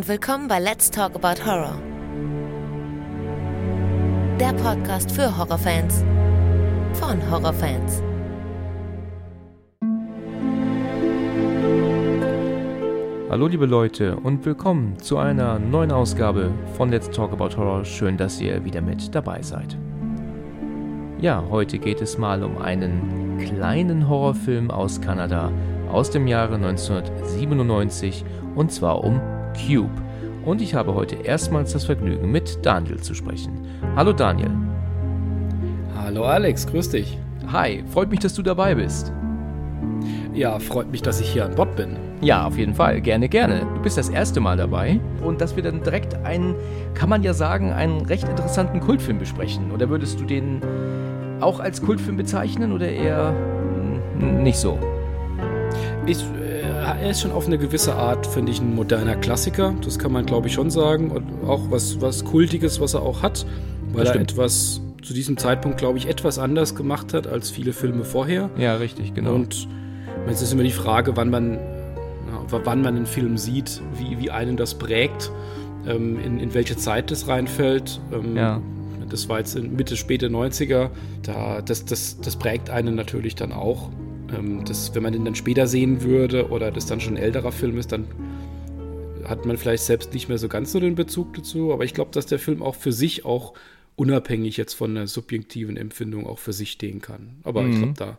und willkommen bei Let's Talk About Horror. Der Podcast für Horrorfans von Horrorfans. Hallo liebe Leute und willkommen zu einer neuen Ausgabe von Let's Talk About Horror. Schön, dass ihr wieder mit dabei seid. Ja, heute geht es mal um einen kleinen Horrorfilm aus Kanada aus dem Jahre 1997 und zwar um Cube. Und ich habe heute erstmals das Vergnügen, mit Daniel zu sprechen. Hallo Daniel. Hallo Alex, grüß dich. Hi, freut mich, dass du dabei bist. Ja, freut mich, dass ich hier an Bord bin. Ja, auf jeden Fall. Gerne, gerne. Du bist das erste Mal dabei. Und dass wir dann direkt einen, kann man ja sagen, einen recht interessanten Kultfilm besprechen. Oder würdest du den auch als Kultfilm bezeichnen oder eher nicht so? Ich, er ist schon auf eine gewisse Art, finde ich, ein moderner Klassiker. Das kann man, glaube ich, schon sagen. Und auch was, was Kultiges, was er auch hat. Weil er etwas zu diesem Zeitpunkt, glaube ich, etwas anders gemacht hat als viele Filme vorher. Ja, richtig, genau. Und es ist immer die Frage, wann man, wann man einen Film sieht, wie, wie einen das prägt, ähm, in, in welche Zeit das reinfällt. Ähm, ja. Das war jetzt in Mitte, späte 90er. Da, das, das, das prägt einen natürlich dann auch. Ähm, das, wenn man den dann später sehen würde oder das dann schon ein älterer Film ist, dann hat man vielleicht selbst nicht mehr so ganz so den Bezug dazu. Aber ich glaube, dass der Film auch für sich auch unabhängig jetzt von der subjektiven Empfindung auch für sich stehen kann. Aber mhm. ich glaube, da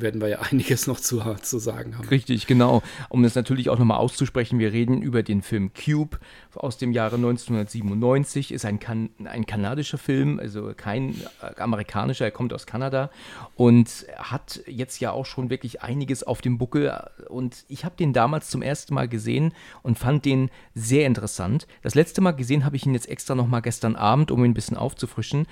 werden wir ja einiges noch zu, zu sagen haben. Richtig, genau. Um das natürlich auch nochmal auszusprechen, wir reden über den Film Cube aus dem Jahre 1997. Ist ein, kan ein kanadischer Film, also kein äh, amerikanischer, er kommt aus Kanada und hat jetzt ja auch schon wirklich einiges auf dem Buckel. Und ich habe den damals zum ersten Mal gesehen und fand den sehr interessant. Das letzte Mal gesehen habe ich ihn jetzt extra nochmal gestern Abend, um ihn ein bisschen aufzufrischen.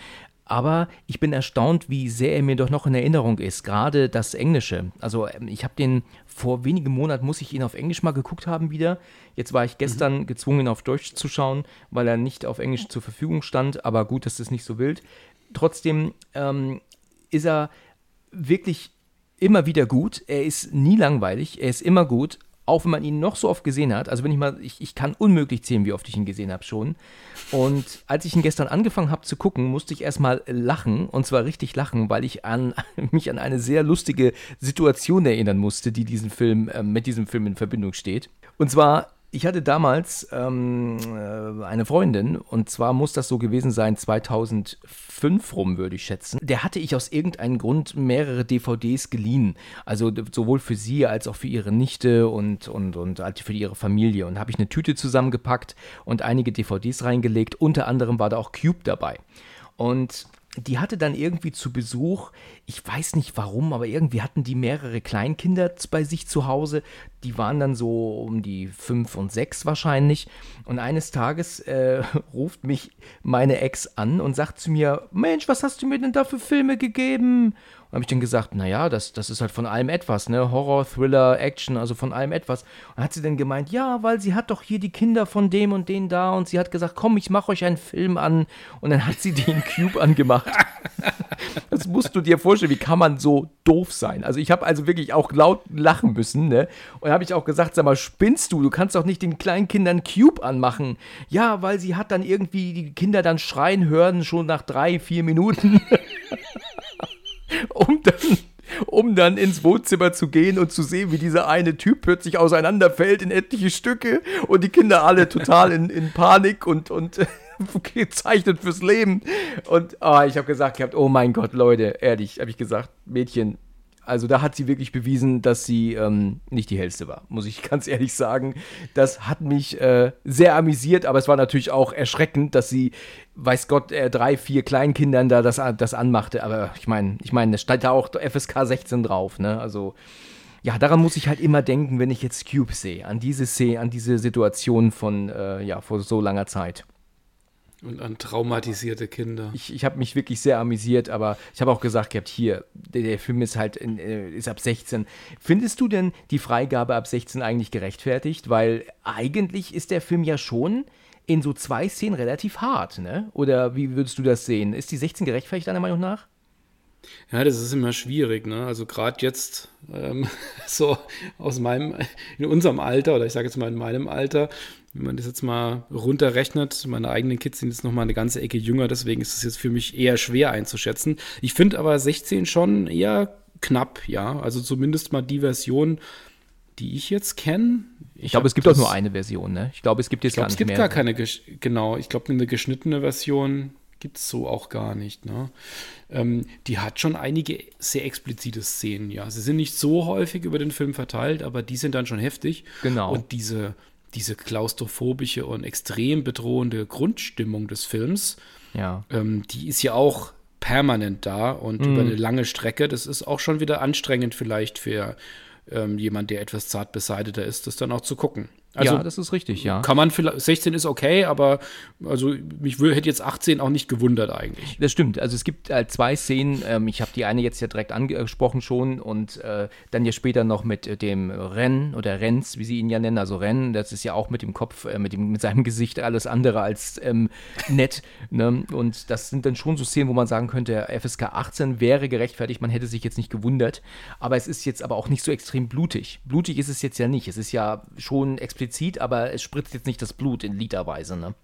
Aber ich bin erstaunt, wie sehr er mir doch noch in Erinnerung ist, gerade das Englische. Also ähm, ich habe den vor wenigen Monaten, muss ich ihn auf Englisch mal geguckt haben wieder. Jetzt war ich gestern mhm. gezwungen, ihn auf Deutsch zu schauen, weil er nicht auf Englisch zur Verfügung stand. Aber gut, das ist nicht so wild. Trotzdem ähm, ist er wirklich immer wieder gut. Er ist nie langweilig, er ist immer gut auch wenn man ihn noch so oft gesehen hat, also wenn ich mal, ich, ich kann unmöglich zählen, wie oft ich ihn gesehen habe schon. Und als ich ihn gestern angefangen habe zu gucken, musste ich erstmal lachen, und zwar richtig lachen, weil ich an, mich an eine sehr lustige Situation erinnern musste, die diesen Film, äh, mit diesem Film in Verbindung steht. Und zwar ich hatte damals ähm, äh, eine Freundin und zwar muss das so gewesen sein 2005 rum, würde ich schätzen. Der hatte ich aus irgendeinem Grund mehrere DVDs geliehen. Also sowohl für sie als auch für ihre Nichte und, und, und für ihre Familie. Und habe ich eine Tüte zusammengepackt und einige DVDs reingelegt. Unter anderem war da auch Cube dabei. Und die hatte dann irgendwie zu Besuch, ich weiß nicht warum, aber irgendwie hatten die mehrere Kleinkinder bei sich zu Hause. Die waren dann so um die fünf und sechs wahrscheinlich. Und eines Tages äh, ruft mich meine Ex an und sagt zu mir: Mensch, was hast du mir denn da für Filme gegeben? Habe ich dann gesagt, naja, das, das ist halt von allem etwas, ne? Horror, Thriller, Action, also von allem etwas. Und hat sie dann gemeint, ja, weil sie hat doch hier die Kinder von dem und den da und sie hat gesagt, komm, ich mache euch einen Film an. Und dann hat sie den Cube angemacht. das musst du dir vorstellen, wie kann man so doof sein? Also ich habe also wirklich auch laut lachen müssen, ne? Und habe ich auch gesagt, sag mal, spinnst du? Du kannst doch nicht den kleinen Kindern Cube anmachen. Ja, weil sie hat dann irgendwie die Kinder dann schreien hören, schon nach drei, vier Minuten. um dann, um dann ins Wohnzimmer zu gehen und zu sehen, wie dieser eine Typ plötzlich auseinanderfällt in etliche Stücke und die Kinder alle total in, in Panik und, und gezeichnet fürs Leben. Und oh, ich habe gesagt, gehabt, oh mein Gott, Leute, ehrlich, habe ich gesagt, Mädchen, also da hat sie wirklich bewiesen, dass sie ähm, nicht die hellste war, muss ich ganz ehrlich sagen. Das hat mich äh, sehr amüsiert, aber es war natürlich auch erschreckend, dass sie, weiß Gott, äh, drei, vier Kleinkindern da das, das anmachte. Aber ich meine, ich meine, es stand da auch FSK 16 drauf, ne? Also ja, daran muss ich halt immer denken, wenn ich jetzt Cube sehe, an diese Szene, an diese Situation von äh, ja vor so langer Zeit. Und an traumatisierte Kinder. Ich, ich habe mich wirklich sehr amüsiert, aber ich habe auch gesagt gehabt, hier, der, der Film ist halt in, äh, ist ab 16. Findest du denn die Freigabe ab 16 eigentlich gerechtfertigt? Weil eigentlich ist der Film ja schon in so zwei Szenen relativ hart, ne? Oder wie würdest du das sehen? Ist die 16 gerechtfertigt deiner Meinung nach? Ja, das ist immer schwierig, ne? Also gerade jetzt ähm, so aus meinem, in unserem Alter oder ich sage jetzt mal in meinem Alter, wenn man das jetzt mal runterrechnet, meine eigenen Kids sind jetzt noch mal eine ganze Ecke jünger, deswegen ist es jetzt für mich eher schwer einzuschätzen. Ich finde aber 16 schon eher knapp, ja. Also zumindest mal die Version, die ich jetzt kenne. Ich, ich glaube, es gibt auch nur eine Version, ne? Ich glaube, es gibt jetzt glaub, gar nicht mehr. Es gibt gar keine, genau, ich glaube, eine geschnittene Version gibt es so auch gar nicht. Ne? Ähm, die hat schon einige sehr explizite Szenen, ja. Sie sind nicht so häufig über den Film verteilt, aber die sind dann schon heftig. Genau. Und diese, diese klaustrophobische und extrem bedrohende Grundstimmung des Films, ja. ähm, die ist ja auch permanent da und mhm. über eine lange Strecke. Das ist auch schon wieder anstrengend vielleicht für ähm, jemand, der etwas zart beseiteter ist, das dann auch zu gucken. Also ja, das ist richtig, ja. Kann man vielleicht, 16 ist okay, aber also mich würde, hätte jetzt 18 auch nicht gewundert eigentlich. Das stimmt. Also es gibt äh, zwei Szenen, ähm, ich habe die eine jetzt ja direkt angesprochen schon und äh, dann ja später noch mit äh, dem Rennen oder Renz, wie sie ihn ja nennen, also Rennen, das ist ja auch mit dem Kopf, äh, mit, dem, mit seinem Gesicht alles andere als ähm, nett. Ne? Und das sind dann schon so Szenen, wo man sagen könnte, FSK 18 wäre gerechtfertigt, man hätte sich jetzt nicht gewundert. Aber es ist jetzt aber auch nicht so extrem blutig. Blutig ist es jetzt ja nicht. Es ist ja schon explizit explizit, aber es spritzt jetzt nicht das Blut in Literweise, ne?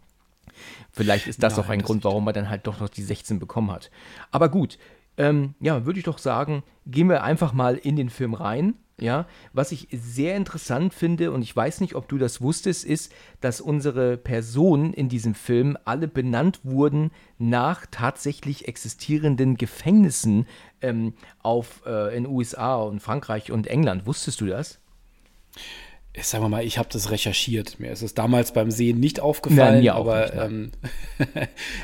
Vielleicht ist das Nein, auch ein Grund, warum er dann halt doch noch die 16 bekommen hat. Aber gut, ähm, ja, würde ich doch sagen, gehen wir einfach mal in den Film rein. Ja, was ich sehr interessant finde, und ich weiß nicht, ob du das wusstest, ist, dass unsere Personen in diesem Film alle benannt wurden nach tatsächlich existierenden Gefängnissen ähm, auf, äh, in USA und Frankreich und England. Wusstest du das? Ich sag mal, ich habe das recherchiert. Mir ist es damals beim Sehen nicht aufgefallen, Nein, aber nicht, ähm, ich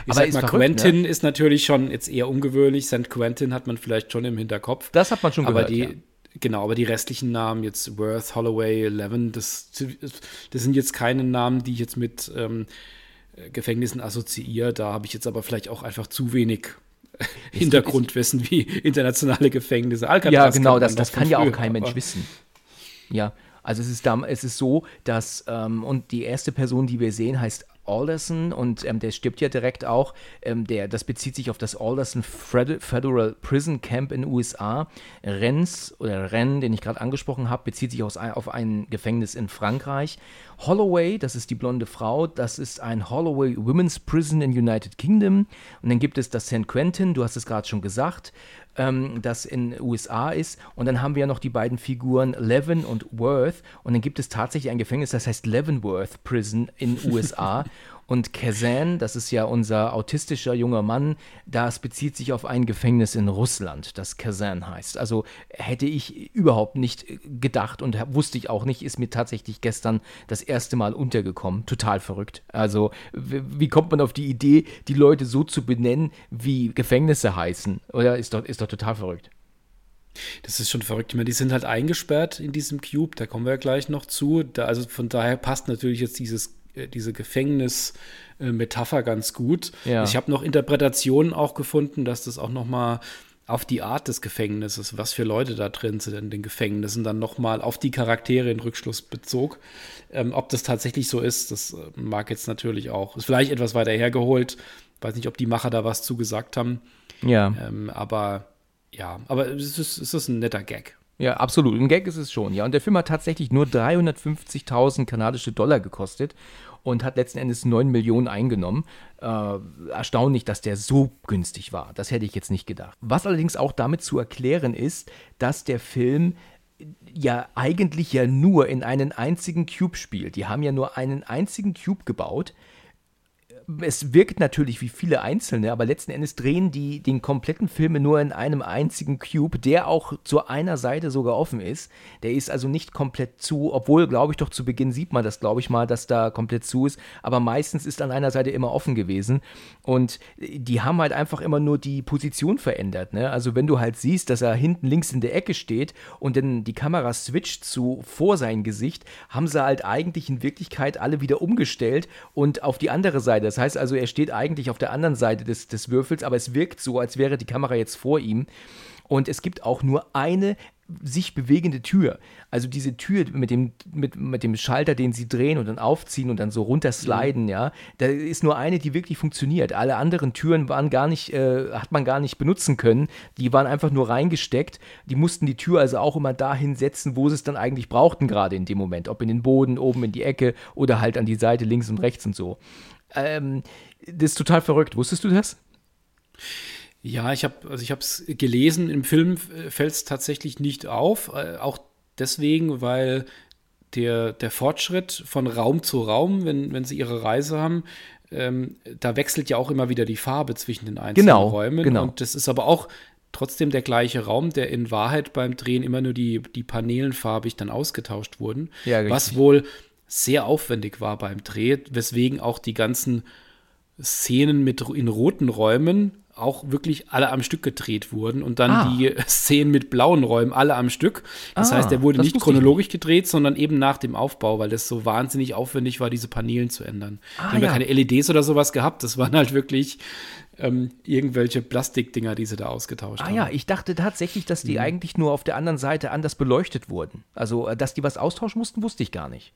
aber sag mal, verrückt, Quentin ne? ist natürlich schon jetzt eher ungewöhnlich. St. Quentin hat man vielleicht schon im Hinterkopf. Das hat man schon aber gehört. Die, ja. Genau, aber die restlichen Namen, jetzt Worth, Holloway, Eleven, das, das sind jetzt keine Namen, die ich jetzt mit ähm, Gefängnissen assoziiere. Da habe ich jetzt aber vielleicht auch einfach zu wenig Hintergrundwissen wie internationale Gefängnisse. Alcatraz ja, genau, das, das kann ja auch kein Mensch wissen. Ja, also es ist, es ist so, dass, ähm, und die erste Person, die wir sehen, heißt Alderson und ähm, der stirbt ja direkt auch. Ähm, der, das bezieht sich auf das Alderson Federal Prison Camp in den USA. Renz oder Ren, den ich gerade angesprochen habe, bezieht sich aus, auf ein Gefängnis in Frankreich. Holloway, das ist die blonde Frau, das ist ein Holloway Women's Prison in United Kingdom. Und dann gibt es das St. Quentin, du hast es gerade schon gesagt ähm, das in USA ist. Und dann haben wir noch die beiden Figuren Levin und Worth. Und dann gibt es tatsächlich ein Gefängnis, das heißt Leavenworth Prison in USA. Und Kazan, das ist ja unser autistischer junger Mann, das bezieht sich auf ein Gefängnis in Russland, das Kazan heißt. Also hätte ich überhaupt nicht gedacht und wusste ich auch nicht, ist mir tatsächlich gestern das erste Mal untergekommen. Total verrückt. Also wie kommt man auf die Idee, die Leute so zu benennen, wie Gefängnisse heißen? Oder ist doch, ist doch total verrückt. Das ist schon verrückt. Ich meine, die sind halt eingesperrt in diesem Cube, da kommen wir ja gleich noch zu. Da, also von daher passt natürlich jetzt dieses äh, diese Gefängnis-Metapher ganz gut. Ja. Ich habe noch Interpretationen auch gefunden, dass das auch noch mal auf die Art des Gefängnisses, was für Leute da drin sind in den Gefängnissen, dann noch mal auf die Charaktere in Rückschluss bezog. Ähm, ob das tatsächlich so ist, das äh, mag jetzt natürlich auch. Ist vielleicht etwas weiter hergeholt. Weiß nicht, ob die Macher da was zugesagt haben. Ja. Ähm, aber ja, aber es ist, es ist ein netter Gag. Ja, absolut. Ein Gag ist es schon, ja. Und der Film hat tatsächlich nur 350.000 kanadische Dollar gekostet und hat letzten Endes 9 Millionen eingenommen. Äh, erstaunlich, dass der so günstig war. Das hätte ich jetzt nicht gedacht. Was allerdings auch damit zu erklären ist, dass der Film ja eigentlich ja nur in einen einzigen Cube spielt. Die haben ja nur einen einzigen Cube gebaut es wirkt natürlich wie viele einzelne, aber letzten Endes drehen die den kompletten Film nur in einem einzigen Cube, der auch zu einer Seite sogar offen ist. Der ist also nicht komplett zu, obwohl, glaube ich, doch zu Beginn sieht man das, glaube ich mal, dass da komplett zu ist. Aber meistens ist an einer Seite immer offen gewesen. Und die haben halt einfach immer nur die Position verändert. Ne? Also wenn du halt siehst, dass er hinten links in der Ecke steht und dann die Kamera switcht zu vor sein Gesicht, haben sie halt eigentlich in Wirklichkeit alle wieder umgestellt und auf die andere Seite. Das heißt also, er steht eigentlich auf der anderen Seite des, des Würfels, aber es wirkt so, als wäre die Kamera jetzt vor ihm. Und es gibt auch nur eine sich bewegende Tür. Also diese Tür mit dem, mit, mit dem Schalter, den sie drehen und dann aufziehen und dann so runtersliden, mhm. ja, da ist nur eine, die wirklich funktioniert. Alle anderen Türen waren gar nicht, äh, hat man gar nicht benutzen können. Die waren einfach nur reingesteckt. Die mussten die Tür also auch immer dahin setzen, wo sie es dann eigentlich brauchten, gerade in dem Moment. Ob in den Boden, oben in die Ecke oder halt an die Seite links und rechts und so. Ähm, das ist total verrückt. Wusstest du das? Ja, ich habe also ich habe es gelesen. Im Film fällt es tatsächlich nicht auf, äh, auch deswegen, weil der, der Fortschritt von Raum zu Raum, wenn, wenn sie ihre Reise haben, ähm, da wechselt ja auch immer wieder die Farbe zwischen den einzelnen genau, Räumen. Genau. Und das ist aber auch trotzdem der gleiche Raum, der in Wahrheit beim Drehen immer nur die, die Panelenfarbig dann ausgetauscht wurden. Ja, was wohl sehr aufwendig war beim Dreh, weswegen auch die ganzen Szenen mit in roten Räumen auch wirklich alle am Stück gedreht wurden und dann ah. die Szenen mit blauen Räumen alle am Stück. Das ah, heißt, der wurde nicht chronologisch gedreht, sondern eben nach dem Aufbau, weil das so wahnsinnig aufwendig war, diese Paneelen zu ändern. Ah, die haben ja keine LEDs oder sowas gehabt. Das waren halt wirklich ähm, irgendwelche Plastikdinger, die sie da ausgetauscht ah, haben. Ah ja, ich dachte tatsächlich, dass die mhm. eigentlich nur auf der anderen Seite anders beleuchtet wurden. Also, äh, dass die was austauschen mussten, wusste ich gar nicht.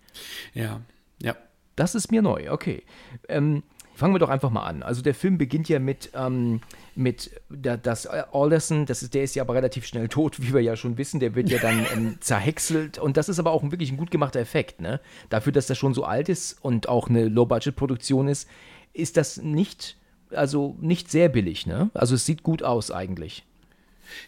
Ja, ja. Das ist mir neu, okay. Ähm, Fangen wir doch einfach mal an. Also der Film beginnt ja mit, ähm, mit der, das Alderson, das ist, der ist ja aber relativ schnell tot, wie wir ja schon wissen. Der wird ja dann ähm, zerhäckselt und das ist aber auch ein wirklich ein gut gemachter Effekt. Ne? Dafür, dass das schon so alt ist und auch eine Low-Budget-Produktion ist, ist das nicht, also nicht sehr billig. Ne? Also es sieht gut aus eigentlich.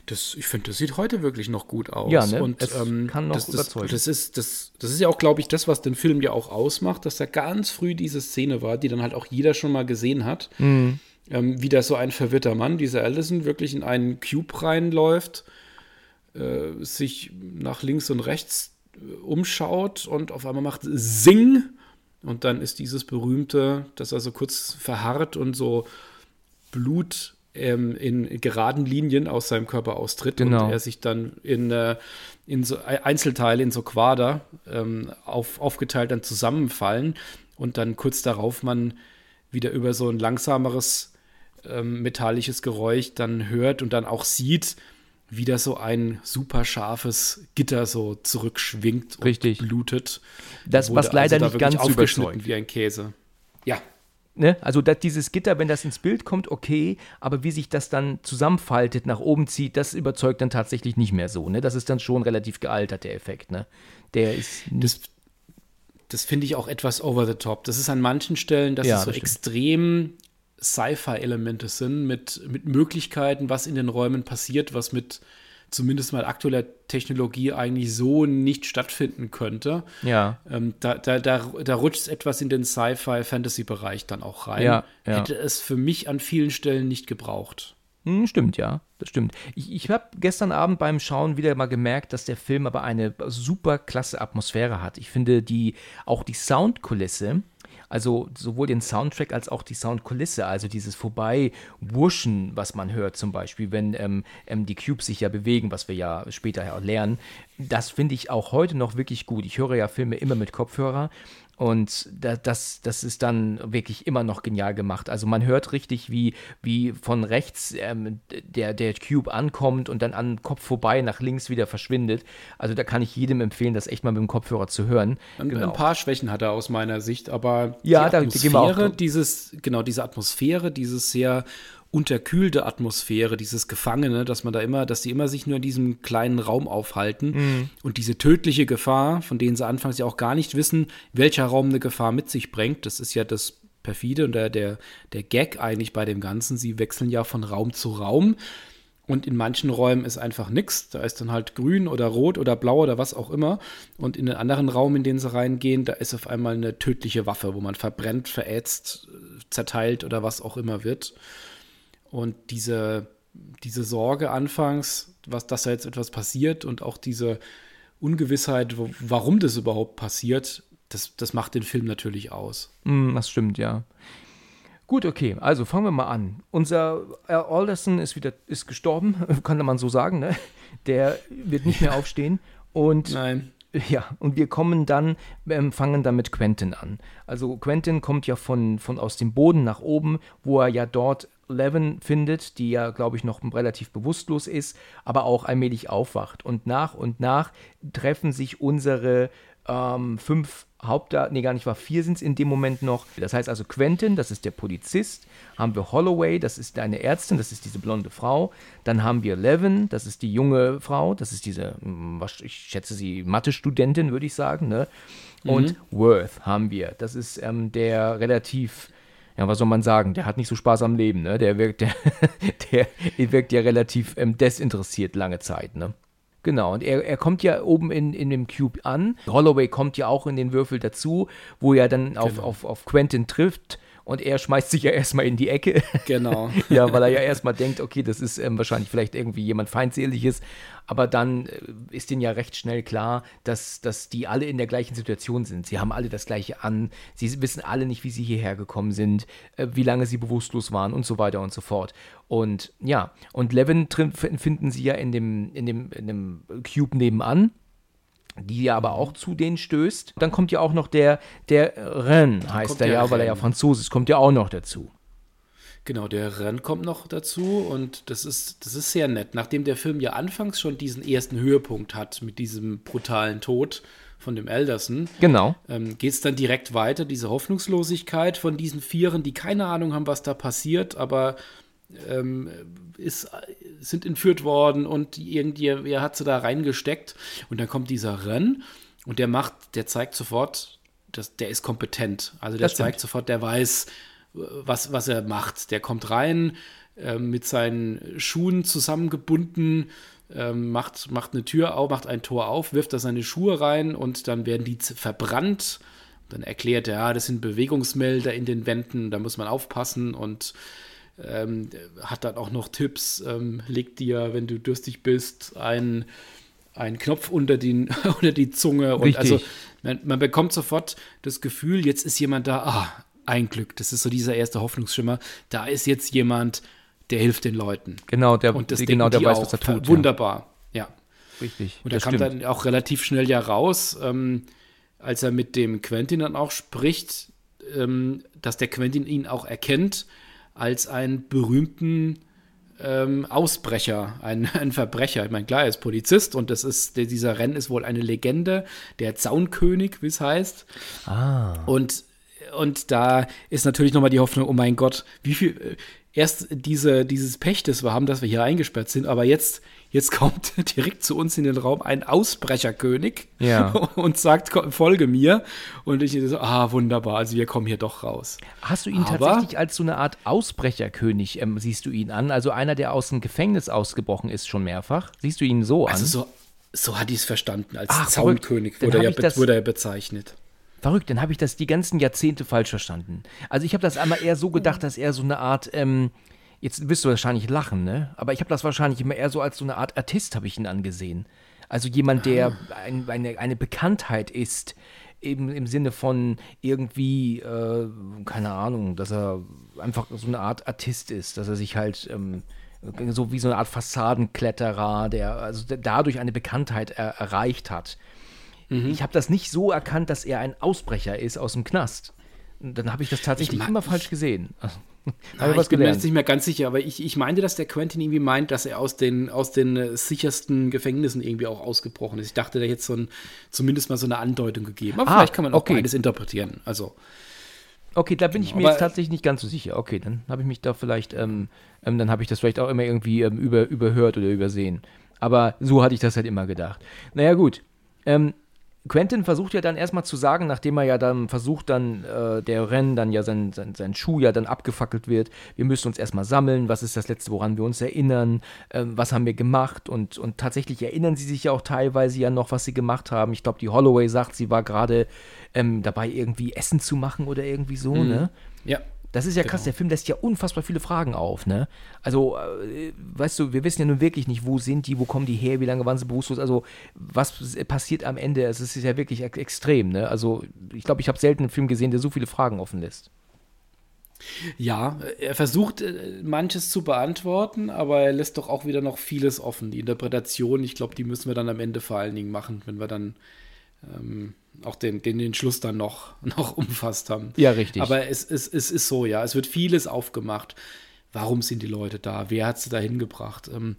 Das, ich finde, das sieht heute wirklich noch gut aus. Ja, ne? Und es ähm, kann noch das, überzeugen. Das, das, ist, das, das ist ja auch, glaube ich, das, was den Film ja auch ausmacht, dass da ganz früh diese Szene war, die dann halt auch jeder schon mal gesehen hat. Mhm. Ähm, wie da so ein verwirrter Mann, dieser Allison, wirklich in einen Cube reinläuft, äh, sich nach links und rechts äh, umschaut und auf einmal macht Sing. Und dann ist dieses berühmte, das also kurz verharrt und so Blut ähm, in geraden Linien aus seinem Körper austritt genau. und er sich dann in, äh, in so Einzelteile, in so Quader ähm, auf, aufgeteilt dann zusammenfallen und dann kurz darauf man wieder über so ein langsameres ähm, metallisches Geräusch dann hört und dann auch sieht, wie da so ein super scharfes Gitter so zurückschwingt und Richtig. blutet. Das, was leider also nicht ganz überzeugt. wie ein Käse. Ja, Ne? Also dieses Gitter, wenn das ins Bild kommt, okay, aber wie sich das dann zusammenfaltet, nach oben zieht, das überzeugt dann tatsächlich nicht mehr so. Ne? Das ist dann schon relativ gealtert, der Effekt. Ne? Der ist. Das, das finde ich auch etwas over the top. Das ist an manchen Stellen, dass ja, es so das extrem Sci-Fi-Elemente sind, mit, mit Möglichkeiten, was in den Räumen passiert, was mit zumindest mal aktueller Technologie eigentlich so nicht stattfinden könnte. Ja. Ähm, da, da, da, da rutscht es etwas in den Sci-Fi-Fantasy-Bereich dann auch rein. Ja, ja. Hätte es für mich an vielen Stellen nicht gebraucht. Hm, stimmt, ja, das stimmt. Ich, ich habe gestern Abend beim Schauen wieder mal gemerkt, dass der Film aber eine super klasse Atmosphäre hat. Ich finde die, auch die Soundkulisse, also sowohl den Soundtrack als auch die Soundkulisse, also dieses Vorbeiwurschen, was man hört zum Beispiel, wenn ähm, ähm, die Cubes sich ja bewegen, was wir ja später lernen, das finde ich auch heute noch wirklich gut. Ich höre ja Filme immer mit Kopfhörer und das, das ist dann wirklich immer noch genial gemacht. Also man hört richtig, wie, wie von rechts ähm, der, der Cube ankommt und dann an Kopf vorbei nach links wieder verschwindet. Also da kann ich jedem empfehlen, das echt mal mit dem Kopfhörer zu hören. Ein, genau. ein paar Schwächen hat er aus meiner Sicht, aber ja, die Atmosphäre, da, dieses, genau, diese Atmosphäre, dieses sehr unterkühlte Atmosphäre, dieses Gefangene, dass man da immer, dass die immer sich nur in diesem kleinen Raum aufhalten mhm. und diese tödliche Gefahr, von denen sie anfangs ja auch gar nicht wissen, welcher Raum eine Gefahr mit sich bringt, das ist ja das perfide und der, der, der Gag eigentlich bei dem Ganzen. Sie wechseln ja von Raum zu Raum und in manchen Räumen ist einfach nichts. Da ist dann halt grün oder rot oder blau oder was auch immer. Und in den anderen Raum, in den sie reingehen, da ist auf einmal eine tödliche Waffe, wo man verbrennt, verätzt, zerteilt oder was auch immer wird. Und diese, diese Sorge anfangs, was, dass da jetzt etwas passiert und auch diese Ungewissheit, warum das überhaupt passiert, das, das macht den Film natürlich aus. Mm, das stimmt, ja. Gut, okay, also fangen wir mal an. Unser Alderson ist wieder ist gestorben, kann man so sagen, ne? Der wird nicht mehr aufstehen. Und Nein, ja, und wir kommen dann, ähm, fangen dann mit Quentin an. Also Quentin kommt ja von, von aus dem Boden nach oben, wo er ja dort Levin findet, die ja, glaube ich, noch relativ bewusstlos ist, aber auch allmählich aufwacht. Und nach und nach treffen sich unsere ähm, fünf Hauptdarsteller, nee, gar nicht war, vier sind es in dem Moment noch. Das heißt also Quentin, das ist der Polizist. Haben wir Holloway, das ist eine Ärztin, das ist diese blonde Frau. Dann haben wir Levin, das ist die junge Frau, das ist diese, hm, ich schätze sie, Mathe-Studentin, würde ich sagen. Ne? Und mhm. Worth haben wir. Das ist ähm, der relativ ja, was soll man sagen, der hat nicht so Spaß am Leben, ne? Der wirkt, der, der wirkt ja relativ ähm, desinteressiert lange Zeit, ne? Genau, und er, er kommt ja oben in, in dem Cube an. Holloway kommt ja auch in den Würfel dazu, wo er dann auf, genau. auf, auf Quentin trifft und er schmeißt sich ja erstmal in die Ecke. Genau. ja, weil er ja erstmal denkt, okay, das ist ähm, wahrscheinlich vielleicht irgendwie jemand Feindseliges. Aber dann äh, ist ihnen ja recht schnell klar, dass, dass die alle in der gleichen Situation sind. Sie haben alle das Gleiche an. Sie wissen alle nicht, wie sie hierher gekommen sind, äh, wie lange sie bewusstlos waren und so weiter und so fort. Und ja, und Levin finden sie ja in dem, in dem, in dem Cube nebenan die ja aber auch zu denen stößt. Dann kommt ja auch noch der, der Ren, heißt er ja, weil er ja Franzose ist, kommt ja auch noch dazu. Genau, der Ren kommt noch dazu und das ist, das ist sehr nett. Nachdem der Film ja anfangs schon diesen ersten Höhepunkt hat mit diesem brutalen Tod von dem Elderson, genau. ähm, geht es dann direkt weiter, diese Hoffnungslosigkeit von diesen Vieren, die keine Ahnung haben, was da passiert, aber ähm, ist, sind entführt worden und irgendwie hat sie da reingesteckt. Und dann kommt dieser Renn und der macht, der zeigt sofort, dass, der ist kompetent. Also der zeigt sofort, der weiß, was, was er macht. Der kommt rein äh, mit seinen Schuhen zusammengebunden, äh, macht, macht eine Tür auf, macht ein Tor auf, wirft da seine Schuhe rein und dann werden die verbrannt. Dann erklärt er, ja, das sind Bewegungsmelder in den Wänden, da muss man aufpassen und ähm, hat dann auch noch Tipps, ähm, legt dir, wenn du durstig bist, einen, einen Knopf unter, den, unter die Zunge. Und also man, man, bekommt sofort das Gefühl, jetzt ist jemand da, ah, ein Glück. Das ist so dieser erste Hoffnungsschimmer. Da ist jetzt jemand, der hilft den Leuten. Genau, der, und das genau, der weiß, auch. was er tut. Wunderbar, ja. ja. Richtig. Und er kam stimmt. dann auch relativ schnell ja raus, ähm, als er mit dem Quentin dann auch spricht, ähm, dass der Quentin ihn auch erkennt als einen berühmten ähm, Ausbrecher, ein, ein, Verbrecher. Ich meine, klar, er ist Polizist und das ist, dieser Renn ist wohl eine Legende, der Zaunkönig, wie es heißt. Ah. Und, und da ist natürlich nochmal die Hoffnung, oh mein Gott, wie viel, äh, erst diese, dieses Pech, das wir haben, dass wir hier eingesperrt sind, aber jetzt Jetzt kommt direkt zu uns in den Raum ein Ausbrecherkönig ja. und sagt, folge mir. Und ich so, ah, wunderbar, also wir kommen hier doch raus. Hast du ihn Aber, tatsächlich als so eine Art Ausbrecherkönig, ähm, siehst du ihn an? Also einer, der aus dem Gefängnis ausgebrochen ist, schon mehrfach? Siehst du ihn so an? Also so, so hatte ich es verstanden. Als Ach, Zaunkönig wurde er, ja, wurde er bezeichnet. Verrückt, dann habe ich das die ganzen Jahrzehnte falsch verstanden. Also ich habe das einmal eher so gedacht, dass er so eine Art ähm, Jetzt wirst du wahrscheinlich lachen, ne? Aber ich habe das wahrscheinlich immer eher so als so eine Art Artist, habe ich ihn angesehen. Also jemand, der ah. ein, eine, eine Bekanntheit ist, eben im Sinne von irgendwie, äh, keine Ahnung, dass er einfach so eine Art Artist ist, dass er sich halt ähm, so wie so eine Art Fassadenkletterer, der also dadurch eine Bekanntheit er erreicht hat. Mhm. Ich habe das nicht so erkannt, dass er ein Ausbrecher ist aus dem Knast. Dann habe ich das tatsächlich ich immer falsch gesehen. Also. Ah, ich bin mir jetzt nicht mehr ganz sicher, aber ich, ich meinte, dass der Quentin irgendwie meint, dass er aus den, aus den äh, sichersten Gefängnissen irgendwie auch ausgebrochen ist. Ich dachte, da jetzt so ein, zumindest mal so eine Andeutung gegeben. Aber ah, vielleicht kann man auch okay. beides interpretieren. Also. Okay, da bin genau, ich mir jetzt tatsächlich nicht ganz so sicher. Okay, dann habe ich mich da vielleicht, ähm, ähm, dann habe ich das vielleicht auch immer irgendwie ähm, über, überhört oder übersehen. Aber so hatte ich das halt immer gedacht. Naja, gut. Ähm, Quentin versucht ja dann erstmal zu sagen, nachdem er ja dann versucht, dann äh, der Rennen dann ja sein, sein, sein Schuh ja dann abgefackelt wird, wir müssen uns erstmal sammeln, was ist das Letzte, woran wir uns erinnern, äh, was haben wir gemacht und, und tatsächlich erinnern sie sich ja auch teilweise ja noch, was sie gemacht haben. Ich glaube, die Holloway sagt, sie war gerade ähm, dabei, irgendwie Essen zu machen oder irgendwie so, mhm. ne? Ja. Das ist ja genau. krass, der Film lässt ja unfassbar viele Fragen auf, ne? Also, äh, weißt du, wir wissen ja nun wirklich nicht, wo sind die, wo kommen die her, wie lange waren sie bewusstlos, also was passiert am Ende, es ist ja wirklich extrem, ne? Also, ich glaube, ich habe selten einen Film gesehen, der so viele Fragen offen lässt. Ja, er versucht äh, manches zu beantworten, aber er lässt doch auch wieder noch vieles offen. Die Interpretation, ich glaube, die müssen wir dann am Ende vor allen Dingen machen, wenn wir dann ähm, auch den, den, den Schluss dann noch, noch umfasst haben. Ja, richtig. Aber es, es, es ist so, ja, es wird vieles aufgemacht. Warum sind die Leute da? Wer hat sie da hingebracht? Ähm,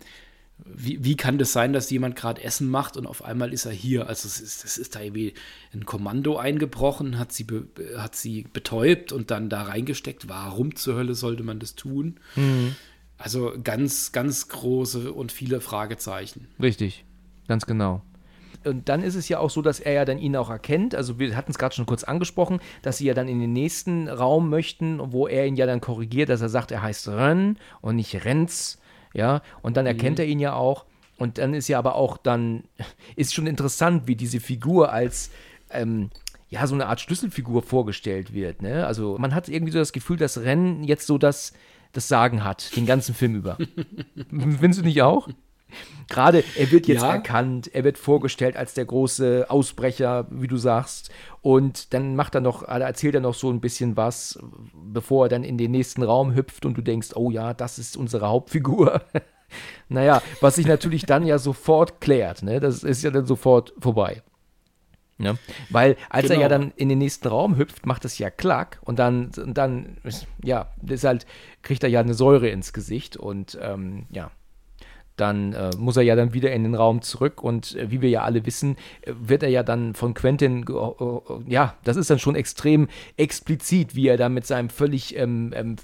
wie, wie kann das sein, dass jemand gerade Essen macht und auf einmal ist er hier? Also es ist, das ist da irgendwie ein Kommando eingebrochen, hat sie, be, hat sie betäubt und dann da reingesteckt. Warum zur Hölle sollte man das tun? Mhm. Also ganz, ganz große und viele Fragezeichen. Richtig, ganz genau und dann ist es ja auch so, dass er ja dann ihn auch erkennt. Also wir hatten es gerade schon kurz angesprochen, dass sie ja dann in den nächsten Raum möchten, wo er ihn ja dann korrigiert, dass er sagt, er heißt Ren und nicht Renz. Ja, und dann erkennt mhm. er ihn ja auch. Und dann ist ja aber auch dann, ist schon interessant, wie diese Figur als, ähm, ja, so eine Art Schlüsselfigur vorgestellt wird. Ne? Also man hat irgendwie so das Gefühl, dass Ren jetzt so das, das Sagen hat, den ganzen Film über. Findest du nicht auch? Gerade, er wird jetzt ja. erkannt, er wird vorgestellt als der große Ausbrecher, wie du sagst. Und dann macht er noch, erzählt er noch so ein bisschen was, bevor er dann in den nächsten Raum hüpft und du denkst, oh ja, das ist unsere Hauptfigur. naja, was sich natürlich dann ja sofort klärt, ne? Das ist ja dann sofort vorbei. Ja, weil als genau. er ja genau. dann in den nächsten Raum hüpft, macht es ja klack und dann, und dann ja, ist halt, kriegt er ja eine Säure ins Gesicht und ähm, ja, dann äh, muss er ja dann wieder in den Raum zurück und äh, wie wir ja alle wissen, äh, wird er ja dann von Quentin, ja, das ist dann schon extrem explizit, wie er da mit seinem völlig ähm, ähm,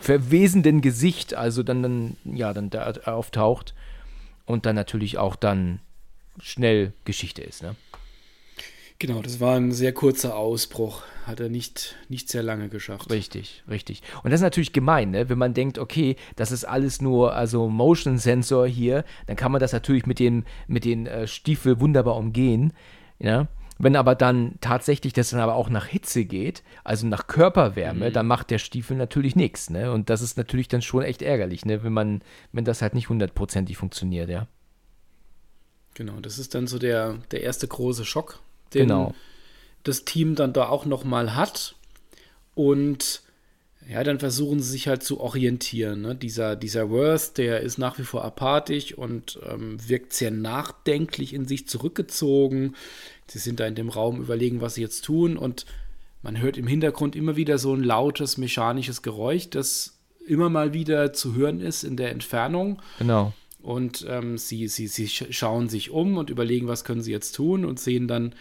verwesenden Gesicht, also dann, dann, ja, dann da auftaucht und dann natürlich auch dann schnell Geschichte ist, ne? Genau, das war ein sehr kurzer Ausbruch. Hat er nicht, nicht sehr lange geschafft. Richtig, richtig. Und das ist natürlich gemein, ne? wenn man denkt, okay, das ist alles nur also Motion Sensor hier, dann kann man das natürlich mit den, mit den äh, Stiefel wunderbar umgehen. Ja? Wenn aber dann tatsächlich das dann aber auch nach Hitze geht, also nach Körperwärme, mhm. dann macht der Stiefel natürlich nichts. Ne? Und das ist natürlich dann schon echt ärgerlich, ne? wenn man, wenn das halt nicht hundertprozentig funktioniert, ja. Genau, das ist dann so der, der erste große Schock, den genau. das Team dann da auch nochmal hat. Und ja, dann versuchen sie sich halt zu orientieren. Ne? Dieser, dieser Worth, der ist nach wie vor apathisch und ähm, wirkt sehr nachdenklich in sich zurückgezogen. Sie sind da in dem Raum, überlegen, was sie jetzt tun und man hört im Hintergrund immer wieder so ein lautes mechanisches Geräusch, das immer mal wieder zu hören ist in der Entfernung. Genau. Und ähm, sie, sie, sie schauen sich um und überlegen, was können sie jetzt tun und sehen dann,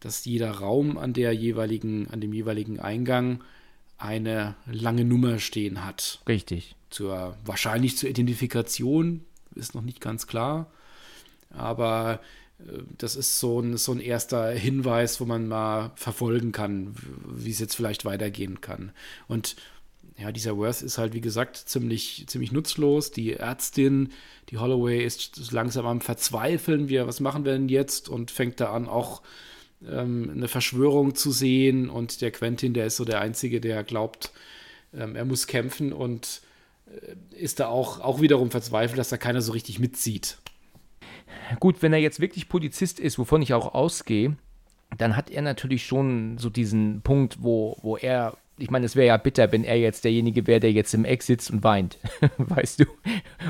dass jeder Raum an der jeweiligen, an dem jeweiligen Eingang eine lange Nummer stehen hat. Richtig. Zur, wahrscheinlich zur Identifikation, ist noch nicht ganz klar. Aber äh, das ist so ein, so ein erster Hinweis, wo man mal verfolgen kann, wie es jetzt vielleicht weitergehen kann. Und ja, dieser Worth ist halt, wie gesagt, ziemlich, ziemlich nutzlos. Die Ärztin, die Holloway, ist langsam am Verzweifeln. Wir, was machen wir denn jetzt? Und fängt da an, auch ähm, eine Verschwörung zu sehen. Und der Quentin, der ist so der Einzige, der glaubt, ähm, er muss kämpfen und äh, ist da auch, auch wiederum verzweifelt, dass da keiner so richtig mitzieht. Gut, wenn er jetzt wirklich Polizist ist, wovon ich auch ausgehe, dann hat er natürlich schon so diesen Punkt, wo, wo er ich meine, es wäre ja bitter, wenn er jetzt derjenige wäre, der jetzt im Eck sitzt und weint, weißt du?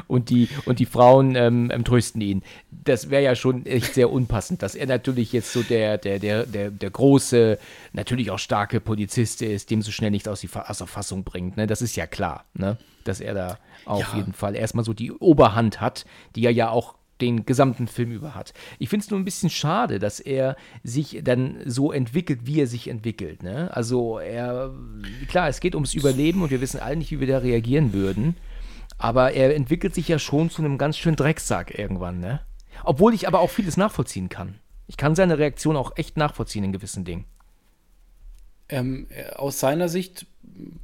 Und die, und die Frauen ähm, ähm, trösten ihn. Das wäre ja schon echt sehr unpassend, dass er natürlich jetzt so der, der, der, der, der große, natürlich auch starke Polizist ist, dem so schnell nichts aus, die, aus der Fassung bringt. Ne? Das ist ja klar, ne? dass er da auf ja. jeden Fall erstmal so die Oberhand hat, die er ja auch den gesamten Film über hat. Ich finde es nur ein bisschen schade, dass er sich dann so entwickelt, wie er sich entwickelt. Ne? Also er, klar, es geht ums Überleben und wir wissen alle nicht, wie wir da reagieren würden. Aber er entwickelt sich ja schon zu einem ganz schönen Drecksack irgendwann, ne? Obwohl ich aber auch vieles nachvollziehen kann. Ich kann seine Reaktion auch echt nachvollziehen in gewissen Dingen. Ähm, aus seiner Sicht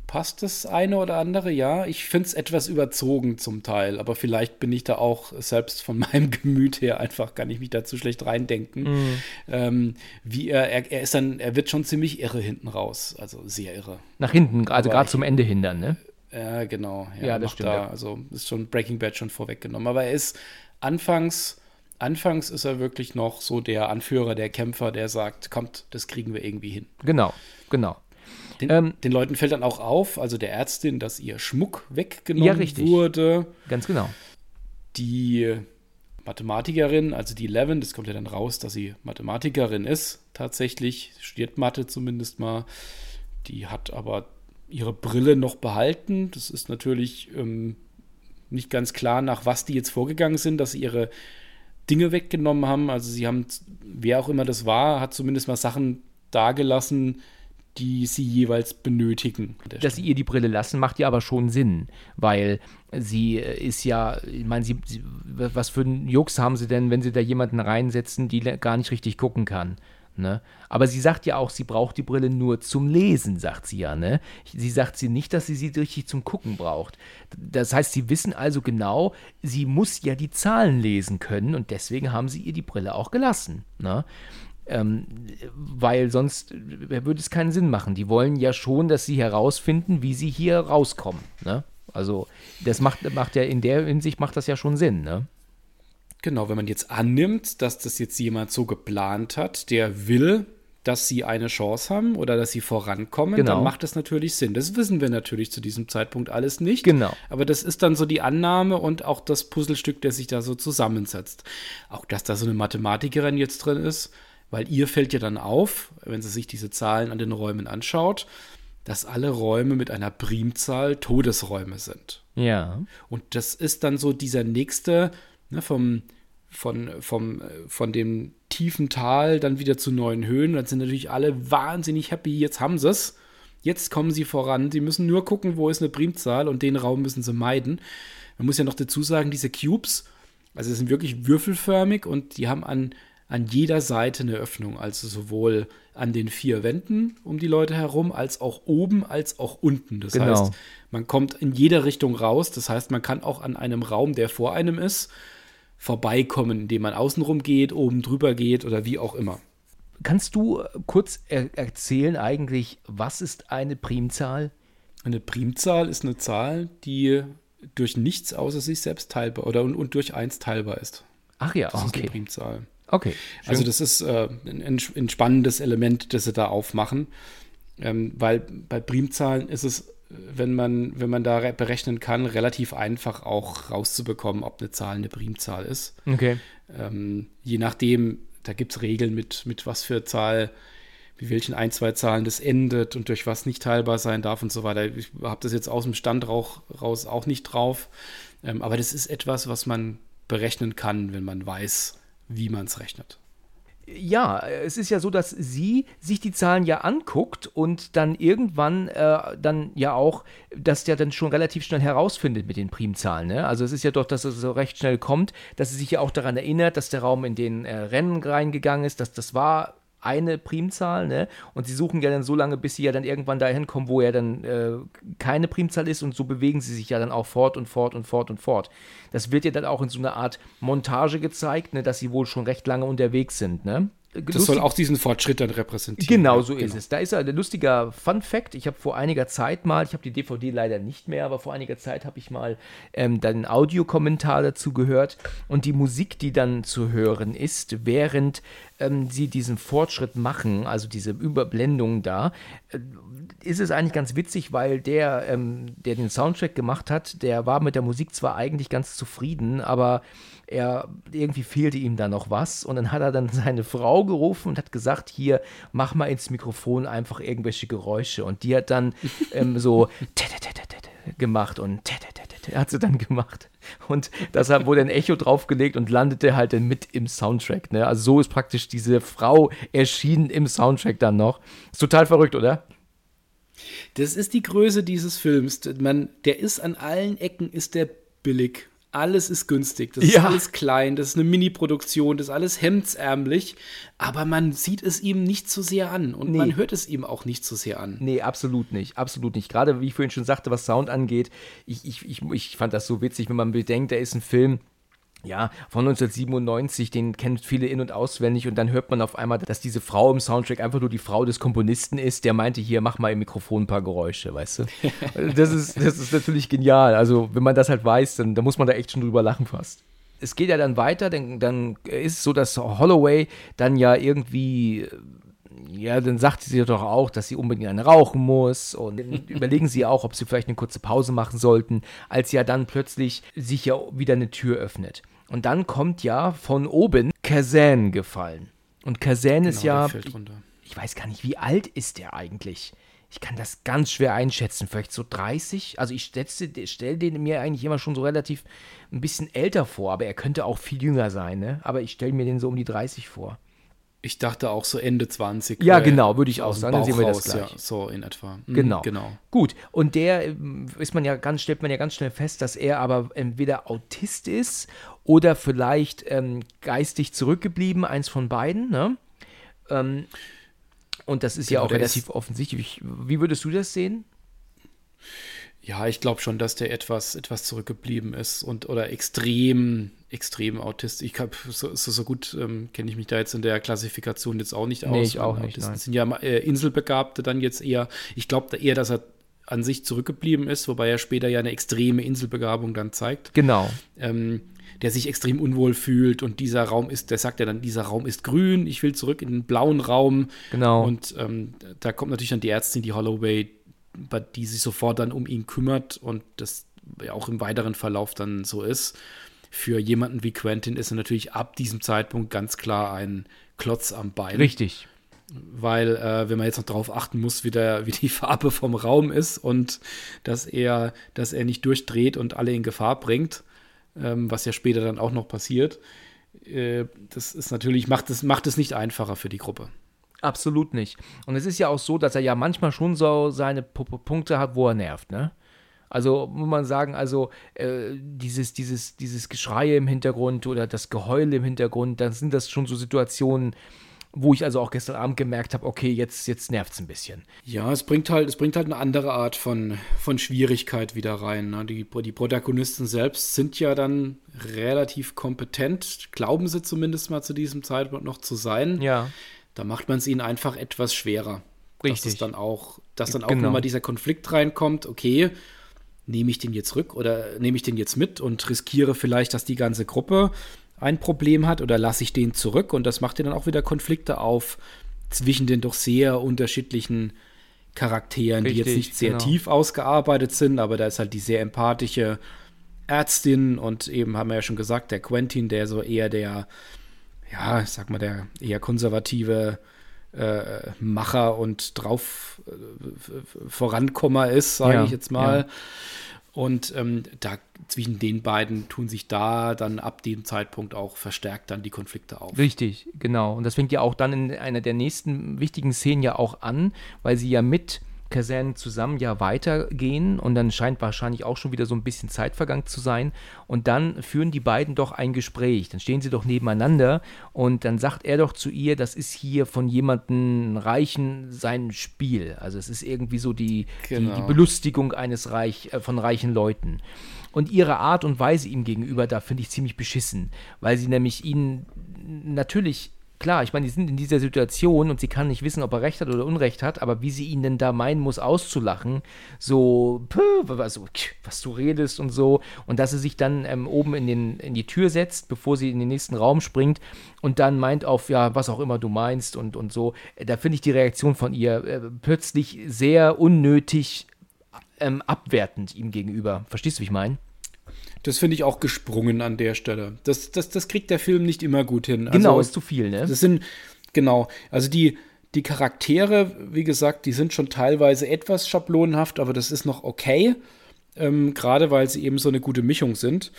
passt das eine oder andere, ja. Ich finde es etwas überzogen zum Teil, aber vielleicht bin ich da auch selbst von meinem Gemüt her einfach, kann ich mich da zu schlecht reindenken. Mhm. Ähm, wie er, er, er ist dann, er wird schon ziemlich irre hinten raus, also sehr irre. Nach hinten, also gerade zum Ende hindern, ne? Ja, genau. Ja, ja das stimmt. Da, Also ist schon Breaking Bad schon vorweggenommen. Aber er ist anfangs, anfangs ist er wirklich noch so der Anführer, der Kämpfer, der sagt, kommt, das kriegen wir irgendwie hin. Genau, genau. Den, ähm, den, Leuten fällt dann auch auf, also der Ärztin, dass ihr Schmuck weggenommen ja, richtig. wurde. Ganz genau. Die Mathematikerin, also die Eleven, das kommt ja dann raus, dass sie Mathematikerin ist, tatsächlich, studiert Mathe zumindest mal. Die hat aber ihre Brille noch behalten. Das ist natürlich ähm, nicht ganz klar, nach was die jetzt vorgegangen sind, dass sie ihre Dinge weggenommen haben. Also sie haben, wer auch immer das war, hat zumindest mal Sachen dagelassen, die sie jeweils benötigen. Dass sie ihr die Brille lassen, macht ja aber schon Sinn, weil sie ist ja, ich meine, sie, was für einen Jux haben sie denn, wenn sie da jemanden reinsetzen, die gar nicht richtig gucken kann? Ne? Aber sie sagt ja auch, sie braucht die Brille nur zum Lesen, sagt sie ja. Ne? Sie sagt sie nicht, dass sie sie richtig zum Gucken braucht. Das heißt, sie wissen also genau, sie muss ja die Zahlen lesen können und deswegen haben sie ihr die Brille auch gelassen. Ne? Ähm, weil sonst würde es keinen Sinn machen. Die wollen ja schon, dass sie herausfinden, wie sie hier rauskommen. Ne? Also das macht, macht ja in der Hinsicht macht das ja schon Sinn. Ne? Genau, wenn man jetzt annimmt, dass das jetzt jemand so geplant hat, der will, dass sie eine Chance haben oder dass sie vorankommen, genau. dann macht das natürlich Sinn. Das wissen wir natürlich zu diesem Zeitpunkt alles nicht. Genau. Aber das ist dann so die Annahme und auch das Puzzlestück, der sich da so zusammensetzt. Auch dass da so eine Mathematikerin jetzt drin ist, weil ihr fällt ja dann auf, wenn sie sich diese Zahlen an den Räumen anschaut, dass alle Räume mit einer Primzahl Todesräume sind. Ja. Und das ist dann so dieser nächste, ne, vom, von, vom, von dem tiefen Tal dann wieder zu neuen Höhen. Dann sind natürlich alle wahnsinnig happy, jetzt haben sie es. Jetzt kommen sie voran. Sie müssen nur gucken, wo ist eine Primzahl und den Raum müssen sie meiden. Man muss ja noch dazu sagen, diese Cubes, also sie sind wirklich würfelförmig und die haben an an jeder Seite eine Öffnung, also sowohl an den vier Wänden um die Leute herum, als auch oben, als auch unten. Das genau. heißt, man kommt in jeder Richtung raus. Das heißt, man kann auch an einem Raum, der vor einem ist, vorbeikommen, indem man außenrum geht, oben drüber geht oder wie auch immer. Kannst du äh, kurz er erzählen eigentlich, was ist eine Primzahl? Eine Primzahl ist eine Zahl, die durch nichts außer sich selbst teilbar oder und, und durch eins teilbar ist. Ach ja, das okay. ist eine Primzahl. Okay. Schön. Also das ist äh, ein, ein, spannendes Element, das sie da aufmachen, ähm, weil bei Primzahlen ist es, wenn man, wenn man da berechnen kann, relativ einfach auch rauszubekommen, ob eine Zahl eine Primzahl ist. Okay. Ähm, je nachdem, da gibt es Regeln mit, mit was für Zahl, wie welchen ein, zwei Zahlen das endet und durch was nicht teilbar sein darf und so weiter. Ich habe das jetzt aus dem Stand raus auch nicht drauf. Ähm, aber das ist etwas, was man berechnen kann, wenn man weiß, wie man es rechnet. Ja, es ist ja so, dass sie sich die Zahlen ja anguckt und dann irgendwann äh, dann ja auch das ja dann schon relativ schnell herausfindet mit den Primzahlen. Ne? Also es ist ja doch, dass es so recht schnell kommt, dass sie sich ja auch daran erinnert, dass der Raum in den äh, Rennen reingegangen ist, dass das war eine Primzahl, ne? Und sie suchen ja dann so lange, bis sie ja dann irgendwann dahin kommen, wo er dann äh, keine Primzahl ist und so bewegen sie sich ja dann auch fort und fort und fort und fort. Das wird ja dann auch in so einer Art Montage gezeigt, ne, dass sie wohl schon recht lange unterwegs sind, ne? Das soll auch diesen Fortschritt dann repräsentieren. Genau, so genau. ist es. Da ist ein lustiger Fun Fact. Ich habe vor einiger Zeit mal, ich habe die DVD leider nicht mehr, aber vor einiger Zeit habe ich mal ähm, dann Audiokommentar dazu gehört. Und die Musik, die dann zu hören ist, während ähm, sie diesen Fortschritt machen, also diese Überblendung da, äh, ist es eigentlich ganz witzig, weil der, ähm, der den Soundtrack gemacht hat, der war mit der Musik zwar eigentlich ganz zufrieden, aber er irgendwie fehlte ihm da noch was und dann hat er dann seine Frau gerufen und hat gesagt, hier mach mal ins Mikrofon einfach irgendwelche Geräusche und die hat dann ähm, so gemacht und hat sie dann gemacht und das wurde ein Echo draufgelegt und landete halt dann mit im Soundtrack. Ne? Also so ist praktisch diese Frau erschienen im Soundtrack dann noch. Ist total verrückt, oder? Das ist die Größe dieses Films. Man, der ist an allen Ecken ist der billig alles ist günstig, das ja. ist alles klein, das ist eine Mini-Produktion, das ist alles hemdsärmlich, aber man sieht es ihm nicht so sehr an und nee. man hört es ihm auch nicht so sehr an. Nee, absolut nicht, absolut nicht. Gerade wie ich vorhin schon sagte, was Sound angeht, ich, ich, ich, ich fand das so witzig, wenn man bedenkt, da ist ein Film, ja, von 1997, den kennt viele in- und auswendig und dann hört man auf einmal, dass diese Frau im Soundtrack einfach nur die Frau des Komponisten ist, der meinte, hier, mach mal im Mikrofon ein paar Geräusche, weißt du? das, ist, das ist natürlich genial. Also, wenn man das halt weiß, dann, dann muss man da echt schon drüber lachen fast. Es geht ja dann weiter, denn dann ist es so, dass Holloway dann ja irgendwie ja, dann sagt sie doch auch, dass sie unbedingt eine rauchen muss und überlegen sie auch, ob sie vielleicht eine kurze Pause machen sollten, als ja dann plötzlich sich ja wieder eine Tür öffnet. Und dann kommt ja von oben Kazan gefallen. Und Kazan genau, ist ja, ich, ich weiß gar nicht, wie alt ist der eigentlich? ich kann das ganz schwer einschätzen, vielleicht so 30. Also ich stelle den mir eigentlich immer schon so relativ ein bisschen älter vor, aber er könnte auch viel jünger sein, ne? Aber ich stelle mir den so um die 30 vor. Ich dachte auch so Ende 20. Ja, genau, würde ich auch sagen. Dann sehen wir das gleich. Ja, so in etwa. Mhm, genau. genau. Gut. Und der ähm, ist man ja ganz, stellt man ja ganz schnell fest, dass er aber entweder Autist ist oder vielleicht ähm, geistig zurückgeblieben, eins von beiden, ne? Ähm, und das ist genau, ja auch relativ offensichtlich. Wie würdest du das sehen? Ja, ich glaube schon, dass der etwas, etwas zurückgeblieben ist und oder extrem, extrem autistisch. Ich habe so, so, so, gut ähm, kenne ich mich da jetzt in der Klassifikation jetzt auch nicht aus. Nee, ich auch nicht. Autisten sind ja äh, Inselbegabte dann jetzt eher. Ich glaube eher, dass er an sich zurückgeblieben ist, wobei er später ja eine extreme Inselbegabung dann zeigt. Genau. Ähm, der sich extrem unwohl fühlt und dieser Raum ist, der sagt ja dann, dieser Raum ist grün, ich will zurück in den blauen Raum. Genau. Und ähm, da kommt natürlich dann die Ärztin, die Holloway, die sich sofort dann um ihn kümmert und das ja auch im weiteren Verlauf dann so ist. Für jemanden wie Quentin ist er natürlich ab diesem Zeitpunkt ganz klar ein Klotz am Bein. Richtig weil äh, wenn man jetzt noch darauf achten muss, wie, der, wie die Farbe vom Raum ist und dass er, dass er nicht durchdreht und alle in Gefahr bringt, ähm, was ja später dann auch noch passiert. Äh, das ist natürlich, macht es, macht es nicht einfacher für die Gruppe. Absolut nicht. Und es ist ja auch so, dass er ja manchmal schon so seine P Punkte hat, wo er nervt, ne? Also muss man sagen, also äh, dieses, dieses, dieses Geschrei im Hintergrund oder das Geheul im Hintergrund, dann sind das schon so Situationen, wo ich also auch gestern Abend gemerkt habe, okay, jetzt, jetzt nervt es ein bisschen. Ja, es bringt halt, es bringt halt eine andere Art von, von Schwierigkeit wieder rein. Ne? Die, die Protagonisten selbst sind ja dann relativ kompetent, glauben sie zumindest mal zu diesem Zeitpunkt noch zu sein. Ja. Da macht man es ihnen einfach etwas schwerer. Richtig. Dass, dann auch, dass dann auch genau. nochmal dieser Konflikt reinkommt, okay, nehme ich den jetzt rück oder nehme ich den jetzt mit und riskiere vielleicht, dass die ganze Gruppe ein Problem hat oder lasse ich den zurück und das macht ja dann auch wieder Konflikte auf zwischen den doch sehr unterschiedlichen Charakteren, Richtig, die jetzt nicht sehr genau. tief ausgearbeitet sind, aber da ist halt die sehr empathische Ärztin und eben haben wir ja schon gesagt, der Quentin, der so eher der, ja, ich sag mal, der eher konservative äh, Macher und drauf äh, Vorankommer ist, sage ja, ich jetzt mal. Ja. Und ähm, da zwischen den beiden tun sich da dann ab dem Zeitpunkt auch verstärkt dann die Konflikte auf. Richtig, genau. Und das fängt ja auch dann in einer der nächsten wichtigen Szenen ja auch an, weil sie ja mit Kazan zusammen ja weitergehen und dann scheint wahrscheinlich auch schon wieder so ein bisschen Zeit vergangen zu sein und dann führen die beiden doch ein Gespräch. Dann stehen sie doch nebeneinander und dann sagt er doch zu ihr, das ist hier von jemandem Reichen sein Spiel. Also es ist irgendwie so die, genau. die, die, Belustigung eines Reich, äh, von reichen Leuten. Und ihre Art und Weise ihm gegenüber, da finde ich ziemlich beschissen, weil sie nämlich ihn natürlich klar, ich meine, die sind in dieser Situation und sie kann nicht wissen, ob er Recht hat oder Unrecht hat, aber wie sie ihn denn da meinen muss, auszulachen, so, also, was du redest und so, und dass sie sich dann ähm, oben in, den, in die Tür setzt, bevor sie in den nächsten Raum springt und dann meint auf, ja, was auch immer du meinst und, und so, da finde ich die Reaktion von ihr äh, plötzlich sehr unnötig ähm, abwertend ihm gegenüber. Verstehst du, wie ich meine? Das finde ich auch gesprungen an der Stelle. Das, das, das kriegt der Film nicht immer gut hin. Also, genau, ist zu viel, ne? Das sind, genau, also die, die Charaktere, wie gesagt, die sind schon teilweise etwas schablonenhaft, aber das ist noch okay. Ähm, Gerade weil sie eben so eine gute Mischung sind.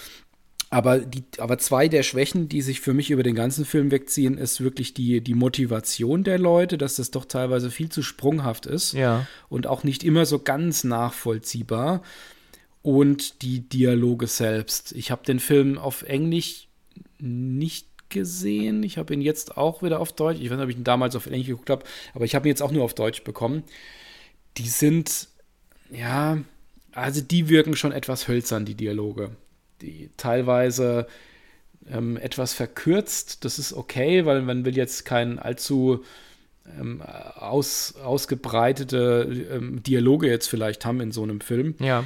Aber, die, aber zwei der Schwächen, die sich für mich über den ganzen Film wegziehen, ist wirklich die, die Motivation der Leute, dass das doch teilweise viel zu sprunghaft ist ja. und auch nicht immer so ganz nachvollziehbar und die Dialoge selbst. Ich habe den Film auf Englisch nicht gesehen. Ich habe ihn jetzt auch wieder auf Deutsch. Ich weiß nicht, ob ich ihn damals auf Englisch geguckt habe, aber ich habe ihn jetzt auch nur auf Deutsch bekommen. Die sind, ja, also die wirken schon etwas hölzern, die Dialoge. Die teilweise ähm, etwas verkürzt. Das ist okay, weil man will jetzt keinen allzu ähm, aus, ausgebreitete ähm, Dialoge jetzt vielleicht haben in so einem Film. Ja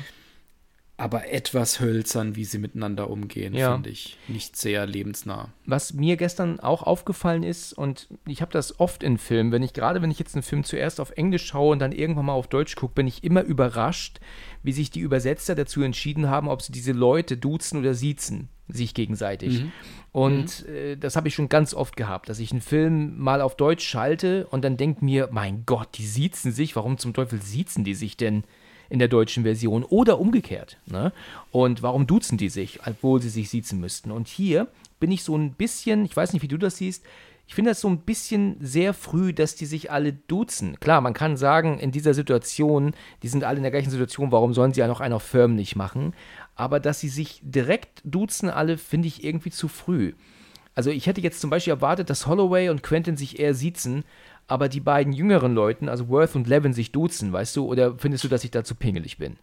aber etwas hölzern, wie sie miteinander umgehen, ja. finde ich. Nicht sehr lebensnah. Was mir gestern auch aufgefallen ist, und ich habe das oft in Filmen, wenn ich gerade, wenn ich jetzt einen Film zuerst auf Englisch schaue und dann irgendwann mal auf Deutsch gucke, bin ich immer überrascht, wie sich die Übersetzer dazu entschieden haben, ob sie diese Leute duzen oder siezen sich gegenseitig. Mhm. Und mhm. Äh, das habe ich schon ganz oft gehabt, dass ich einen Film mal auf Deutsch schalte und dann denke mir, mein Gott, die siezen sich, warum zum Teufel siezen die sich denn? In der deutschen Version oder umgekehrt. Ne? Und warum duzen die sich, obwohl sie sich siezen müssten? Und hier bin ich so ein bisschen, ich weiß nicht, wie du das siehst, ich finde das so ein bisschen sehr früh, dass die sich alle duzen. Klar, man kann sagen, in dieser Situation, die sind alle in der gleichen Situation, warum sollen sie ja noch einer förmlich machen? Aber dass sie sich direkt duzen, alle, finde ich irgendwie zu früh. Also ich hätte jetzt zum Beispiel erwartet, dass Holloway und Quentin sich eher siezen, aber die beiden jüngeren Leuten, also Worth und Levin, sich duzen, weißt du? Oder findest du, dass ich da zu pingelig bin?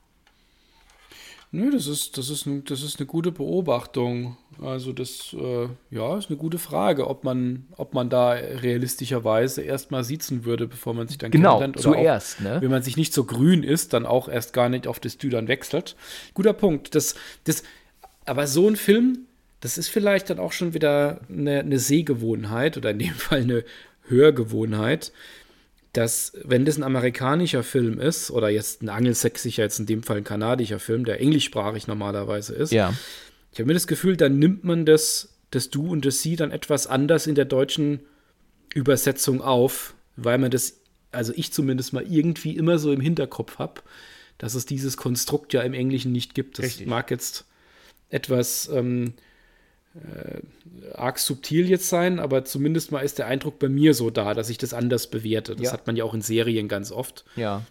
Nö, das ist, das ist, das ist eine gute Beobachtung. Also das, äh, ja, ist eine gute Frage, ob man, ob man da realistischerweise erstmal siezen würde, bevor man sich dann genau, kennenlernt. Genau, zuerst, auch, ne? Wenn man sich nicht so grün ist, dann auch erst gar nicht auf das Dü dann wechselt. Guter Punkt. Das, das, aber so ein Film, das ist vielleicht dann auch schon wieder eine, eine Sehgewohnheit oder in dem Fall eine Hörgewohnheit, dass, wenn das ein amerikanischer Film ist, oder jetzt ein angelsächsischer, jetzt in dem Fall ein kanadischer Film, der englischsprachig normalerweise ist, ja. ich habe mir das Gefühl, dann nimmt man das, das Du und das Sie dann etwas anders in der deutschen Übersetzung auf, weil man das, also ich zumindest mal irgendwie immer so im Hinterkopf habe, dass es dieses Konstrukt ja im Englischen nicht gibt. Das Richtig. mag jetzt etwas ähm, äh, arg subtil jetzt sein, aber zumindest mal ist der Eindruck bei mir so da, dass ich das anders bewerte. Das ja. hat man ja auch in Serien ganz oft. Ja.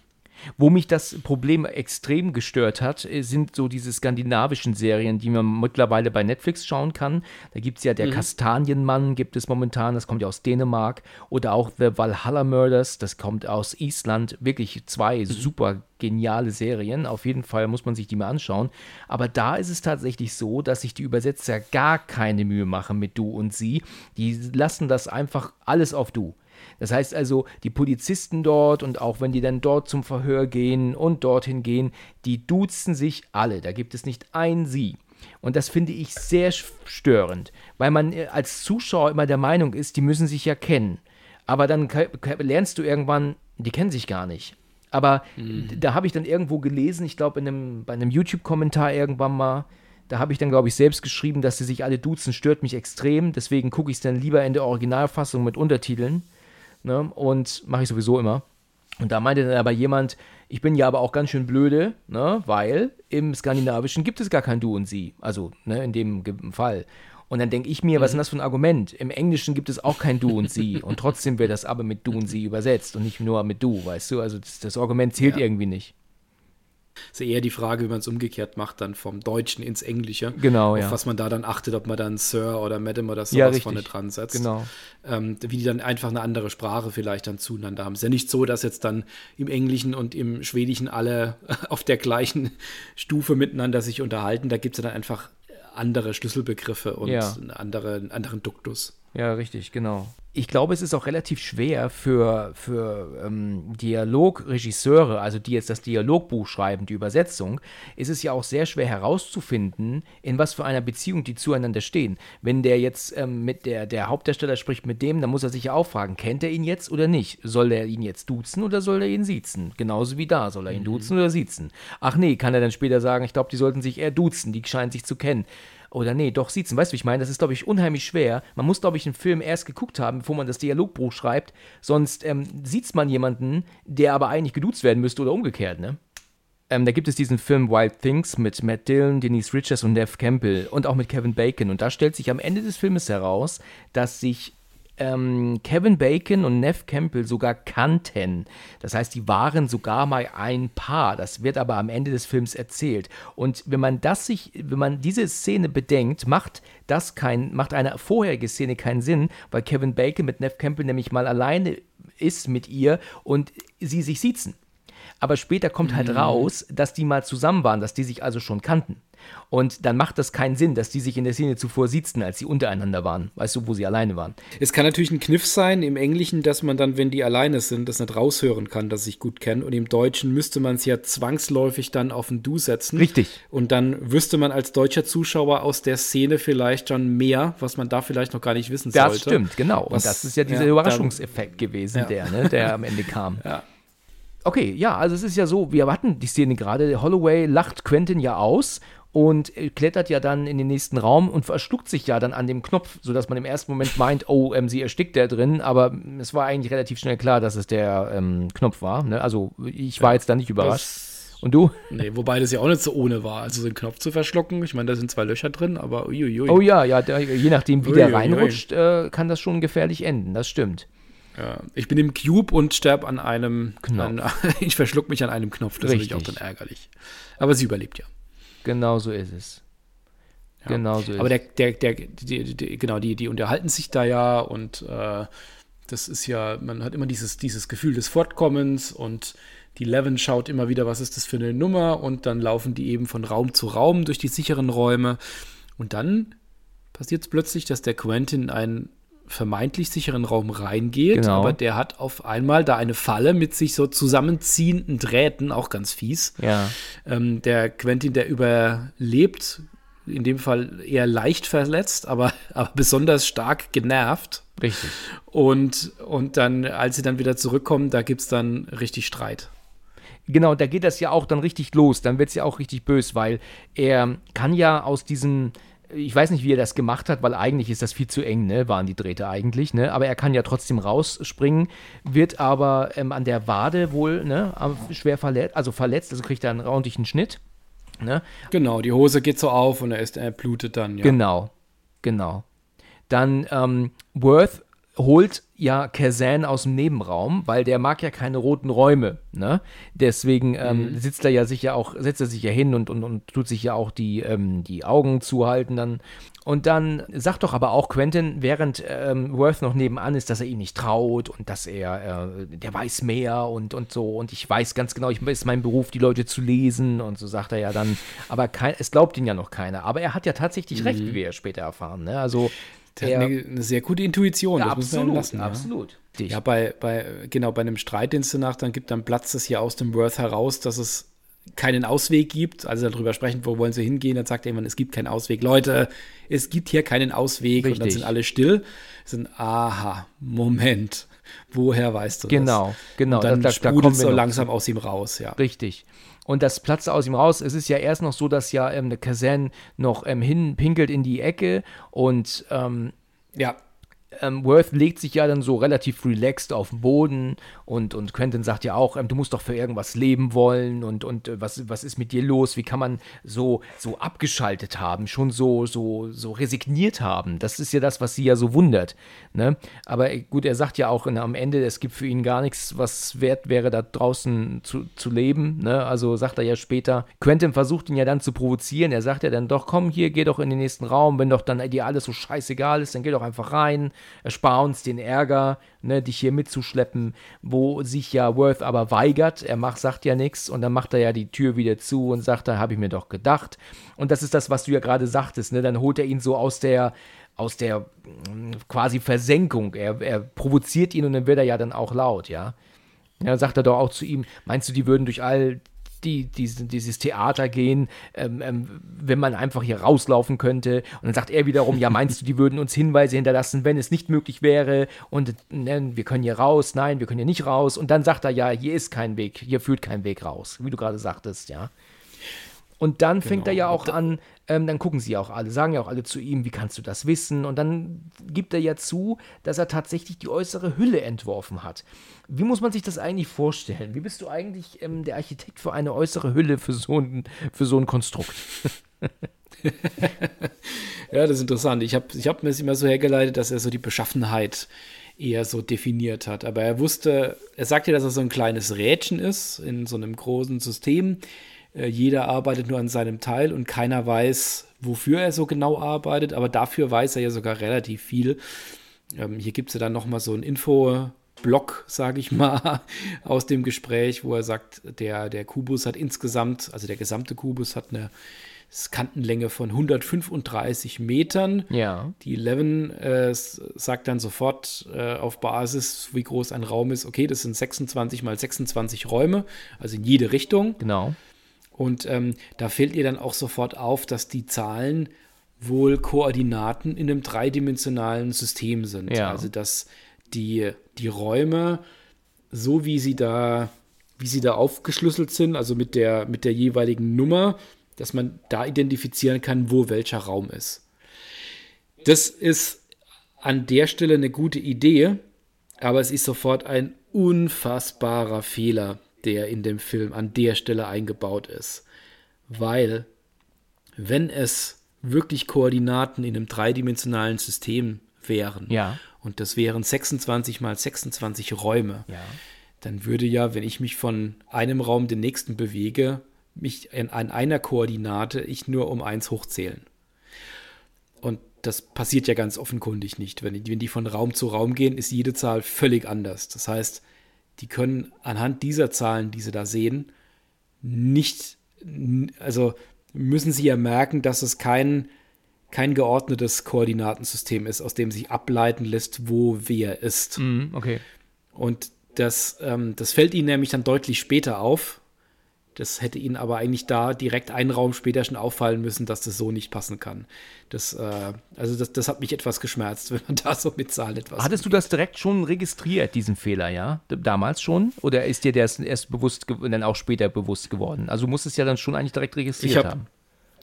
Wo mich das Problem extrem gestört hat, äh, sind so diese skandinavischen Serien, die man mittlerweile bei Netflix schauen kann. Da gibt es ja der mhm. Kastanienmann, gibt es momentan, das kommt ja aus Dänemark. Oder auch The Valhalla Murders, das kommt aus Island. Wirklich zwei mhm. super geniale Serien. Auf jeden Fall muss man sich die mal anschauen. Aber da ist es tatsächlich so, dass sich die Übersetzer gar keine Mühe machen mit du und sie. Die lassen das einfach alles auf du. Das heißt also, die Polizisten dort und auch wenn die dann dort zum Verhör gehen und dorthin gehen, die duzen sich alle. Da gibt es nicht ein Sie. Und das finde ich sehr störend, weil man äh, als Zuschauer immer der Meinung ist, die müssen sich ja kennen. Aber dann lernst du irgendwann, die kennen sich gar nicht. Aber mhm. da habe ich dann irgendwo gelesen, ich glaube bei einem YouTube-Kommentar irgendwann mal, da habe ich dann, glaube ich, selbst geschrieben, dass sie sich alle duzen, stört mich extrem. Deswegen gucke ich es dann lieber in der Originalfassung mit Untertiteln. Ne? Und mache ich sowieso immer. Und da meinte dann aber jemand, ich bin ja aber auch ganz schön blöde, ne? weil im Skandinavischen gibt es gar kein Du und Sie. Also ne, in dem Fall. Und dann denke ich mir, was ist denn das für ein Argument? Im Englischen gibt es auch kein Du und Sie. und trotzdem wird das aber mit Du und Sie übersetzt und nicht nur mit Du, weißt du? Also das, das Argument zählt ja. irgendwie nicht. Ist eher die Frage, wie man es umgekehrt macht, dann vom Deutschen ins Englische. Genau, auf ja. was man da dann achtet, ob man dann Sir oder Madam oder sowas ja, vorne dran setzt. Genau. Ähm, wie die dann einfach eine andere Sprache vielleicht dann zueinander haben. Es ist ja nicht so, dass jetzt dann im Englischen und im Schwedischen alle auf der gleichen Stufe miteinander sich unterhalten. Da gibt es ja dann einfach andere Schlüsselbegriffe und ja. einen, andere, einen anderen Duktus. Ja, richtig, genau ich glaube, es ist auch relativ schwer für, für ähm, Dialogregisseure, also die jetzt das Dialogbuch schreiben, die Übersetzung, ist es ja auch sehr schwer herauszufinden, in was für einer Beziehung die zueinander stehen. Wenn der jetzt ähm, mit der, der Hauptdarsteller spricht mit dem, dann muss er sich ja auch fragen, kennt er ihn jetzt oder nicht? Soll er ihn jetzt duzen oder soll er ihn siezen? Genauso wie da, soll er ihn mhm. duzen oder siezen? Ach nee, kann er dann später sagen, ich glaube, die sollten sich eher duzen, die scheinen sich zu kennen oder nee, doch siezen. Weißt du, wie ich meine? Das ist, glaube ich, unheimlich schwer. Man muss, glaube ich, einen Film erst geguckt haben, bevor man das Dialogbuch schreibt. Sonst ähm, sieht man jemanden, der aber eigentlich geduzt werden müsste oder umgekehrt, ne? Ähm, da gibt es diesen Film Wild Things mit Matt Dillon, Denise Richards und Nev Campbell und auch mit Kevin Bacon. Und da stellt sich am Ende des Filmes heraus, dass sich ähm, Kevin Bacon und Nev Campbell sogar kannten. Das heißt, die waren sogar mal ein Paar. Das wird aber am Ende des Films erzählt. Und wenn man das sich, wenn man diese Szene bedenkt, macht das kein, macht eine vorherige Szene keinen Sinn, weil Kevin Bacon mit Nev Campbell nämlich mal alleine ist mit ihr und sie sich siezen. Aber später kommt halt mhm. raus, dass die mal zusammen waren, dass die sich also schon kannten. Und dann macht das keinen Sinn, dass die sich in der Szene zuvor siezten, als sie untereinander waren. Weißt du, wo sie alleine waren. Es kann natürlich ein Kniff sein im Englischen, dass man dann, wenn die alleine sind, das nicht raushören kann, dass sie sich gut kennen. Und im Deutschen müsste man es ja zwangsläufig dann auf ein Du setzen. Richtig. Und dann wüsste man als deutscher Zuschauer aus der Szene vielleicht schon mehr, was man da vielleicht noch gar nicht wissen das sollte. Das stimmt, genau. Was, Und das ist ja dieser ja, Überraschungseffekt gewesen, ja. der, ne, der am Ende kam. Ja. Okay, ja, also es ist ja so, wir hatten die Szene gerade, Holloway lacht Quentin ja aus und klettert ja dann in den nächsten Raum und verschluckt sich ja dann an dem Knopf, sodass man im ersten Moment meint, oh, ähm, sie erstickt da drin, aber es war eigentlich relativ schnell klar, dass es der ähm, Knopf war. Ne? Also ich war ja, jetzt da nicht überrascht. Und du? Nee, wobei das ja auch nicht so ohne war. Also so einen Knopf zu verschlucken, ich meine, da sind zwei Löcher drin, aber uiuiui. Oh ja, ja, da, je nachdem, wie uiuiui. der reinrutscht, äh, kann das schon gefährlich enden, das stimmt. Ich bin im Cube und sterbe an einem Knopf. An, ich verschluck mich an einem Knopf, das Richtig. ist natürlich auch dann ärgerlich. Aber sie überlebt ja. Genau so ist es. Ja. Genau so ist Aber der, der, der, die, die, genau, die, die unterhalten sich da ja und äh, das ist ja, man hat immer dieses, dieses Gefühl des Fortkommens und die Levin schaut immer wieder, was ist das für eine Nummer und dann laufen die eben von Raum zu Raum durch die sicheren Räume und dann passiert es plötzlich, dass der Quentin einen vermeintlich sicheren Raum reingeht, genau. aber der hat auf einmal da eine Falle mit sich so zusammenziehenden Drähten, auch ganz fies. Ja. Ähm, der Quentin, der überlebt, in dem Fall eher leicht verletzt, aber, aber besonders stark genervt. Richtig. Und, und dann, als sie dann wieder zurückkommen, da gibt es dann richtig Streit. Genau, da geht das ja auch dann richtig los. Dann wird es ja auch richtig bös, weil er kann ja aus diesem ich weiß nicht, wie er das gemacht hat, weil eigentlich ist das viel zu eng, ne, waren die Drähte eigentlich, ne, aber er kann ja trotzdem rausspringen, wird aber ähm, an der Wade wohl, ne, schwer verletzt, also verletzt, also kriegt er einen ordentlichen Schnitt, ne. Genau, die Hose geht so auf und er, ist, er blutet dann, ja. Genau, genau. Dann ähm, Worth holt ja Kazan aus dem Nebenraum, weil der mag ja keine roten Räume. Ne? Deswegen ähm, mhm. sitzt er ja sich ja auch, setzt er sich ja hin und, und, und tut sich ja auch die, ähm, die Augen zuhalten dann. Und dann sagt doch aber auch Quentin, während ähm, Worth noch nebenan ist, dass er ihm nicht traut und dass er, äh, der weiß mehr und, und so. Und ich weiß ganz genau, ich ist mein Beruf, die Leute zu lesen. Und so sagt er ja dann. Aber kein, es glaubt ihn ja noch keiner. Aber er hat ja tatsächlich mhm. recht, wie wir ja später erfahren. Ne? Also der hat eine, eine, sehr gute Intuition, ja, das absolut, lassen. Absolut. Ja, ja bei, bei, genau, bei einem Streit, den es danach dann gibt, dann platzt es hier aus dem Worth heraus, dass es keinen Ausweg gibt. Also darüber sprechen, wo wollen sie hingehen, dann sagt jemand, es gibt keinen Ausweg. Leute, es gibt hier keinen Ausweg. Richtig. Und dann sind alle still. Sind, aha, Moment. Woher weißt du genau, das? Genau, genau. Dann da, da, da so langsam aus ihm raus, ja. Richtig. Und das platzt aus ihm raus. Es ist ja erst noch so, dass ja ähm, der Kazan noch ähm, hinpinkelt in die Ecke und ähm, ja ähm, Worth legt sich ja dann so relativ relaxed auf den Boden und, und Quentin sagt ja auch, ähm, du musst doch für irgendwas leben wollen und, und äh, was, was ist mit dir los? Wie kann man so, so abgeschaltet haben, schon so, so, so resigniert haben? Das ist ja das, was sie ja so wundert. Ne? Aber äh, gut, er sagt ja auch in, am Ende, es gibt für ihn gar nichts, was wert wäre, da draußen zu, zu leben. Ne? Also sagt er ja später, Quentin versucht ihn ja dann zu provozieren. Er sagt ja dann doch, komm hier, geh doch in den nächsten Raum, wenn doch dann dir alles so scheißegal ist, dann geh doch einfach rein erspar uns den Ärger, ne, dich hier mitzuschleppen, wo sich ja Worth aber weigert. Er macht, sagt ja nichts und dann macht er ja die Tür wieder zu und sagt, da habe ich mir doch gedacht. Und das ist das, was du ja gerade sagtest, ne? Dann holt er ihn so aus der aus der mm, quasi Versenkung. Er, er provoziert ihn und dann wird er ja dann auch laut, ja. Ja, sagt er doch auch zu ihm, meinst du, die würden durch all die, die, dieses Theater gehen, ähm, ähm, wenn man einfach hier rauslaufen könnte. Und dann sagt er wiederum, ja, meinst du, die würden uns Hinweise hinterlassen, wenn es nicht möglich wäre? Und ne, wir können hier raus, nein, wir können hier nicht raus. Und dann sagt er, ja, hier ist kein Weg, hier führt kein Weg raus, wie du gerade sagtest, ja. Und dann genau. fängt er ja auch an, ähm, dann gucken sie ja auch alle, sagen ja auch alle zu ihm, wie kannst du das wissen? Und dann gibt er ja zu, dass er tatsächlich die äußere Hülle entworfen hat. Wie muss man sich das eigentlich vorstellen? Wie bist du eigentlich ähm, der Architekt für eine äußere Hülle für so ein, für so ein Konstrukt? ja, das ist interessant. Ich habe ich hab mir es immer so hergeleitet, dass er so die Beschaffenheit eher so definiert hat. Aber er wusste, er sagte, dass er so ein kleines Rädchen ist in so einem großen System jeder arbeitet nur an seinem Teil und keiner weiß, wofür er so genau arbeitet, aber dafür weiß er ja sogar relativ viel. Ähm, hier gibt es ja dann nochmal so ein Info, Block, sage ich mal, aus dem Gespräch, wo er sagt, der, der Kubus hat insgesamt, also der gesamte Kubus hat eine Kantenlänge von 135 Metern. Ja. Die Eleven äh, sagt dann sofort äh, auf Basis, wie groß ein Raum ist, okay, das sind 26 mal 26 Räume, also in jede Richtung. Genau. Und ähm, da fällt ihr dann auch sofort auf, dass die Zahlen wohl Koordinaten in einem dreidimensionalen System sind. Ja. Also dass die, die Räume, so wie sie da, wie sie da aufgeschlüsselt sind, also mit der, mit der jeweiligen Nummer, dass man da identifizieren kann, wo welcher Raum ist. Das ist an der Stelle eine gute Idee, aber es ist sofort ein unfassbarer Fehler, der in dem Film an der Stelle eingebaut ist. Weil, wenn es wirklich Koordinaten in einem dreidimensionalen System wären, ja. und das wären 26 mal 26 Räume, ja. dann würde ja, wenn ich mich von einem Raum den nächsten bewege, mich in, an einer Koordinate ich nur um eins hochzählen. Und das passiert ja ganz offenkundig nicht. Wenn, wenn die von Raum zu Raum gehen, ist jede Zahl völlig anders. Das heißt, die können anhand dieser Zahlen, die sie da sehen, nicht, also müssen sie ja merken, dass es kein, kein geordnetes Koordinatensystem ist, aus dem sich ableiten lässt, wo wer ist. Mm, okay. Und das, ähm, das fällt ihnen nämlich dann deutlich später auf, das hätte ihnen aber eigentlich da direkt einen Raum später schon auffallen müssen, dass das so nicht passen kann. Das, äh, also das, das hat mich etwas geschmerzt, wenn man da so mit Zahlen etwas. Hattest du das direkt schon registriert, diesen Fehler, ja? Damals schon? Oder ist dir das erst bewusst, dann auch später bewusst geworden? Also du musstest ja dann schon eigentlich direkt registriert hab, haben.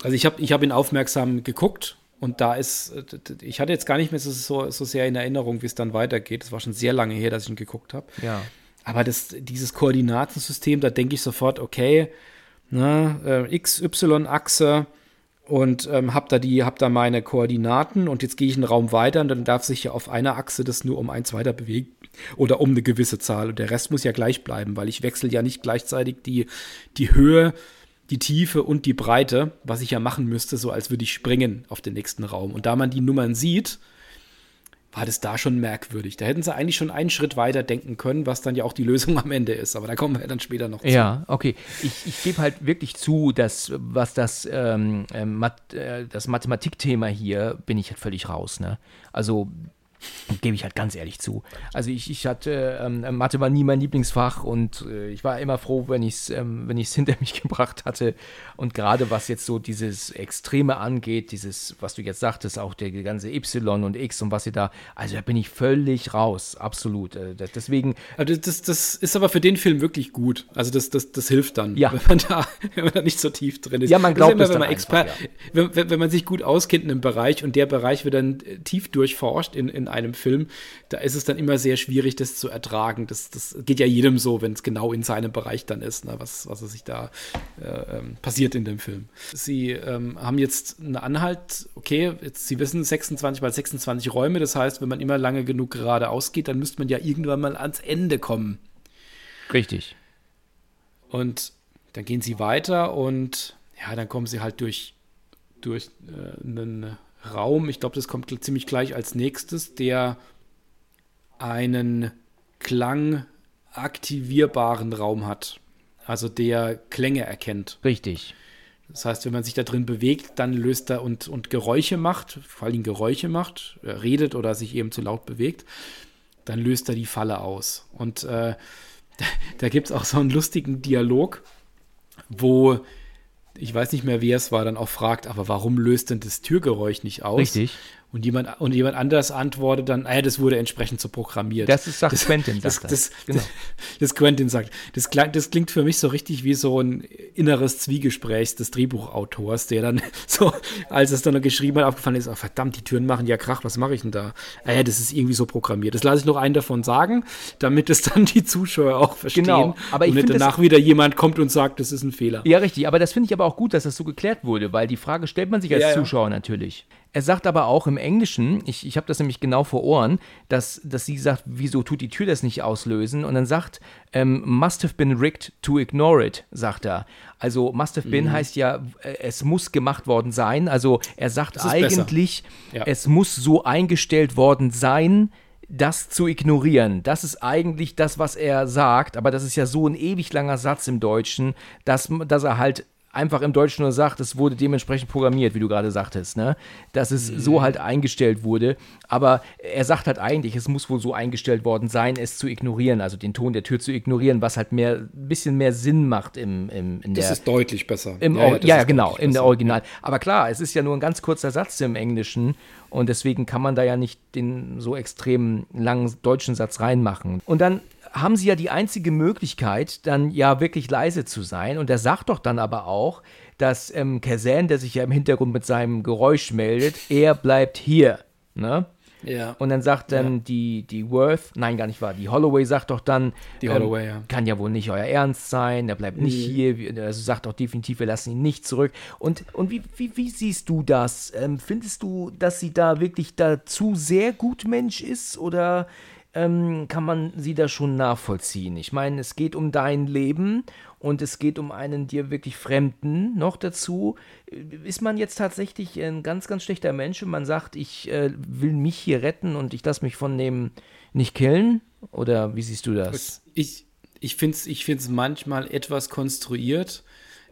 Also ich habe ich hab ihn aufmerksam geguckt und da ist, ich hatte jetzt gar nicht mehr so, so sehr in Erinnerung, wie es dann weitergeht. Es war schon sehr lange her, dass ich ihn geguckt habe. Ja. Aber das, dieses Koordinatensystem, da denke ich sofort, okay, ne, äh, X-Y-Achse und ähm, habe da, hab da meine Koordinaten und jetzt gehe ich einen Raum weiter und dann darf sich ja auf einer Achse das nur um eins weiter bewegen oder um eine gewisse Zahl und der Rest muss ja gleich bleiben, weil ich wechsle ja nicht gleichzeitig die, die Höhe, die Tiefe und die Breite, was ich ja machen müsste, so als würde ich springen auf den nächsten Raum. Und da man die Nummern sieht, war das da schon merkwürdig. Da hätten sie eigentlich schon einen Schritt weiter denken können, was dann ja auch die Lösung am Ende ist. Aber da kommen wir dann später noch zu. Ja, okay. Ich, ich gebe halt wirklich zu, dass was das, ähm, äh, das Mathematikthema hier, bin ich halt völlig raus. Ne? Also Gebe ich halt ganz ehrlich zu. Also ich, ich hatte, ähm, Mathe war nie mein Lieblingsfach und äh, ich war immer froh, wenn ich es ähm, wenn hinter mich gebracht hatte. Und gerade was jetzt so dieses Extreme angeht, dieses, was du jetzt sagtest, auch der ganze Y und X und was ihr da, also da bin ich völlig raus, absolut. Äh, deswegen. Also das, das ist aber für den Film wirklich gut. Also das, das, das hilft dann, ja. wenn, man da, wenn man da nicht so tief drin ist. Ja, man glaubt immer, es wenn, man einfach, ja. wenn, wenn, man sich gut auskennt in einem Bereich und der Bereich wird dann äh, tief durchforscht in, in einem Film, da ist es dann immer sehr schwierig, das zu ertragen. Das, das geht ja jedem so, wenn es genau in seinem Bereich dann ist, ne, was, was sich da äh, ähm, passiert in dem Film. Sie ähm, haben jetzt einen Anhalt, okay, jetzt, Sie wissen 26 mal 26 Räume, das heißt, wenn man immer lange genug geradeaus geht, dann müsste man ja irgendwann mal ans Ende kommen. Richtig. Und dann gehen Sie weiter und ja, dann kommen Sie halt durch, durch äh, einen Raum, ich glaube, das kommt ziemlich gleich als nächstes, der einen klangaktivierbaren Raum hat. Also der Klänge erkennt. Richtig. Das heißt, wenn man sich da drin bewegt, dann löst er und, und Geräusche macht, vor allem Geräusche macht, redet oder sich eben zu laut bewegt, dann löst er die Falle aus. Und äh, da, da gibt es auch so einen lustigen Dialog, wo ich weiß nicht mehr, wer es war, dann auch fragt, aber warum löst denn das Türgeräusch nicht aus? Richtig. Und jemand, und jemand anders antwortet dann, ah ja, das wurde entsprechend so programmiert. Das ist sagt das, Quentin, das, sagt das, genau. das, das, Quentin sagt. Das, klang, das klingt für mich so richtig wie so ein inneres Zwiegespräch des Drehbuchautors, der dann so, als es dann noch geschrieben hat, aufgefallen ist, oh, verdammt, die Türen machen ja Krach, was mache ich denn da? Ah ja, das ist irgendwie so programmiert. Das lasse ich noch einen davon sagen, damit es dann die Zuschauer auch verstehen. Genau, aber ich und nicht danach wieder jemand kommt und sagt, das ist ein Fehler. Ja, richtig, aber das finde ich aber auch gut, dass das so geklärt wurde, weil die Frage stellt man sich als Ja, ja. Zuschauer natürlich. Er sagt aber auch im Englischen, ich, ich habe das nämlich genau vor Ohren, dass, dass sie sagt, wieso tut die Tür das nicht auslösen? Und dann sagt, ähm, must have been rigged to ignore it, sagt er. Also must have been heißt ja, äh, es muss gemacht worden sein. Also er sagt eigentlich, Ja. es muss so eingestellt worden sein, das zu ignorieren. Das ist eigentlich das, was er sagt, aber das ist ja so ein ewig langer Satz im Deutschen, dass, dass er halt einfach im Deutschen nur sagt, es wurde dementsprechend programmiert, wie du gerade sagtest, ne? Dass es mhm. so halt eingestellt wurde. Aber er sagt halt eigentlich, es muss wohl so eingestellt worden sein, es zu ignorieren, also den Ton der Tür zu ignorieren, was halt mehr, ein bisschen mehr Sinn macht im, im in das der. Das ist deutlich besser. Im, ja, ja, ja genau, in der Original. Aber klar, es ist ja nur ein ganz kurzer Satz im Englischen und deswegen kann man da ja nicht den so extrem langen deutschen Satz reinmachen. Und dann haben sie ja die einzige Möglichkeit, dann ja wirklich leise zu sein. Und er sagt doch dann aber auch, dass ähm, Kazan, der sich ja im Hintergrund mit seinem Geräusch meldet, er bleibt hier. Ne? Ja. Und dann sagt dann ja. die, die Worth, nein, gar nicht wahr, die Holloway sagt doch dann, die ähm, Holloway, ja. kann ja wohl nicht euer Ernst sein, er bleibt mhm. nicht hier, also sagt auch definitiv, wir lassen ihn nicht zurück. Und, und wie, wie, wie siehst du das? Ähm, findest du, dass sie da wirklich dazu sehr gut Mensch ist oder ähm, kann man sie da schon nachvollziehen. Ich meine, es geht um dein Leben und es geht um einen dir wirklich Fremden noch dazu. Ist man jetzt tatsächlich ein ganz, ganz schlechter Mensch und man sagt, ich äh, will mich hier retten und ich lasse mich von dem nicht killen? Oder wie siehst du das? Ich, ich finde es ich find's manchmal etwas konstruiert,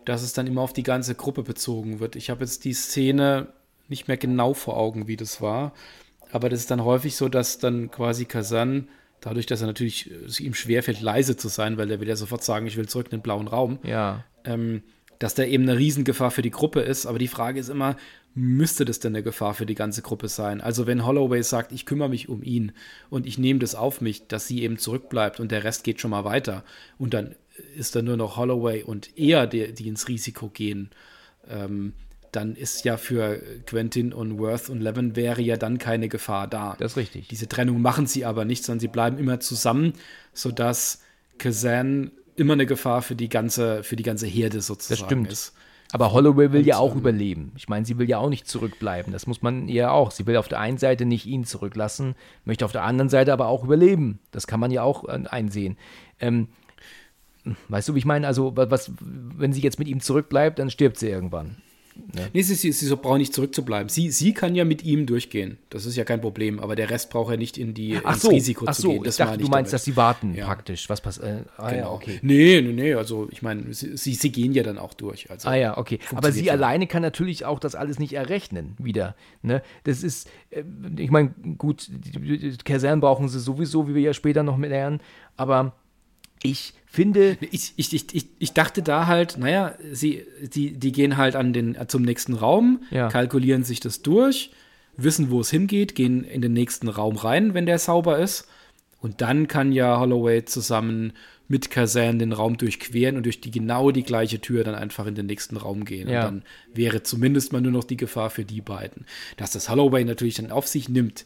dass es dann immer auf die ganze Gruppe bezogen wird. Ich habe jetzt die Szene nicht mehr genau vor Augen, wie das war aber das ist dann häufig so, dass dann quasi Kazan, dadurch, dass er natürlich es ihm schwerfällt, leise zu sein, weil er will ja sofort sagen, ich will zurück in den blauen Raum, ja. ähm, dass da eben eine Riesengefahr für die Gruppe ist. Aber die Frage ist immer, müsste das denn eine Gefahr für die ganze Gruppe sein? Also wenn Holloway sagt, ich kümmere mich um ihn und ich nehme das auf mich, dass sie eben zurückbleibt und der Rest geht schon mal weiter und dann ist da nur noch Holloway und er, die, die ins Risiko gehen, ähm, dann ist ja für Quentin und Worth und Levin wäre ja dann keine Gefahr da. Das ist richtig. Diese Trennung machen sie aber nicht, sondern sie bleiben immer zusammen, sodass Kazan immer eine Gefahr für die ganze, für die ganze Herde sozusagen das stimmt. ist. Aber Holloway will und, ja auch ähm, überleben. Ich meine, sie will ja auch nicht zurückbleiben. Das muss man ihr auch. Sie will auf der einen Seite nicht ihn zurücklassen, möchte auf der anderen Seite aber auch überleben. Das kann man ja auch äh, einsehen. Ähm, weißt du, wie ich meine? Also, was, wenn sie jetzt mit ihm zurückbleibt, dann stirbt sie irgendwann. Ne? Nee, sie, sie, sie braucht nicht zurückzubleiben. Sie, sie kann ja mit ihm durchgehen. Das ist ja kein Problem. Aber der Rest braucht ja nicht in die, ach ins so, Risiko ach zu so, gehen. Das ich dachte, du meinst, damit. dass sie warten ja. praktisch. Was passiert? Äh, ah, genau. ja, okay. Nee, nee, nee. Also ich meine, sie, sie, gehen ja dann auch durch. Also, ah ja, okay. Aber sie ja. alleine kann natürlich auch das alles nicht errechnen wieder. Ne? Das ist, äh, ich meine, gut, Kasernen brauchen sie sowieso, wie wir ja später noch lernen. Aber ich finde. Ich, ich, ich, ich dachte da halt, naja, sie, die, die gehen halt an den, zum nächsten Raum, ja. kalkulieren sich das durch, wissen, wo es hingeht, gehen in den nächsten Raum rein, wenn der sauber ist. Und dann kann ja Holloway zusammen mit Kazan den Raum durchqueren und durch die genau die gleiche Tür dann einfach in den nächsten Raum gehen. Ja. Und dann wäre zumindest mal nur noch die Gefahr für die beiden. Dass das Holloway natürlich dann auf sich nimmt,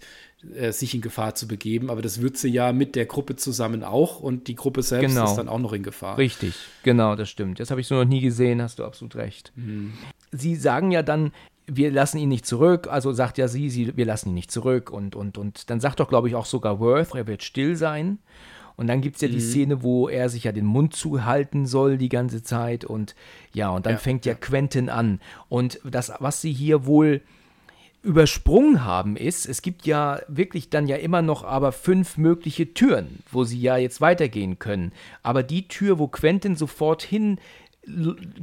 äh, sich in Gefahr zu begeben, aber das wird sie ja mit der Gruppe zusammen auch und die Gruppe selbst genau. ist dann auch noch in Gefahr. Richtig, genau, das stimmt. Das habe ich so noch nie gesehen, hast du absolut recht. Mhm. Sie sagen ja dann, wir lassen ihn nicht zurück, also sagt ja sie, sie, wir lassen ihn nicht zurück und, und, und dann sagt doch, glaube ich, auch sogar Worth, er wird still sein. Und dann gibt es ja die mhm. Szene, wo er sich ja den Mund zuhalten soll die ganze Zeit und ja, und dann ja, fängt ja, ja Quentin an. Und das, was sie hier wohl übersprungen haben, ist, es gibt ja wirklich dann ja immer noch aber fünf mögliche Türen, wo sie ja jetzt weitergehen können. Aber die Tür, wo Quentin sofort hin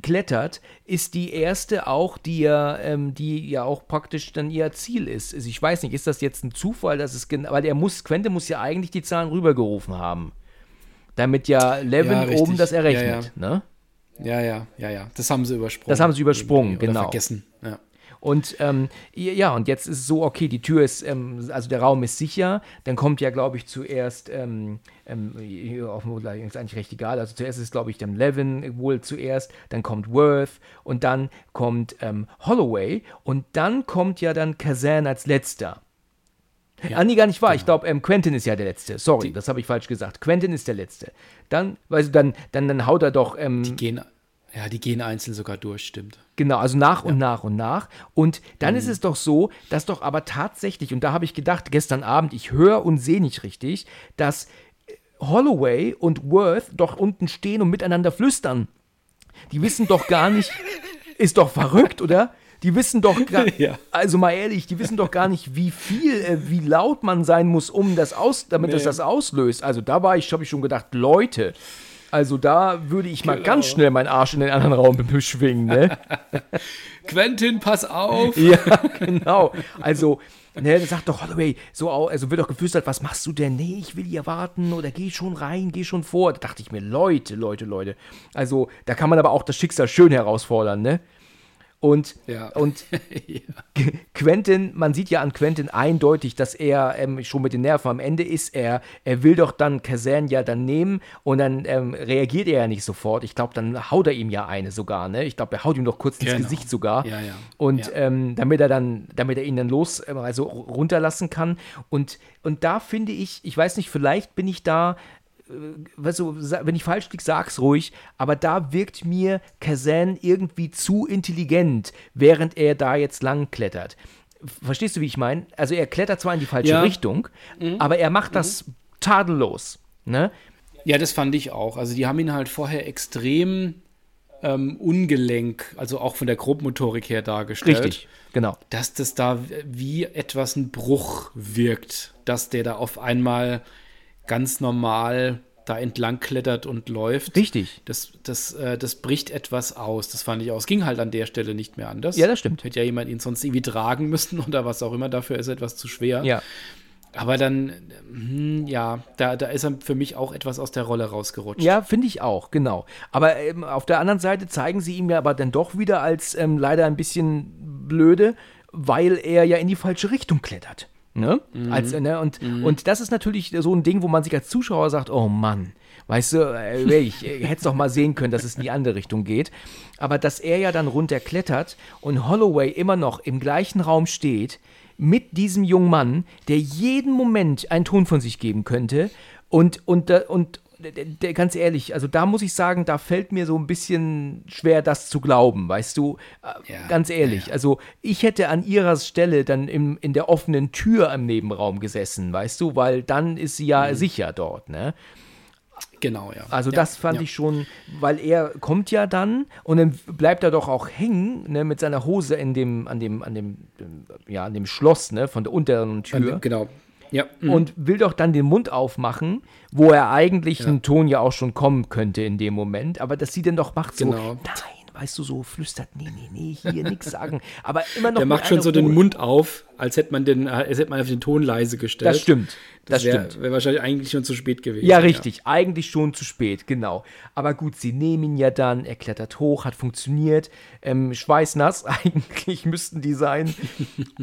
klettert, ist die erste auch, die ja, ähm, die ja auch praktisch dann ihr Ziel ist. Also ich weiß nicht, ist das jetzt ein Zufall, dass es genau, weil er muss, Quentin muss ja eigentlich die Zahlen rübergerufen haben. Damit ja Levin ja, oben das errechnet, ja, ja. ne? Ja, ja, ja, ja. Das haben sie übersprungen. Das haben sie übersprungen, genau. vergessen, ja. Und ähm, ja, und jetzt ist es so, okay, die Tür ist, ähm, also der Raum ist sicher. Dann kommt ja, glaube ich, zuerst, ähm, ähm, auf ist eigentlich recht egal. Also zuerst ist, glaube ich, dann Levin wohl zuerst, dann kommt Worth und dann kommt ähm, Holloway und dann kommt ja dann Kazan als letzter. Ja, ah, nee, gar nicht wahr. Genau. Ich glaube, ähm, Quentin ist ja der Letzte. Sorry, die, das habe ich falsch gesagt. Quentin ist der Letzte. Dann, also dann, dann, dann haut er doch. Ähm, die gehen ja, die gehen einzeln sogar durch, stimmt. Genau, also nach ja. und nach und nach. Und dann mhm. ist es doch so, dass doch aber tatsächlich, und da habe ich gedacht, gestern Abend, ich höre und sehe nicht richtig, dass Holloway und Worth doch unten stehen und miteinander flüstern. Die wissen doch gar nicht, ist doch verrückt, oder? Die wissen doch gar, ja. also mal ehrlich, die wissen doch gar nicht, wie viel, äh, wie laut man sein muss, um das aus, damit nee. das das auslöst. Also da war ich, habe ich schon gedacht, Leute, also da würde ich mal genau. ganz schnell meinen Arsch in den anderen Raum schwingen, ne? Quentin, pass auf! ja, genau. Also, ne, sagt doch Holloway, so, also wird doch geflüstert, was machst du denn? Nee, ich will hier warten oder geh schon rein, geh schon vor. Da dachte ich mir, Leute, Leute, Leute. Also, da kann man aber auch das Schicksal schön herausfordern, ne? Und, ja. und ja. Quentin, man sieht ja an Quentin eindeutig, dass er ähm, schon mit den Nerven am Ende ist. Er, er will doch dann Kazan ja dann nehmen und dann ähm, reagiert er ja nicht sofort. Ich glaube, dann haut er ihm ja eine sogar, ne? Ich glaube, er haut ihm doch kurz ins genau. Gesicht sogar. Ja, ja. Und ähm, damit er dann, damit er ihn dann los, ähm, also runterlassen kann. Und, und da finde ich, ich weiß nicht, vielleicht bin ich da weißt du, wenn ich falsch liege, sag's ruhig, aber da wirkt mir Kazan irgendwie zu intelligent, während er da jetzt lang klettert. Verstehst du, wie ich meine? Also er klettert zwar in die falsche ja. Richtung, mhm. aber er macht das mhm. tadellos. Ne? Ja, das fand ich auch. Also die haben ihn halt vorher extrem ähm, ungelenk, also auch von der Grobmotorik her dargestellt. Richtig, genau. Dass das da wie etwas ein Bruch wirkt, dass der da auf einmal ganz normal da entlang klettert und läuft. Richtig. Das, das, äh, das bricht etwas aus. Das fand ich auch. Es ging halt an der Stelle nicht mehr anders. Ja, das stimmt. Hätte ja jemand ihn sonst irgendwie tragen müssen oder was auch immer. Dafür ist er etwas zu schwer. Ja. Aber dann, hm, ja, da, da ist er für mich auch etwas aus der Rolle rausgerutscht. Ja, finde ich auch, genau. Aber ähm, auf der anderen Seite zeigen sie ihm ja aber dann doch wieder als ähm, leider ein bisschen blöde, weil er ja in die falsche Richtung klettert. Ne? Mhm. Als, ne? Und, mhm. und das ist natürlich so ein Ding, wo man sich als Zuschauer sagt, oh Mann, weißt du, äh, ich äh, hätte es doch mal sehen können, dass es in die andere Richtung geht. Aber dass er ja dann runterklettert und Holloway immer noch im gleichen Raum steht, mit diesem jungen Mann, der jeden Moment einen Ton von sich geben könnte und, und, und, der, ganz ehrlich, also da muss ich sagen, da fällt mir so ein bisschen schwer, das zu glauben, weißt du? Äh, ja, ganz ehrlich, ja. also ich hätte an ihrer Stelle dann im, in der offenen Tür im Nebenraum gesessen, weißt du, weil dann ist sie ja mhm. sicher dort, ne? Genau, ja. Also das fand ja. ich schon, weil er kommt ja dann und dann bleibt er doch auch hängen, ne, mit seiner Hose in dem, an dem, an dem, ja, an dem Schloss, ne, von der unteren Tür. Genau, ja. Mhm. Und will doch dann den Mund aufmachen, wo er eigentlich ja. ein Ton ja auch schon kommen könnte in dem Moment. Aber dass sie dann doch macht genau. so, nein, weißt du, so flüstert, nee, nee, nee, hier nichts sagen. Aber immer noch. Der macht schon so Ruhe. den Mund auf, als hätte man den, als hätte man auf den Ton leise gestellt. Das stimmt. Das, das wär, stimmt. Wäre wahrscheinlich eigentlich schon zu spät gewesen. Ja, richtig. Ja. Eigentlich schon zu spät, genau. Aber gut, sie nehmen ihn ja dann, er klettert hoch, hat funktioniert. Ähm, schweißnass, eigentlich müssten die sein.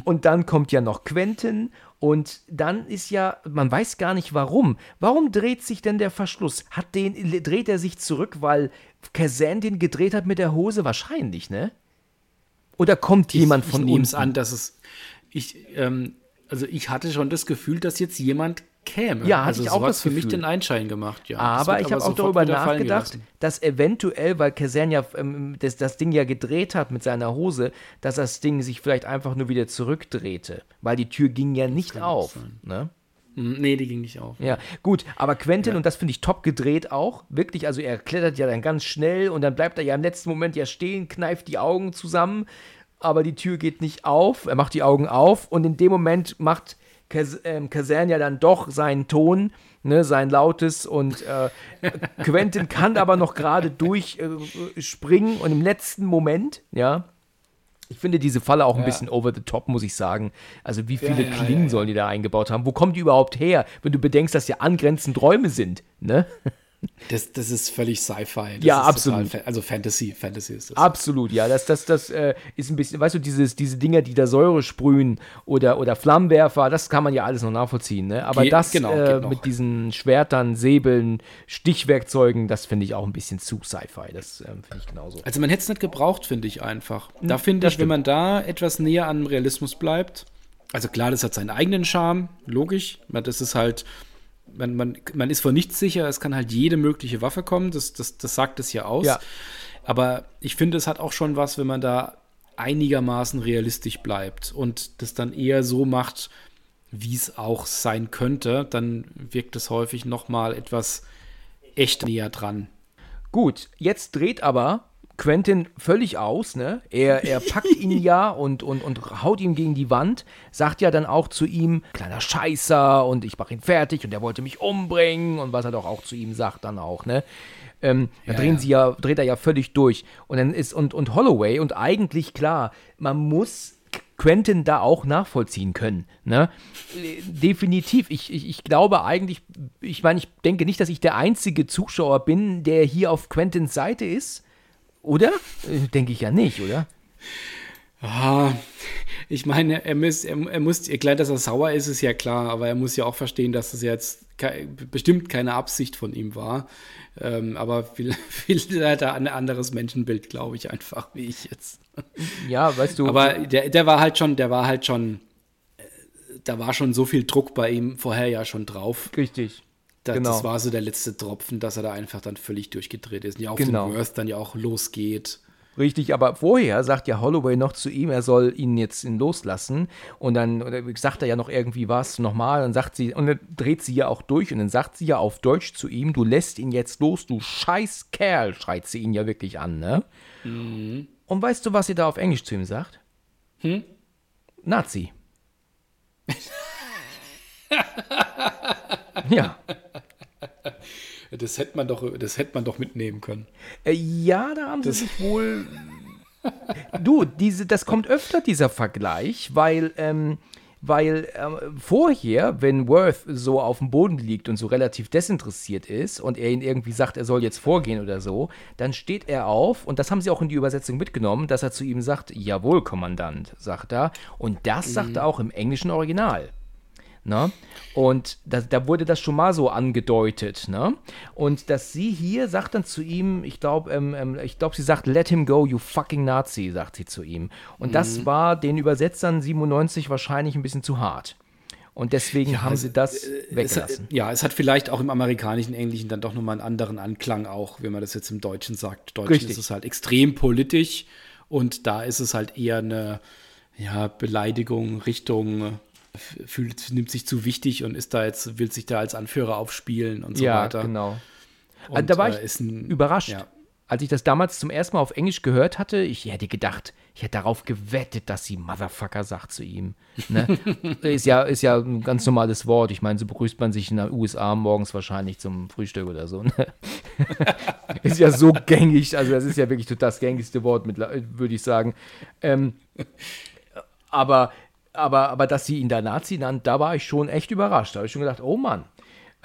Und dann kommt ja noch Quentin und dann ist ja, man weiß gar nicht warum. Warum dreht sich denn der Verschluss? Hat den, dreht er sich zurück, weil Kazan den gedreht hat mit der Hose? Wahrscheinlich, ne? Oder kommt jemand ich, von ich uns an, dass es. Ich, ähm, also ich hatte schon das Gefühl, dass jetzt jemand käme. Ja, also ich auch das für mich den Einschein gemacht, ja. Aber ich habe auch darüber nachgedacht, dass eventuell, weil Kazan ja ähm, das, das Ding ja gedreht hat mit seiner Hose, dass das Ding sich vielleicht einfach nur wieder zurückdrehte, weil die Tür ging ja nicht auf. Ne? Hm, nee, die ging nicht auf. Ja, gut, aber Quentin, ja. und das finde ich top gedreht auch, wirklich, also er klettert ja dann ganz schnell und dann bleibt er ja im letzten Moment ja stehen, kneift die Augen zusammen, aber die Tür geht nicht auf, er macht die Augen auf und in dem Moment macht ähm, Kazan ja dann doch seinen Ton, ne, sein lautes und äh, Quentin kann aber noch gerade durchspringen äh, und im letzten Moment, ja, ich finde diese Falle auch ein ja. bisschen over the top, muss ich sagen. Also wie viele ja, ja, Klingen sollen die da eingebaut haben? Wo kommen die überhaupt her, wenn du bedenkst, dass ja angrenzend Räume sind, ne? Das, das ist völlig Sci-Fi. Ja, absolut. Fa also Fantasy, Fantasy ist das. Absolut, ja. Das, das, das äh, ist ein bisschen, weißt du, dieses, diese Dinger, die da Säure sprühen oder, oder Flammenwerfer, das kann man ja alles noch nachvollziehen. Ne? Aber Ge das genau, äh, mit diesen Schwertern, Säbeln, Stichwerkzeugen, das finde ich auch ein bisschen zu Sci-Fi. Das äh, finde ich genauso. Also man hätte es nicht gebraucht, finde ich einfach. Da hm, finde ich, stimmt. wenn man da etwas näher an Realismus bleibt, also klar, das hat seinen eigenen Charme, logisch. Das ist halt man, man, man ist vor nichts sicher, es kann halt jede mögliche Waffe kommen, das, das, das sagt es ja aus. Ja. Aber ich finde, es hat auch schon was, wenn man da einigermaßen realistisch bleibt und das dann eher so macht, wie es auch sein könnte, dann wirkt es häufig noch mal etwas echt näher dran. Gut, jetzt dreht aber Quentin völlig aus, ne? Er, er packt ihn ja und, und, und haut ihn gegen die Wand, sagt ja dann auch zu ihm, kleiner Scheißer und ich mach ihn fertig und er wollte mich umbringen und was er doch auch zu ihm sagt dann auch, ne? Ähm, ja, da drehen ja. sie ja, dreht er ja völlig durch. Und dann ist, und, und Holloway, und eigentlich klar, man muss Quentin da auch nachvollziehen können. Ne? Definitiv. Ich, ich, ich glaube eigentlich, ich meine, ich denke nicht, dass ich der einzige Zuschauer bin, der hier auf Quentins Seite ist. Oder? Äh, denke ich ja nicht, oder? Ah, ich meine, er muss, er, er muss, klar, dass er sauer ist, ist ja klar, aber er muss ja auch verstehen, dass das jetzt ke bestimmt keine Absicht von ihm war. Ähm, aber viel, viel hat er ein anderes Menschenbild, glaube ich, einfach, wie ich jetzt. Ja, weißt du. Aber der, der war halt schon, der war halt schon, äh, da war schon so viel Druck bei ihm vorher ja schon drauf. Richtig. Das, genau. das war so der letzte Tropfen, dass er da einfach dann völlig durchgedreht ist. Und ja, auf genau. den Worth dann ja auch losgeht. Richtig, aber vorher sagt ja Holloway noch zu ihm, er soll ihn jetzt loslassen. Und dann sagt er ja noch irgendwie was nochmal. Dann sagt sie, und dann dreht sie ja auch durch und dann sagt sie ja auf Deutsch zu ihm, du lässt ihn jetzt los, du scheiß Kerl, schreit sie ihn ja wirklich an, ne? Mhm. Und weißt du, was sie da auf Englisch zu ihm sagt? Hm? Nazi. ja. Das hätte man doch, das hätte man doch mitnehmen können. Äh, ja, da haben sie das sich wohl. du, diese, das kommt öfter, dieser Vergleich, weil, ähm, weil ähm, vorher, wenn Worth so auf dem Boden liegt und so relativ desinteressiert ist und er ihn irgendwie sagt, er soll jetzt vorgehen oder so, dann steht er auf und das haben sie auch in die Übersetzung mitgenommen, dass er zu ihm sagt, jawohl, Kommandant, sagt er. Und das mhm. sagt er auch im englischen Original. Ne? Und da, da, wurde das schon mal so angedeutet. Ne? Und dass sie hier sagt dann zu ihm, ich glaube, ähm, ähm, ich glaube, sie sagt, let him go, you fucking Nazi, sagt sie zu ihm. Und mhm. das war den Übersetzern 97 wahrscheinlich ein bisschen zu hart. Und deswegen ja, haben sie das äh, weggelassen. Es, ja, es hat vielleicht auch im amerikanischen Englischen dann doch nochmal einen anderen Anklang, auch wenn man das jetzt im Deutschen sagt. Deutschen Richtig. ist es halt extrem politisch und da ist es halt eher eine ja, Beleidigung Richtung fühlt, nimmt sich zu wichtig und ist da jetzt, will sich da als Anführer aufspielen und so ja, weiter. Ja, genau. Und, also da war ich äh, ein, überrascht. Ja. Als ich das damals zum ersten Mal auf Englisch gehört hatte, ich hätte gedacht, ich hätte darauf gewettet, dass sie Motherfucker sagt zu ihm. Ne? ist, ja, ist ja ein ganz normales Wort. Ich meine, so begrüßt man sich in den USA morgens wahrscheinlich zum Frühstück oder so. Ne? ist ja so gängig, also das ist ja wirklich das gängigste Wort, würde ich sagen. Ähm, aber aber, aber dass sie ihn da Nazi nannt, da war ich schon echt überrascht. Da habe ich schon gedacht, oh Mann.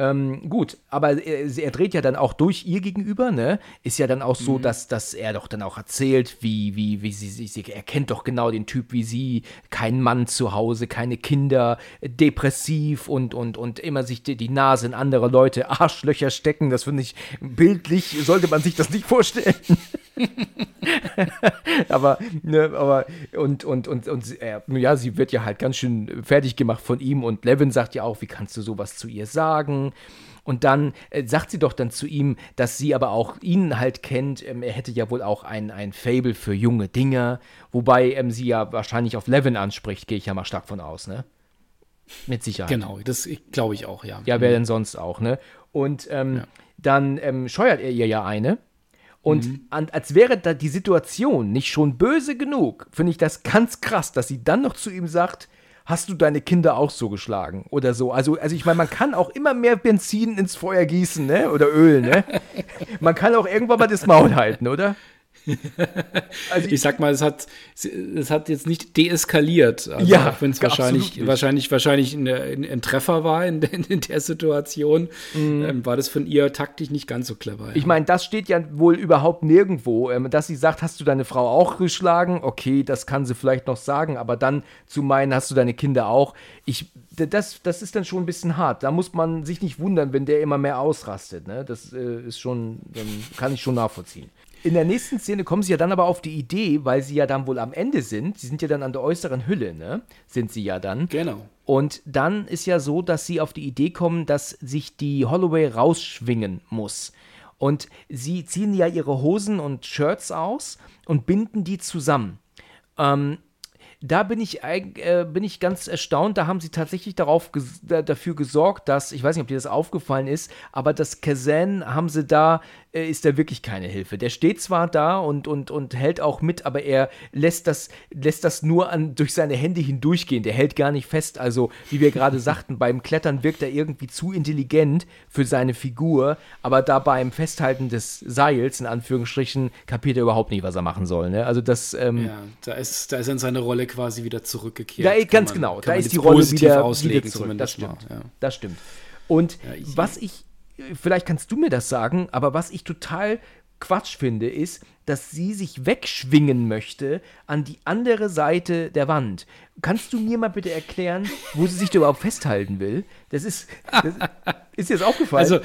Ähm, gut, aber er, er, dreht ja dann auch durch ihr gegenüber, ne? Ist ja dann auch so, mhm. dass, dass er doch dann auch erzählt, wie, wie, wie sie, sie, er kennt doch genau den Typ wie sie, kein Mann zu Hause, keine Kinder, depressiv und, und, und immer sich die, die Nase in andere Leute Arschlöcher stecken. Das finde ich bildlich, sollte man sich das nicht vorstellen. aber, ne, aber, und, und, und, und äh, ja, sie wird ja halt ganz schön fertig gemacht von ihm und Levin sagt ja auch, wie kannst du sowas zu ihr sagen? Und dann äh, sagt sie doch dann zu ihm, dass sie aber auch ihn halt kennt. Ähm, er hätte ja wohl auch ein, ein Fable für junge Dinge. Wobei ähm, sie ja wahrscheinlich auf Levin anspricht, gehe ich ja mal stark von aus, ne? Mit Sicherheit. Genau, das glaube ich auch, ja. Ja, wer mhm. denn sonst auch, ne? Und ähm, ja. dann ähm, scheuert er ihr ja eine. Und mhm. an, als wäre da die Situation nicht schon böse genug, finde ich das ganz krass, dass sie dann noch zu ihm sagt, hast du deine Kinder auch so geschlagen oder so. Also, also ich meine, man kann auch immer mehr Benzin ins Feuer gießen, ne? Oder Öl, ne? man kann auch irgendwann mal das Maul halten, oder? also ich, ich, sag mal, es hat, es hat jetzt nicht deeskaliert. Also ja, auch wenn es wahrscheinlich, wahrscheinlich, wahrscheinlich ein, ein, Treffer war in, in der Situation, mhm. ähm, war das von ihr taktisch nicht ganz so clever. Ja. Ich meine, das steht ja wohl überhaupt nirgendwo. Ähm, dass sie sagt, hast du deine Frau auch geschlagen? Okay, das kann sie vielleicht noch sagen, aber dann zu meinen, hast du deine Kinder auch? Ich, das, das ist dann schon ein bisschen hart. Da muss man sich nicht wundern, wenn der immer mehr ausrastet. Ne? Das äh, ist schon, kann ich schon nachvollziehen. In der nächsten Szene kommen sie ja dann aber auf die Idee, weil sie ja dann wohl am Ende sind. Sie sind ja dann an der äußeren Hülle, ne? Sind sie ja dann. Genau. Und dann ist ja so, dass sie auf die Idee kommen, dass sich die Holloway rausschwingen muss. Und sie ziehen ja ihre Hosen und Shirts aus und binden die zusammen. Ähm, da bin ich, äh, bin ich ganz erstaunt. Da haben sie tatsächlich darauf ges dafür gesorgt, dass, ich weiß nicht, ob dir das aufgefallen ist, aber das Kazan haben sie da äh, ist er wirklich keine Hilfe. Der steht zwar da und, und, und hält auch mit, aber er lässt das, lässt das nur an, durch seine Hände hindurchgehen. Der hält gar nicht fest. Also, wie wir gerade sagten, beim Klettern wirkt er irgendwie zu intelligent für seine Figur, aber da beim Festhalten des Seils, in Anführungsstrichen, kapiert er überhaupt nicht, was er machen soll. Ne? Also das. Ähm, ja, da ist, da ist er in seine Rolle quasi wieder zurückgekehrt. Da, ganz man, genau, da ist die Rolle wieder, wieder zurück. Das stimmt. Mal, ja. Das stimmt. Und ja, ich, was ich, vielleicht kannst du mir das sagen, aber was ich total Quatsch finde, ist, dass sie sich wegschwingen möchte an die andere Seite der Wand. Kannst du mir mal bitte erklären, wo sie sich da überhaupt festhalten will? Das ist, das ist dir das aufgefallen? Also,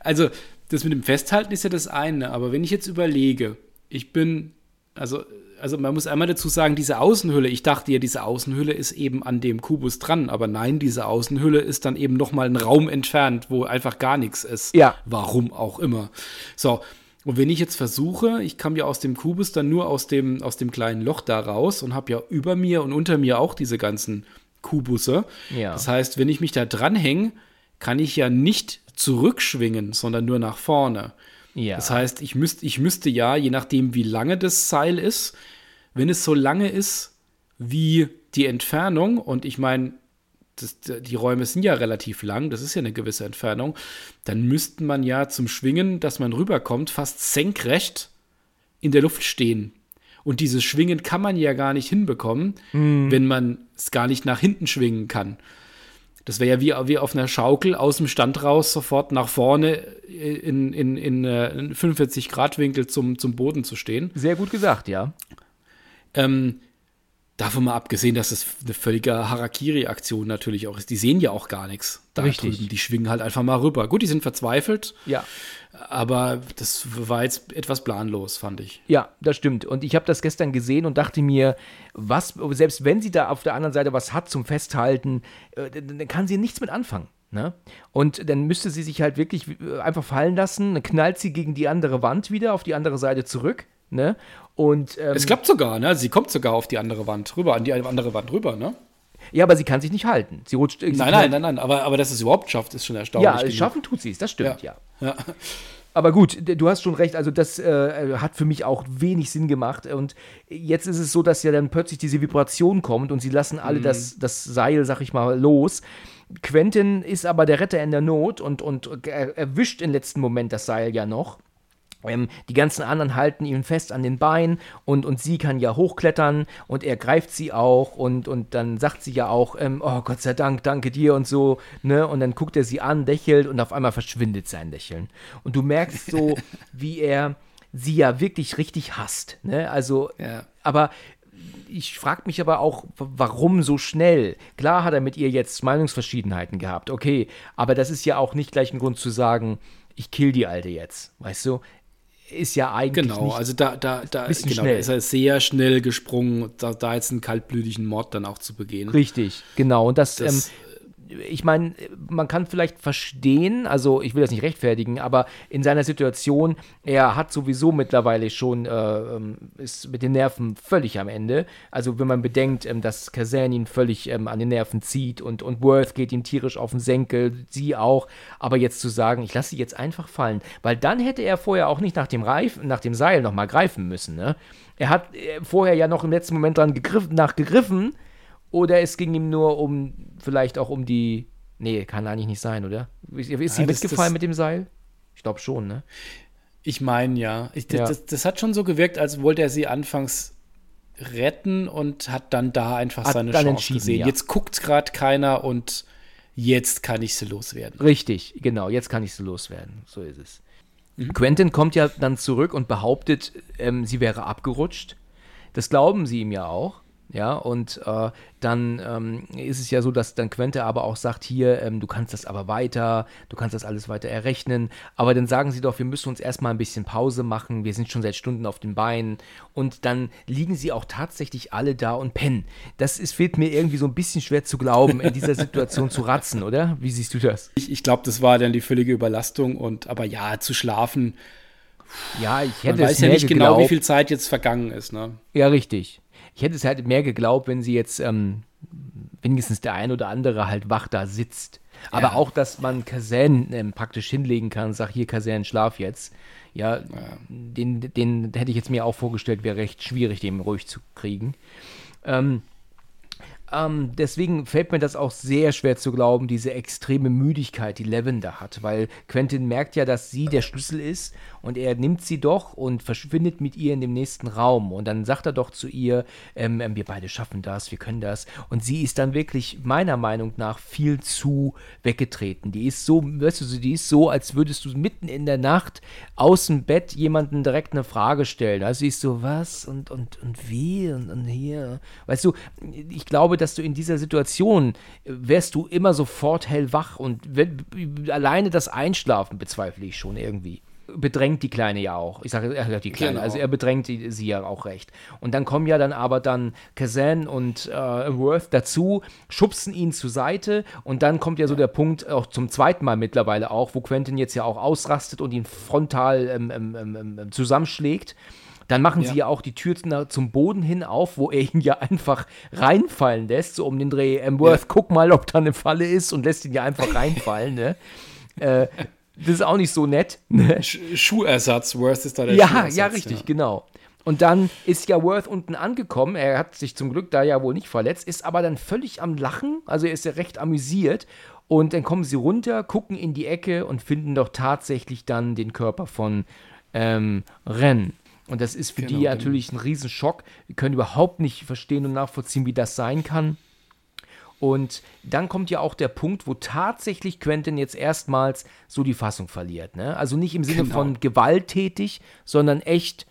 also, das mit dem Festhalten ist ja das eine, aber wenn ich jetzt überlege, ich bin, also also man muss einmal dazu sagen, diese Außenhülle, ich dachte ja, diese Außenhülle ist eben an dem Kubus dran, aber nein, diese Außenhülle ist dann eben nochmal ein Raum entfernt, wo einfach gar nichts ist. Ja. Warum auch immer. So. Und wenn ich jetzt versuche, ich kam ja aus dem Kubus dann nur aus dem, aus dem kleinen Loch da raus und habe ja über mir und unter mir auch diese ganzen Kubusse. Ja. Das heißt, wenn ich mich da dranhänge, kann ich ja nicht zurückschwingen, sondern nur nach vorne. Ja. Das heißt, ich, müsst, ich müsste ja, je nachdem, wie lange das Seil ist, wenn es so lange ist wie die Entfernung, und ich meine, die Räume sind ja relativ lang, das ist ja eine gewisse Entfernung, dann müsste man ja zum Schwingen, dass man rüberkommt, fast senkrecht in der Luft stehen. Und dieses Schwingen kann man ja gar nicht hinbekommen, mm. wenn man es gar nicht nach hinten schwingen kann. Das wäre ja wie, wie auf einer Schaukel aus dem Stand raus sofort nach vorne in, in, in, in 45 Grad Winkel zum, zum Boden zu stehen. Sehr gut gesagt, ja. Ähm, davon mal abgesehen, dass es eine völlige Harakiri-Aktion natürlich auch ist. Die sehen ja auch gar nichts da Richtig. drüben. Die schwingen halt einfach mal rüber. Gut, die sind verzweifelt. Ja. Aber das war jetzt etwas planlos, fand ich. Ja, das stimmt. Und ich habe das gestern gesehen und dachte mir, was, selbst wenn sie da auf der anderen Seite was hat zum Festhalten, äh, dann kann sie nichts mit anfangen. Ne? Und dann müsste sie sich halt wirklich äh, einfach fallen lassen, dann knallt sie gegen die andere Wand wieder, auf die andere Seite zurück. Ne? Und, ähm, es klappt sogar, ne? Sie kommt sogar auf die andere Wand rüber, an die andere Wand rüber, ne? Ja, aber sie kann sich nicht halten. Sie rutscht. Sie nein, nein, nein, nein, aber, aber dass es überhaupt schafft, ist schon erstaunlich. Ja, schaffen tut sie es, das stimmt, ja. ja. ja. Aber gut, du hast schon recht, also das äh, hat für mich auch wenig Sinn gemacht. Und jetzt ist es so, dass ja dann plötzlich diese Vibration kommt und sie lassen alle mhm. das, das Seil, sag ich mal, los. Quentin ist aber der Retter in der Not und, und erwischt im letzten Moment das Seil ja noch. Ähm, die ganzen anderen halten ihn fest an den Beinen und, und sie kann ja hochklettern und er greift sie auch und, und dann sagt sie ja auch, ähm, oh Gott sei Dank, danke dir und so, ne? Und dann guckt er sie an, lächelt und auf einmal verschwindet sein Lächeln. Und du merkst so, wie er sie ja wirklich richtig hasst, ne? Also, ja. aber ich frage mich aber auch, warum so schnell? Klar hat er mit ihr jetzt Meinungsverschiedenheiten gehabt, okay, aber das ist ja auch nicht gleich ein Grund zu sagen, ich kill die Alte jetzt, weißt du? Ist ja eigentlich. Genau, also da, da, da, genau, da ist er sehr schnell gesprungen, da, da jetzt einen kaltblütigen Mord dann auch zu begehen. Richtig, genau. Und das, das ähm, ich meine, man kann vielleicht verstehen, also ich will das nicht rechtfertigen, aber in seiner Situation, er hat sowieso mittlerweile schon, äh, ähm, ist mit den Nerven völlig am Ende. Also wenn man bedenkt, ähm, dass Kazan ihn völlig ähm, an den Nerven zieht und, und Worth geht ihm tierisch auf den Senkel, sie auch. Aber jetzt zu sagen, ich lasse sie jetzt einfach fallen, weil dann hätte er vorher auch nicht nach dem, Reif, nach dem Seil nochmal greifen müssen. Ne? Er hat äh, vorher ja noch im letzten Moment dran gegriffen, nachgegriffen oder es ging ihm nur um, vielleicht auch um die. Nee, kann eigentlich nicht sein, oder? Ist, sie ja, mitgefallen mit dem Seil? Ich glaube schon, ne? Ich meine ja. Ich, ja. Das, das, hat schon so gewirkt, als wollte er sie anfangs retten und hat dann da einfach hat seine Chance gesehen. Ja. Jetzt guckt gerade keiner und jetzt kann ich sie loswerden. Richtig, genau, jetzt kann ich sie loswerden. So ist es. Mhm. Quentin kommt ja dann zurück und behauptet, ähm, sie wäre abgerutscht. Das glauben sie ihm ja auch. Ja, und äh, dann ähm, ist es ja so, dass dann Quente aber auch sagt, hier, ähm, du kannst das aber weiter, du kannst das alles weiter errechnen. Aber dann sagen sie doch, wir müssen uns erstmal ein bisschen Pause machen, wir sind schon seit Stunden auf den Beinen. Und dann liegen sie auch tatsächlich alle da und pennen. Das ist, fehlt mir irgendwie so ein bisschen schwer zu glauben, in dieser Situation zu ratzen, oder? Wie siehst du das? Ich, ich glaube, das war dann die völlige Überlastung. Und aber ja, zu schlafen. Ja, ich hätte Man weiß ja nicht geglaubt. genau, wie viel Zeit jetzt vergangen ist, ne? Ja, richtig. Ich hätte es halt mehr geglaubt, wenn sie jetzt ähm, wenigstens der ein oder andere halt wach da sitzt. Aber ja. auch, dass man Kasen ähm, praktisch hinlegen kann und sagt, hier Kasen, schlaf jetzt. Ja, ja, Den, den hätte ich jetzt mir auch vorgestellt, wäre recht schwierig, den ruhig zu kriegen. Ähm, ähm, deswegen fällt mir das auch sehr schwer zu glauben, diese extreme Müdigkeit, die Lavender hat, weil Quentin merkt ja, dass sie der Schlüssel ist und er nimmt sie doch und verschwindet mit ihr in dem nächsten Raum und dann sagt er doch zu ihr, ähm, ähm wir beide schaffen das, wir können das und sie ist dann wirklich meiner Meinung nach viel zu weggetreten. Die ist so, weißt du, die ist so, als würdest du mitten in der Nacht aus dem Bett jemanden direkt eine Frage stellen. Also sie ist so, was und, und, und wie und, und hier. Weißt du, ich glaube, dass du in dieser Situation äh, wärst du immer sofort hellwach und wenn, alleine das Einschlafen bezweifle ich schon irgendwie bedrängt die Kleine ja auch. Ich sage äh, die Kleine, genau. also er bedrängt die, sie ja auch recht. Und dann kommen ja dann aber dann Kazan und äh, Worth dazu, schubsen ihn zur Seite und dann kommt ja so der Punkt, auch zum zweiten Mal mittlerweile auch, wo Quentin jetzt ja auch ausrastet und ihn frontal ähm, ähm, ähm, ähm zusammenschlägt. Dann machen ja. sie ja auch die Tür zum Boden hin auf, wo er ihn ja einfach reinfallen lässt, so um den Dreh. Amworth, ja. guck mal, ob da eine Falle ist und lässt ihn ja einfach reinfallen, ne? äh, das ist auch nicht so nett. Ne? Schuhersatz, Worth ist da der ja, Schuhersatz. Ja, richtig, ja. genau. Und dann ist ja Worth unten angekommen. Er hat sich zum Glück da ja wohl nicht verletzt, ist aber dann völlig am Lachen. Also er ist ja recht amüsiert. Und dann kommen sie runter, gucken in die Ecke und finden doch tatsächlich dann den Körper von ähm, Ren. Und das ist für genau, die genau. natürlich ein Riesenschock. Wir können überhaupt nicht verstehen und nachvollziehen, wie das sein kann. Und dann kommt ja auch der Punkt, wo tatsächlich Quentin jetzt erstmals so die Fassung verliert. Ne? Also nicht im Sinne genau. von gewalttätig, sondern echt,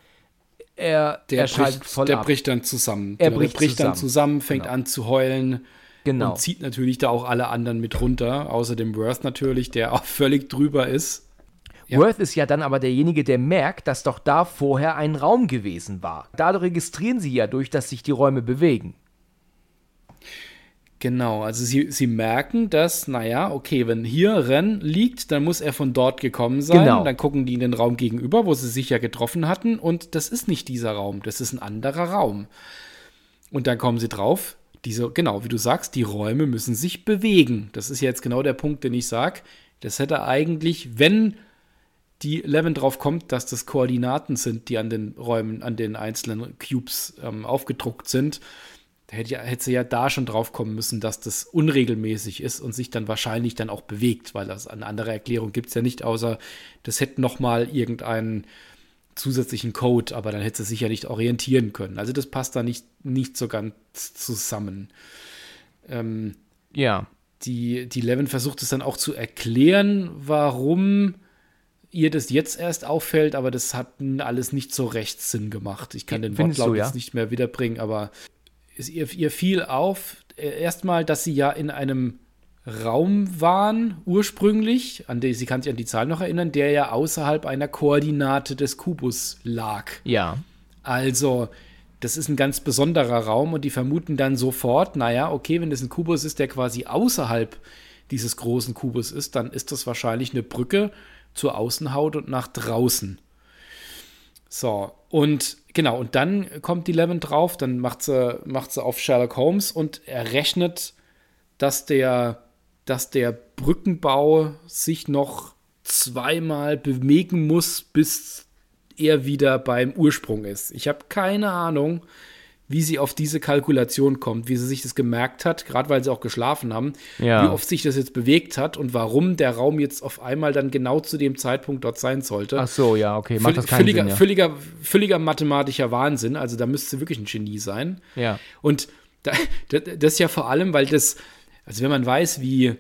er, der er bricht, voll Der ab. bricht dann zusammen. Er bricht, der bricht zusammen. dann zusammen, fängt genau. an zu heulen. Genau. Und zieht natürlich da auch alle anderen mit runter, außer dem Worth natürlich, der auch völlig drüber ist. Ja. Worth ist ja dann aber derjenige, der merkt, dass doch da vorher ein Raum gewesen war. Dadurch registrieren sie ja durch, dass sich die Räume bewegen. Genau, also sie, sie merken, dass, naja, okay, wenn hier Ren liegt, dann muss er von dort gekommen sein. Genau. Dann gucken die in den Raum gegenüber, wo sie sich ja getroffen hatten. Und das ist nicht dieser Raum, das ist ein anderer Raum. Und dann kommen sie drauf, diese, genau, wie du sagst, die Räume müssen sich bewegen. Das ist jetzt genau der Punkt, den ich sage. Das hätte eigentlich, wenn die Levin drauf kommt, dass das Koordinaten sind, die an den Räumen, an den einzelnen Cubes ähm, aufgedruckt sind, hätte, hätte sie ja da schon drauf kommen müssen, dass das unregelmäßig ist und sich dann wahrscheinlich dann auch bewegt, weil das eine andere Erklärung gibt es ja nicht, außer das hätte nochmal irgendeinen zusätzlichen Code, aber dann hätte sie sich ja nicht orientieren können. Also das passt da nicht, nicht so ganz zusammen. Ähm, ja. Die, die Levin versucht es dann auch zu erklären, warum ihr das jetzt erst auffällt, aber das hat alles nicht so recht Sinn gemacht. Ich kann den Wortlaut ja? jetzt nicht mehr wiederbringen, aber es, ihr, ihr fiel auf, äh, erstmal, dass sie ja in einem Raum waren, ursprünglich, an die, sie kann sich an die Zahl noch erinnern, der ja außerhalb einer Koordinate des Kubus lag. Ja. Also, das ist ein ganz besonderer Raum und die vermuten dann sofort, naja, okay, wenn das ein Kubus ist, der quasi außerhalb dieses großen Kubus ist, dann ist das wahrscheinlich eine Brücke zur Außenhaut und nach draußen. So, und genau, und dann kommt die Lemon drauf, dann macht sie, macht sie auf Sherlock Holmes und er rechnet, dass der, dass der Brückenbau sich noch zweimal bewegen muss, bis er wieder beim Ursprung ist. Ich habe keine Ahnung, wie sie auf diese Kalkulation kommt, wie sie sich das gemerkt hat, gerade weil sie auch geschlafen haben, ja. wie oft sich das jetzt bewegt hat und warum der Raum jetzt auf einmal dann genau zu dem Zeitpunkt dort sein sollte. Ach so, ja, okay, macht das keinen völliger, Sinn, ja. völliger, völliger mathematischer Wahnsinn, also da müsste wirklich ein Genie sein. Ja. Und da, das ja vor allem, weil das, also wenn man weiß, wie,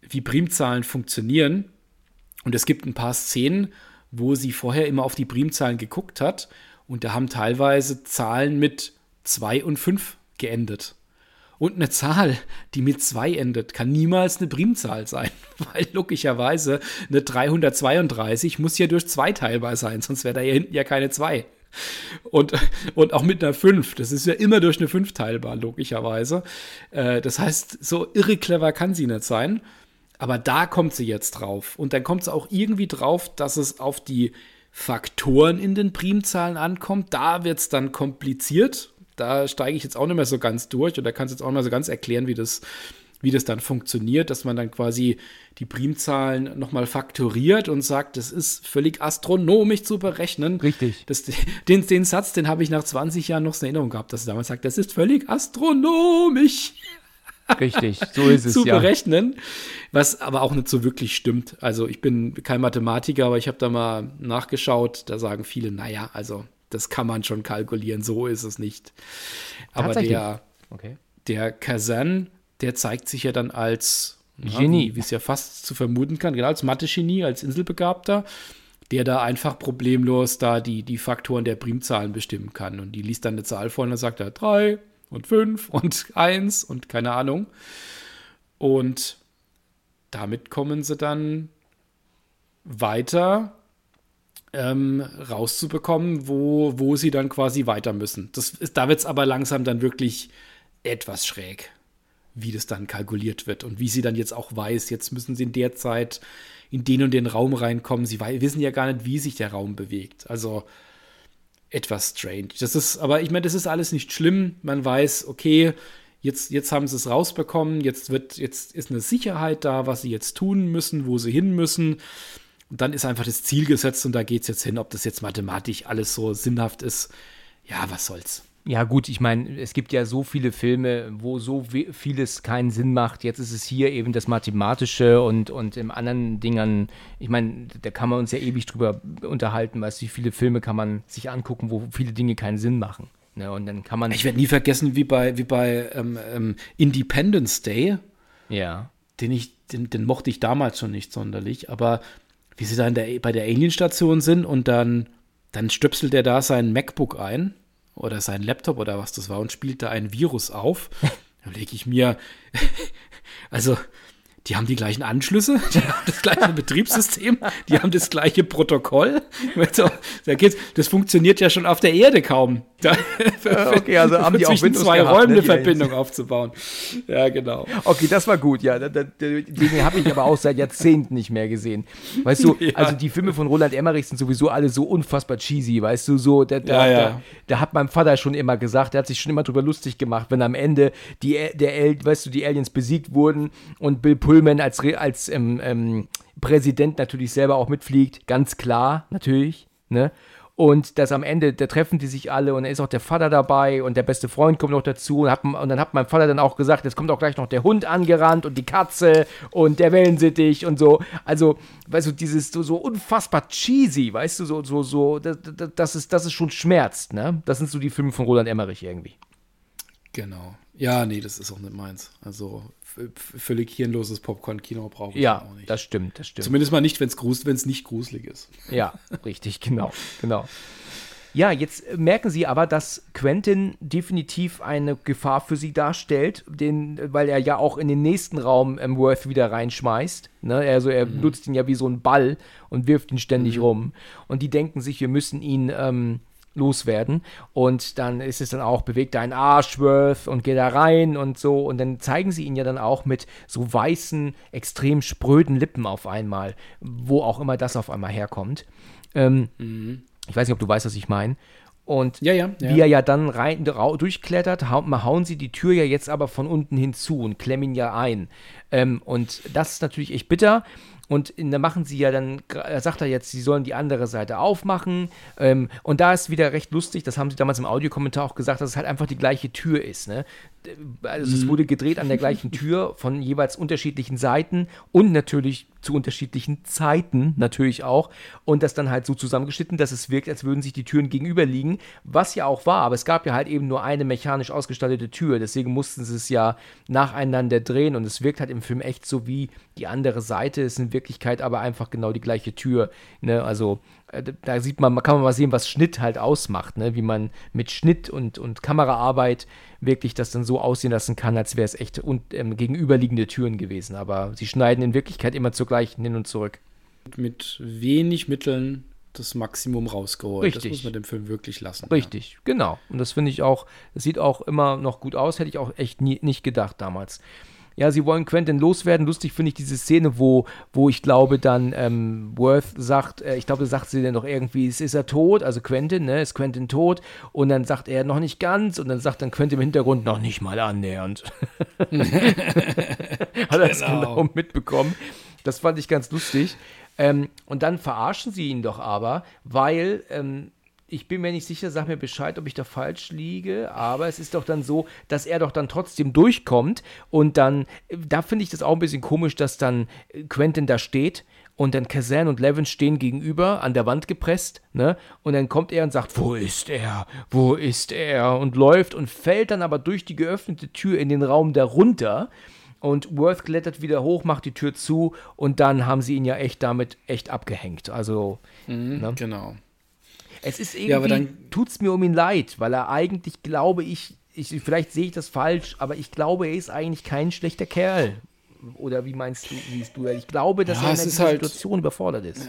wie Primzahlen funktionieren, und es gibt ein paar Szenen, wo sie vorher immer auf die Primzahlen geguckt hat, und da haben teilweise Zahlen mit 2 und 5 geendet. Und eine Zahl, die mit 2 endet, kann niemals eine Primzahl sein, weil logischerweise eine 332 muss ja durch 2 teilbar sein, sonst wäre da hier hinten ja keine 2. Und, und auch mit einer 5, das ist ja immer durch eine 5 teilbar, logischerweise. Äh, das heißt, so irre clever kann sie nicht sein. Aber da kommt sie jetzt drauf. Und dann kommt sie auch irgendwie drauf, dass es auf die Faktoren in den Primzahlen ankommt. Da wird es dann kompliziert da steige ich jetzt auch nicht mehr so ganz durch und da kannst du jetzt auch nicht mehr so ganz erklären, wie das, wie das dann funktioniert, dass man dann quasi die Primzahlen nochmal faktoriert und sagt, das ist völlig astronomisch zu berechnen. Richtig. Das, den, den Satz, den habe ich nach 20 Jahren noch in Erinnerung gehabt, dass er damals sagt, das ist völlig astronomisch. Richtig, so ist es zu ja. berechnen, was aber auch nicht so wirklich stimmt. Also ich bin kein Mathematiker, aber ich habe da mal nachgeschaut, da sagen viele, naja, also das kann man schon kalkulieren, so ist es nicht. Aber der, okay. der Kazan, der zeigt sich ja dann als Genie, wie es ja fast zu vermuten kann, genau als Mathe-Genie, als Inselbegabter, der da einfach problemlos da die, die Faktoren der Primzahlen bestimmen kann. Und die liest dann eine Zahl vor und dann sagt er drei und fünf und eins und keine Ahnung. Und damit kommen sie dann weiter ähm, rauszubekommen, wo, wo sie dann quasi weiter müssen. Das ist, da wird es aber langsam dann wirklich etwas schräg, wie das dann kalkuliert wird und wie sie dann jetzt auch weiß, jetzt müssen sie in der Zeit in den und den Raum reinkommen. Sie wissen ja gar nicht, wie sich der Raum bewegt. Also etwas strange. Das ist, aber ich meine, das ist alles nicht schlimm. Man weiß, okay, jetzt, jetzt haben sie es rausbekommen, jetzt wird, jetzt ist eine Sicherheit da, was sie jetzt tun müssen, wo sie hin müssen. Und dann ist einfach das Ziel gesetzt und da geht es jetzt hin, ob das jetzt mathematisch alles so sinnhaft ist. Ja, was soll's. Ja, gut, ich meine, es gibt ja so viele Filme, wo so vieles keinen Sinn macht. Jetzt ist es hier eben das Mathematische und, und im anderen Dingern, ich meine, da kann man uns ja ewig drüber unterhalten, weißt du, wie viele Filme kann man sich angucken, wo viele Dinge keinen Sinn machen. Ne? Und dann kann man. Ich werde nie vergessen, wie bei, wie bei ähm, ähm, Independence Day. Ja. Den ich, den, den mochte ich damals schon nicht sonderlich, aber wie sie da der, bei der Alien-Station sind und dann, dann stöpselt er da sein MacBook ein oder sein Laptop oder was das war und spielt da ein Virus auf. Da lege ich mir, also die haben die gleichen Anschlüsse, die haben das gleiche Betriebssystem, die haben das gleiche Protokoll. Das funktioniert ja schon auf der Erde kaum. Da, okay, also haben die auch zwischen zwei gehabt, Räumen ne, eine Verbindung aufzubauen. Ja, genau. Okay, das war gut, ja. Den habe ich aber auch seit Jahrzehnten nicht mehr gesehen. Weißt du, ja. also die Filme von Roland Emmerich sind sowieso alle so unfassbar cheesy, weißt du, so, da, da, ja, ja. da, da hat mein Vater schon immer gesagt, der hat sich schon immer drüber lustig gemacht, wenn am Ende die, der, weißt du, die Aliens besiegt wurden und Bill Pullman als, als ähm, ähm, Präsident natürlich selber auch mitfliegt, ganz klar, natürlich, ne? Und dass am Ende, da treffen die sich alle und dann ist auch der Vater dabei und der beste Freund kommt noch dazu. Und, hat, und dann hat mein Vater dann auch gesagt, jetzt kommt auch gleich noch der Hund angerannt und die Katze und der Wellensittich und so. Also, weißt du, dieses so, so unfassbar cheesy, weißt du, so, so, so, das, das, ist, das ist schon schmerzt, ne? Das sind so die Filme von Roland Emmerich irgendwie. Genau. Ja, nee, das ist auch nicht meins. Also völlig hirnloses Popcorn-Kino brauche ich ja, auch nicht. Ja, das stimmt, das stimmt. Zumindest mal nicht, wenn es nicht gruselig ist. Ja, richtig, genau, genau. Ja, jetzt merken Sie aber, dass Quentin definitiv eine Gefahr für Sie darstellt, den, weil er ja auch in den nächsten Raum ähm, Worth wieder reinschmeißt. Ne? Also er mhm. nutzt ihn ja wie so ein Ball und wirft ihn ständig mhm. rum. Und die denken sich, wir müssen ihn ähm, loswerden. Und dann ist es dann auch, bewegt ein Arschworth und geht da rein und so. Und dann zeigen sie ihn ja dann auch mit so weißen, extrem spröden Lippen auf einmal, wo auch immer das auf einmal herkommt. Ähm, mhm. Ich weiß nicht, ob du weißt, was ich meine. Und ja, ja, ja. wie er ja dann rein, durchklettert, hauen, hauen sie die Tür ja jetzt aber von unten hinzu und klemmen ihn ja ein. Ähm, und das ist natürlich echt bitter. Und da machen sie ja dann, sagt er jetzt, sie sollen die andere Seite aufmachen. Ähm, und da ist wieder recht lustig, das haben sie damals im Audiokommentar auch gesagt, dass es halt einfach die gleiche Tür ist. Ne? Also es wurde gedreht an der gleichen Tür von jeweils unterschiedlichen Seiten und natürlich zu unterschiedlichen Zeiten natürlich auch. Und das dann halt so zusammengeschnitten, dass es wirkt, als würden sich die Türen gegenüber liegen, was ja auch war. Aber es gab ja halt eben nur eine mechanisch ausgestattete Tür. Deswegen mussten sie es ja nacheinander drehen und es wirkt halt im Film echt so wie die andere Seite. Es ist in Wirklichkeit aber einfach genau die gleiche Tür. Ne? Also da sieht man, kann man mal sehen, was Schnitt halt ausmacht, ne? wie man mit Schnitt und, und Kameraarbeit wirklich das dann so aussehen lassen kann, als wäre es echt und, ähm, gegenüberliegende Türen gewesen. Aber sie schneiden in Wirklichkeit immer zur gleichen hin und zurück. Mit wenig Mitteln das Maximum rausgeholt. Richtig. Das muss man dem Film wirklich lassen. Richtig, ja. genau. Und das finde ich auch, das sieht auch immer noch gut aus, hätte ich auch echt nie, nicht gedacht damals. Ja, sie wollen Quentin loswerden. Lustig finde ich diese Szene, wo, wo ich glaube, dann ähm, Worth sagt, äh, ich glaube, sagt sie dann noch irgendwie, ist, ist er tot? Also Quentin, ne? Ist Quentin tot? Und dann sagt er noch nicht ganz und dann sagt dann Quentin im Hintergrund noch nicht mal annähernd. Hat er das genau. genau mitbekommen. Das fand ich ganz lustig. Ähm, und dann verarschen sie ihn doch aber, weil ähm, ich bin mir nicht sicher, sag mir Bescheid, ob ich da falsch liege, aber es ist doch dann so, dass er doch dann trotzdem durchkommt und dann, da finde ich das auch ein bisschen komisch, dass dann Quentin da steht und dann Kazan und Levin stehen gegenüber, an der Wand gepresst, ne? Und dann kommt er und sagt, wo ist er? Wo ist er? Und läuft und fällt dann aber durch die geöffnete Tür in den Raum darunter. Und Worth klettert wieder hoch, macht die Tür zu und dann haben sie ihn ja echt damit echt abgehängt. Also, mhm, ne? genau. Es ist irgendwie, ja, tut es mir um ihn leid, weil er eigentlich, glaube ich, ich, vielleicht sehe ich das falsch, aber ich glaube, er ist eigentlich kein schlechter Kerl. Oder wie meinst du, wie du? Ich glaube, dass ja, er in dieser halt, Situation überfordert ist.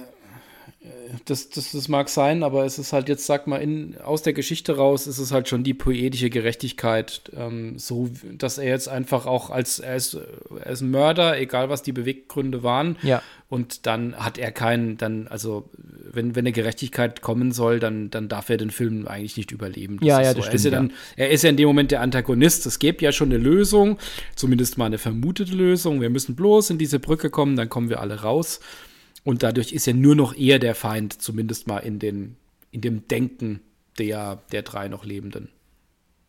Das, das, das mag sein, aber es ist halt jetzt, sag mal, in, aus der Geschichte raus ist es halt schon die poetische Gerechtigkeit, ähm, so dass er jetzt einfach auch als, er ist, er ist ein Mörder, egal was die Beweggründe waren. Ja. Und dann hat er keinen, dann, also wenn, wenn eine Gerechtigkeit kommen soll, dann, dann darf er den Film eigentlich nicht überleben. Das ja, ja, so. das er stimmt. Ist ja dann, er ist ja in dem Moment der Antagonist. Es gibt ja schon eine Lösung, zumindest mal eine vermutete Lösung. Wir müssen bloß in diese Brücke kommen, dann kommen wir alle raus. Und dadurch ist er nur noch eher der Feind, zumindest mal in, den, in dem Denken der, der drei noch Lebenden.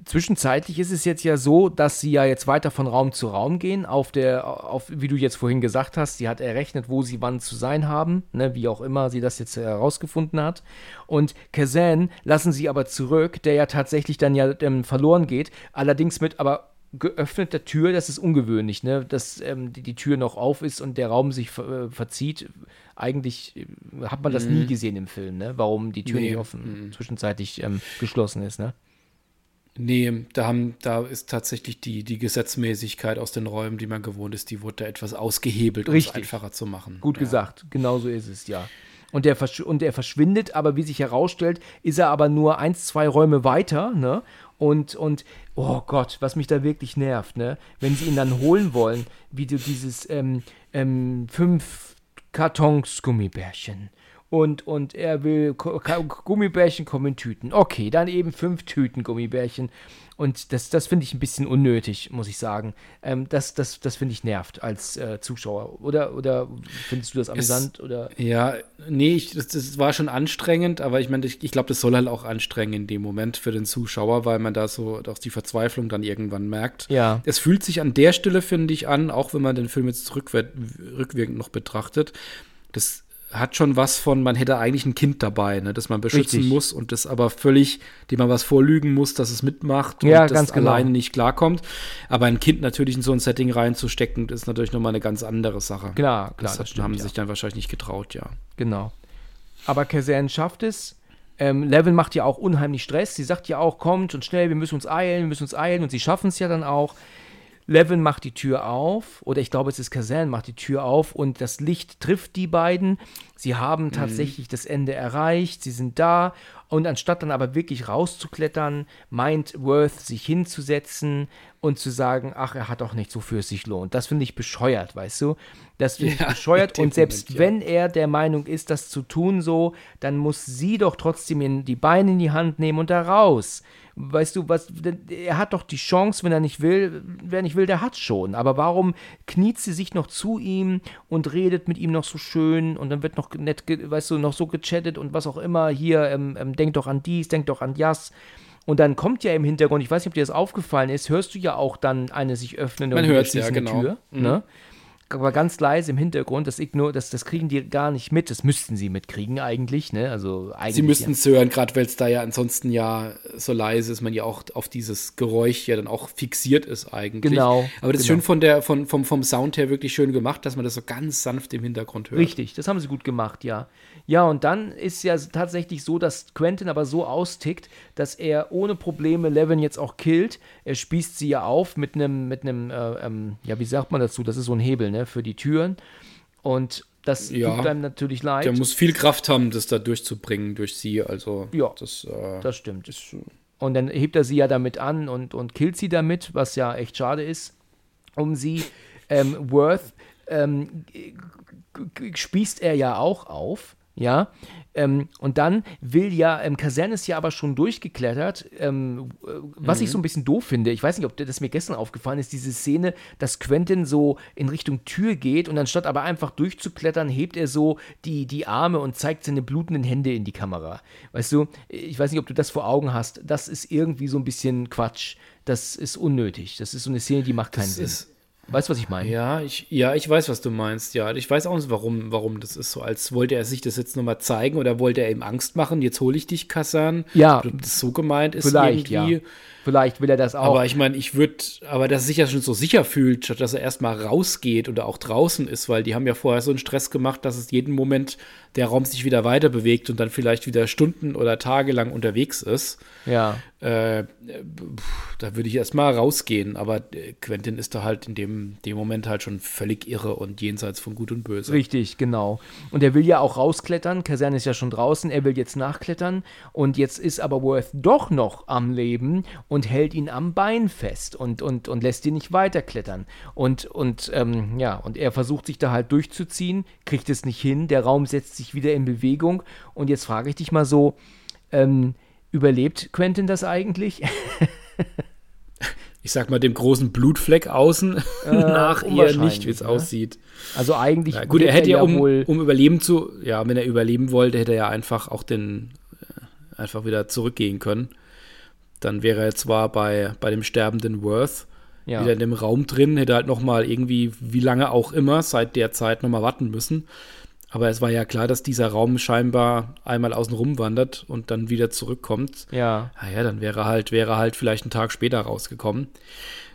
Zwischenzeitlich ist es jetzt ja so, dass sie ja jetzt weiter von Raum zu Raum gehen, auf der, auf, wie du jetzt vorhin gesagt hast, sie hat errechnet, wo sie wann zu sein haben, ne, wie auch immer sie das jetzt herausgefunden hat. Und Kazan lassen sie aber zurück, der ja tatsächlich dann ja ähm, verloren geht, allerdings mit aber geöffneter Tür, das ist ungewöhnlich, ne, dass ähm, die, die, Tür noch auf ist und der Raum sich äh, verzieht. Eigentlich äh, hat man das mhm. nie gesehen im Film, ne, warum die Tür nee. nicht offen, mhm. zwischenzeitlich ähm, geschlossen ist, ne. Nee, da, haben, da ist tatsächlich die, die Gesetzmäßigkeit aus den Räumen, die man gewohnt ist, die wurde da etwas ausgehebelt, um es einfacher zu machen. Gut ja. gesagt, genau so ist es, ja. Und der, und der verschwindet, aber wie sich herausstellt, ist er aber nur eins, zwei Räume weiter, ne? Und, und, oh Gott, was mich da wirklich nervt, ne? Wenn sie ihn dann holen wollen, wie du dieses ähm, ähm, fünf Kartons Gummibärchen und, und er will Gummibärchen kommen in Tüten. Okay, dann eben fünf Tüten Gummibärchen. Und das, das finde ich ein bisschen unnötig, muss ich sagen. Ähm, das das, das finde ich nervt als äh, Zuschauer. Oder, oder findest du das amüsant? Es, oder? Ja, nee, ich, das, das, war schon anstrengend, aber ich meine, ich, ich glaube, das soll halt auch anstrengen in dem Moment für den Zuschauer, weil man da so auch die Verzweiflung dann irgendwann merkt. Ja. Es fühlt sich an der Stelle, finde ich, an, auch wenn man den Film jetzt rückwirkend noch betrachtet. Das hat schon was von, man hätte eigentlich ein Kind dabei, ne, das man beschützen Richtig. muss und das aber völlig, dem man was vorlügen muss, dass es mitmacht ja, und das genau. alleine nicht klarkommt. Aber ein Kind natürlich in so ein Setting reinzustecken, ist natürlich nochmal eine ganz andere Sache. Klar, klar. Das, das stimmt, haben ja. sich dann wahrscheinlich nicht getraut, ja. Genau. Aber Kazan schafft es. Ähm, Levin macht ja auch unheimlich Stress. Sie sagt ja auch, kommt und schnell, wir müssen uns eilen, wir müssen uns eilen. Und sie schaffen es ja dann auch. Levin macht die Tür auf, oder ich glaube, es ist Kazan, macht die Tür auf und das Licht trifft die beiden. Sie haben mhm. tatsächlich mhm. das Ende erreicht, sie sind da und anstatt dann aber wirklich rauszuklettern, meint Worth, sich hinzusetzen und zu sagen, ach, er hat doch nichts, wofür es sich lohnt. Das finde ich bescheuert, weißt du? Das finde ich ja, bescheuert. Und selbst Moment, ja. wenn er der Meinung ist, das zu tun so, dann muss sie doch trotzdem die Beine in die Hand nehmen und da raus. Weißt du, was, er hat doch die Chance, wenn er nicht will, wer nicht will, der hat schon. Aber warum kniet sie sich noch zu ihm und redet mit ihm noch so schön und dann wird noch nett, weißt du, noch so gechattet und was auch immer, hier, ähm, ähm, denk doch an dies, denk doch an das. Und dann kommt ja im Hintergrund, ich weiß nicht, ob dir das aufgefallen ist, hörst du ja auch dann eine sich öffnende Man und hört ja, genau. Tür. Mhm. Ne? Aber ganz leise im Hintergrund. Das, ignor das, das kriegen die gar nicht mit. Das müssten sie mitkriegen eigentlich. Ne? Also eigentlich sie müssten es ja. hören, gerade weil es da ja ansonsten ja so leise ist, man ja auch auf dieses Geräusch ja dann auch fixiert ist eigentlich. Genau. Aber das genau. ist schön von der, von, vom, vom Sound her wirklich schön gemacht, dass man das so ganz sanft im Hintergrund hört. Richtig, das haben sie gut gemacht, ja. Ja, und dann ist ja tatsächlich so, dass Quentin aber so austickt, dass er ohne Probleme Levin jetzt auch killt. Er spießt sie ja auf mit einem, mit einem, äh, ähm, ja, wie sagt man dazu? Das ist so ein Hebel, ne, für die Türen. Und das ja, tut einem natürlich leid. Der muss viel Kraft haben, das da durchzubringen durch sie. Also, ja, das, äh, das stimmt. Ist, und dann hebt er sie ja damit an und, und killt sie damit, was ja echt schade ist. um sie. Ähm, Worth ähm, spießt er ja auch auf. Ja, ähm, und dann will ja, ähm, Kaserne ist ja aber schon durchgeklettert. Ähm, äh, was mhm. ich so ein bisschen doof finde, ich weiß nicht, ob das mir gestern aufgefallen ist, diese Szene, dass Quentin so in Richtung Tür geht und anstatt aber einfach durchzuklettern, hebt er so die, die Arme und zeigt seine blutenden Hände in die Kamera. Weißt du, ich weiß nicht, ob du das vor Augen hast. Das ist irgendwie so ein bisschen Quatsch. Das ist unnötig. Das ist so eine Szene, die macht keinen das Sinn. Weißt du, was ich meine? Ja, ich, ja, ich weiß, was du meinst. Ja, ich weiß auch nicht, warum, warum das ist so. Als wollte er sich das jetzt nochmal zeigen oder wollte er ihm Angst machen. Jetzt hole ich dich, Kassan. Ja. Ob das so gemeint ist vielleicht, irgendwie. Ja. Vielleicht will er das auch. Aber ich meine, ich würde, aber dass er sich ja schon so sicher fühlt, statt dass er erstmal rausgeht oder auch draußen ist, weil die haben ja vorher so einen Stress gemacht, dass es jeden Moment der Raum sich wieder weiter bewegt und dann vielleicht wieder Stunden oder Tage lang unterwegs ist. Ja. Äh, da würde ich erstmal rausgehen, aber äh, Quentin ist da halt in dem, dem Moment halt schon völlig irre und jenseits von Gut und Böse. Richtig, genau. Und er will ja auch rausklettern. Kaserne ist ja schon draußen, er will jetzt nachklettern und jetzt ist aber Worth doch noch am Leben und hält ihn am Bein fest und, und, und lässt ihn nicht weiterklettern. Und, und ähm, ja, und er versucht sich da halt durchzuziehen, kriegt es nicht hin, der Raum setzt sich wieder in Bewegung und jetzt frage ich dich mal so, ähm, Überlebt Quentin das eigentlich? ich sag mal, dem großen Blutfleck außen äh, nach eher nicht, wie es ne? aussieht. Also eigentlich. Ja, gut, er hätte ja, um, um überleben zu, ja, wenn er überleben wollte, hätte er ja einfach auch den, äh, einfach wieder zurückgehen können. Dann wäre er zwar bei, bei dem sterbenden Worth ja. wieder in dem Raum drin, hätte halt nochmal irgendwie, wie lange auch immer, seit der Zeit nochmal warten müssen. Aber es war ja klar, dass dieser Raum scheinbar einmal außen rum wandert und dann wieder zurückkommt. Ja. Naja, dann wäre halt, wäre halt vielleicht einen Tag später rausgekommen.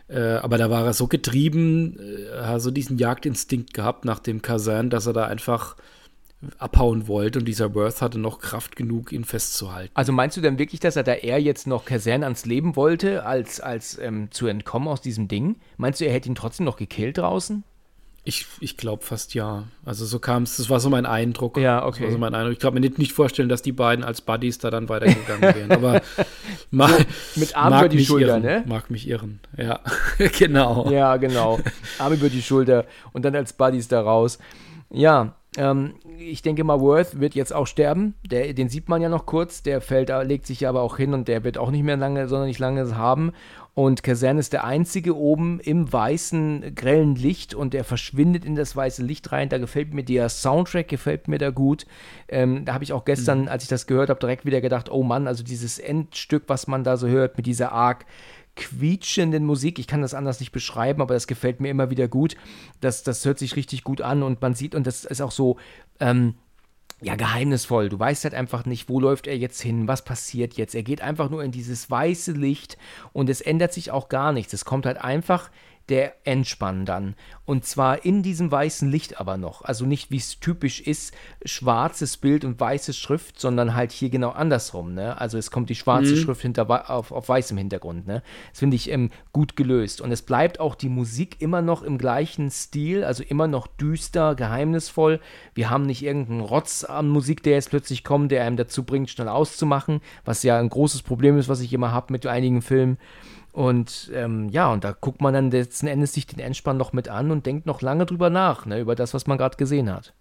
Äh, aber da war er so getrieben, äh, so diesen Jagdinstinkt gehabt nach dem Kasern, dass er da einfach abhauen wollte und dieser Worth hatte noch Kraft genug, ihn festzuhalten. Also meinst du denn wirklich, dass er da eher jetzt noch Kasern ans Leben wollte, als, als ähm, zu entkommen aus diesem Ding? Meinst du, er hätte ihn trotzdem noch gekillt draußen? Ich, ich glaube fast ja. Also so kam es, das war so mein Eindruck. Ja, okay. Das war so mein Eindruck. Ich kann mir nicht, nicht vorstellen, dass die beiden als Buddies da dann weitergegangen wären. Aber mal, so, mit Arm über die Schulter, irren, ne? Mag mich irren. Ja, genau. Ja, genau. Arm über die Schulter und dann als Buddies da raus. Ja, ähm, ich denke mal, Worth wird jetzt auch sterben. Der, den sieht man ja noch kurz. Der fällt, legt sich ja aber auch hin und der wird auch nicht mehr lange, sondern nicht lange haben. Und Kaserne ist der einzige oben im weißen, grellen Licht und der verschwindet in das weiße Licht rein. Da gefällt mir der Soundtrack, gefällt mir da gut. Ähm, da habe ich auch gestern, mhm. als ich das gehört habe, direkt wieder gedacht, oh Mann, also dieses Endstück, was man da so hört, mit dieser arg quietschenden Musik. Ich kann das anders nicht beschreiben, aber das gefällt mir immer wieder gut. Das, das hört sich richtig gut an und man sieht, und das ist auch so, ähm, ja, geheimnisvoll. Du weißt halt einfach nicht, wo läuft er jetzt hin, was passiert jetzt. Er geht einfach nur in dieses weiße Licht und es ändert sich auch gar nichts. Es kommt halt einfach der Entspann dann. Und zwar in diesem weißen Licht aber noch. Also nicht, wie es typisch ist, schwarzes Bild und weiße Schrift, sondern halt hier genau andersrum. Ne? Also es kommt die schwarze mhm. Schrift hinter, auf, auf weißem Hintergrund. Ne? Das finde ich ähm, gut gelöst. Und es bleibt auch die Musik immer noch im gleichen Stil, also immer noch düster, geheimnisvoll. Wir haben nicht irgendeinen Rotz an Musik, der jetzt plötzlich kommt, der einem dazu bringt, schnell auszumachen, was ja ein großes Problem ist, was ich immer habe mit einigen Filmen. Und ähm, ja, und da guckt man dann letzten Endes sich den Endspann noch mit an und denkt noch lange drüber nach, ne, über das, was man gerade gesehen hat.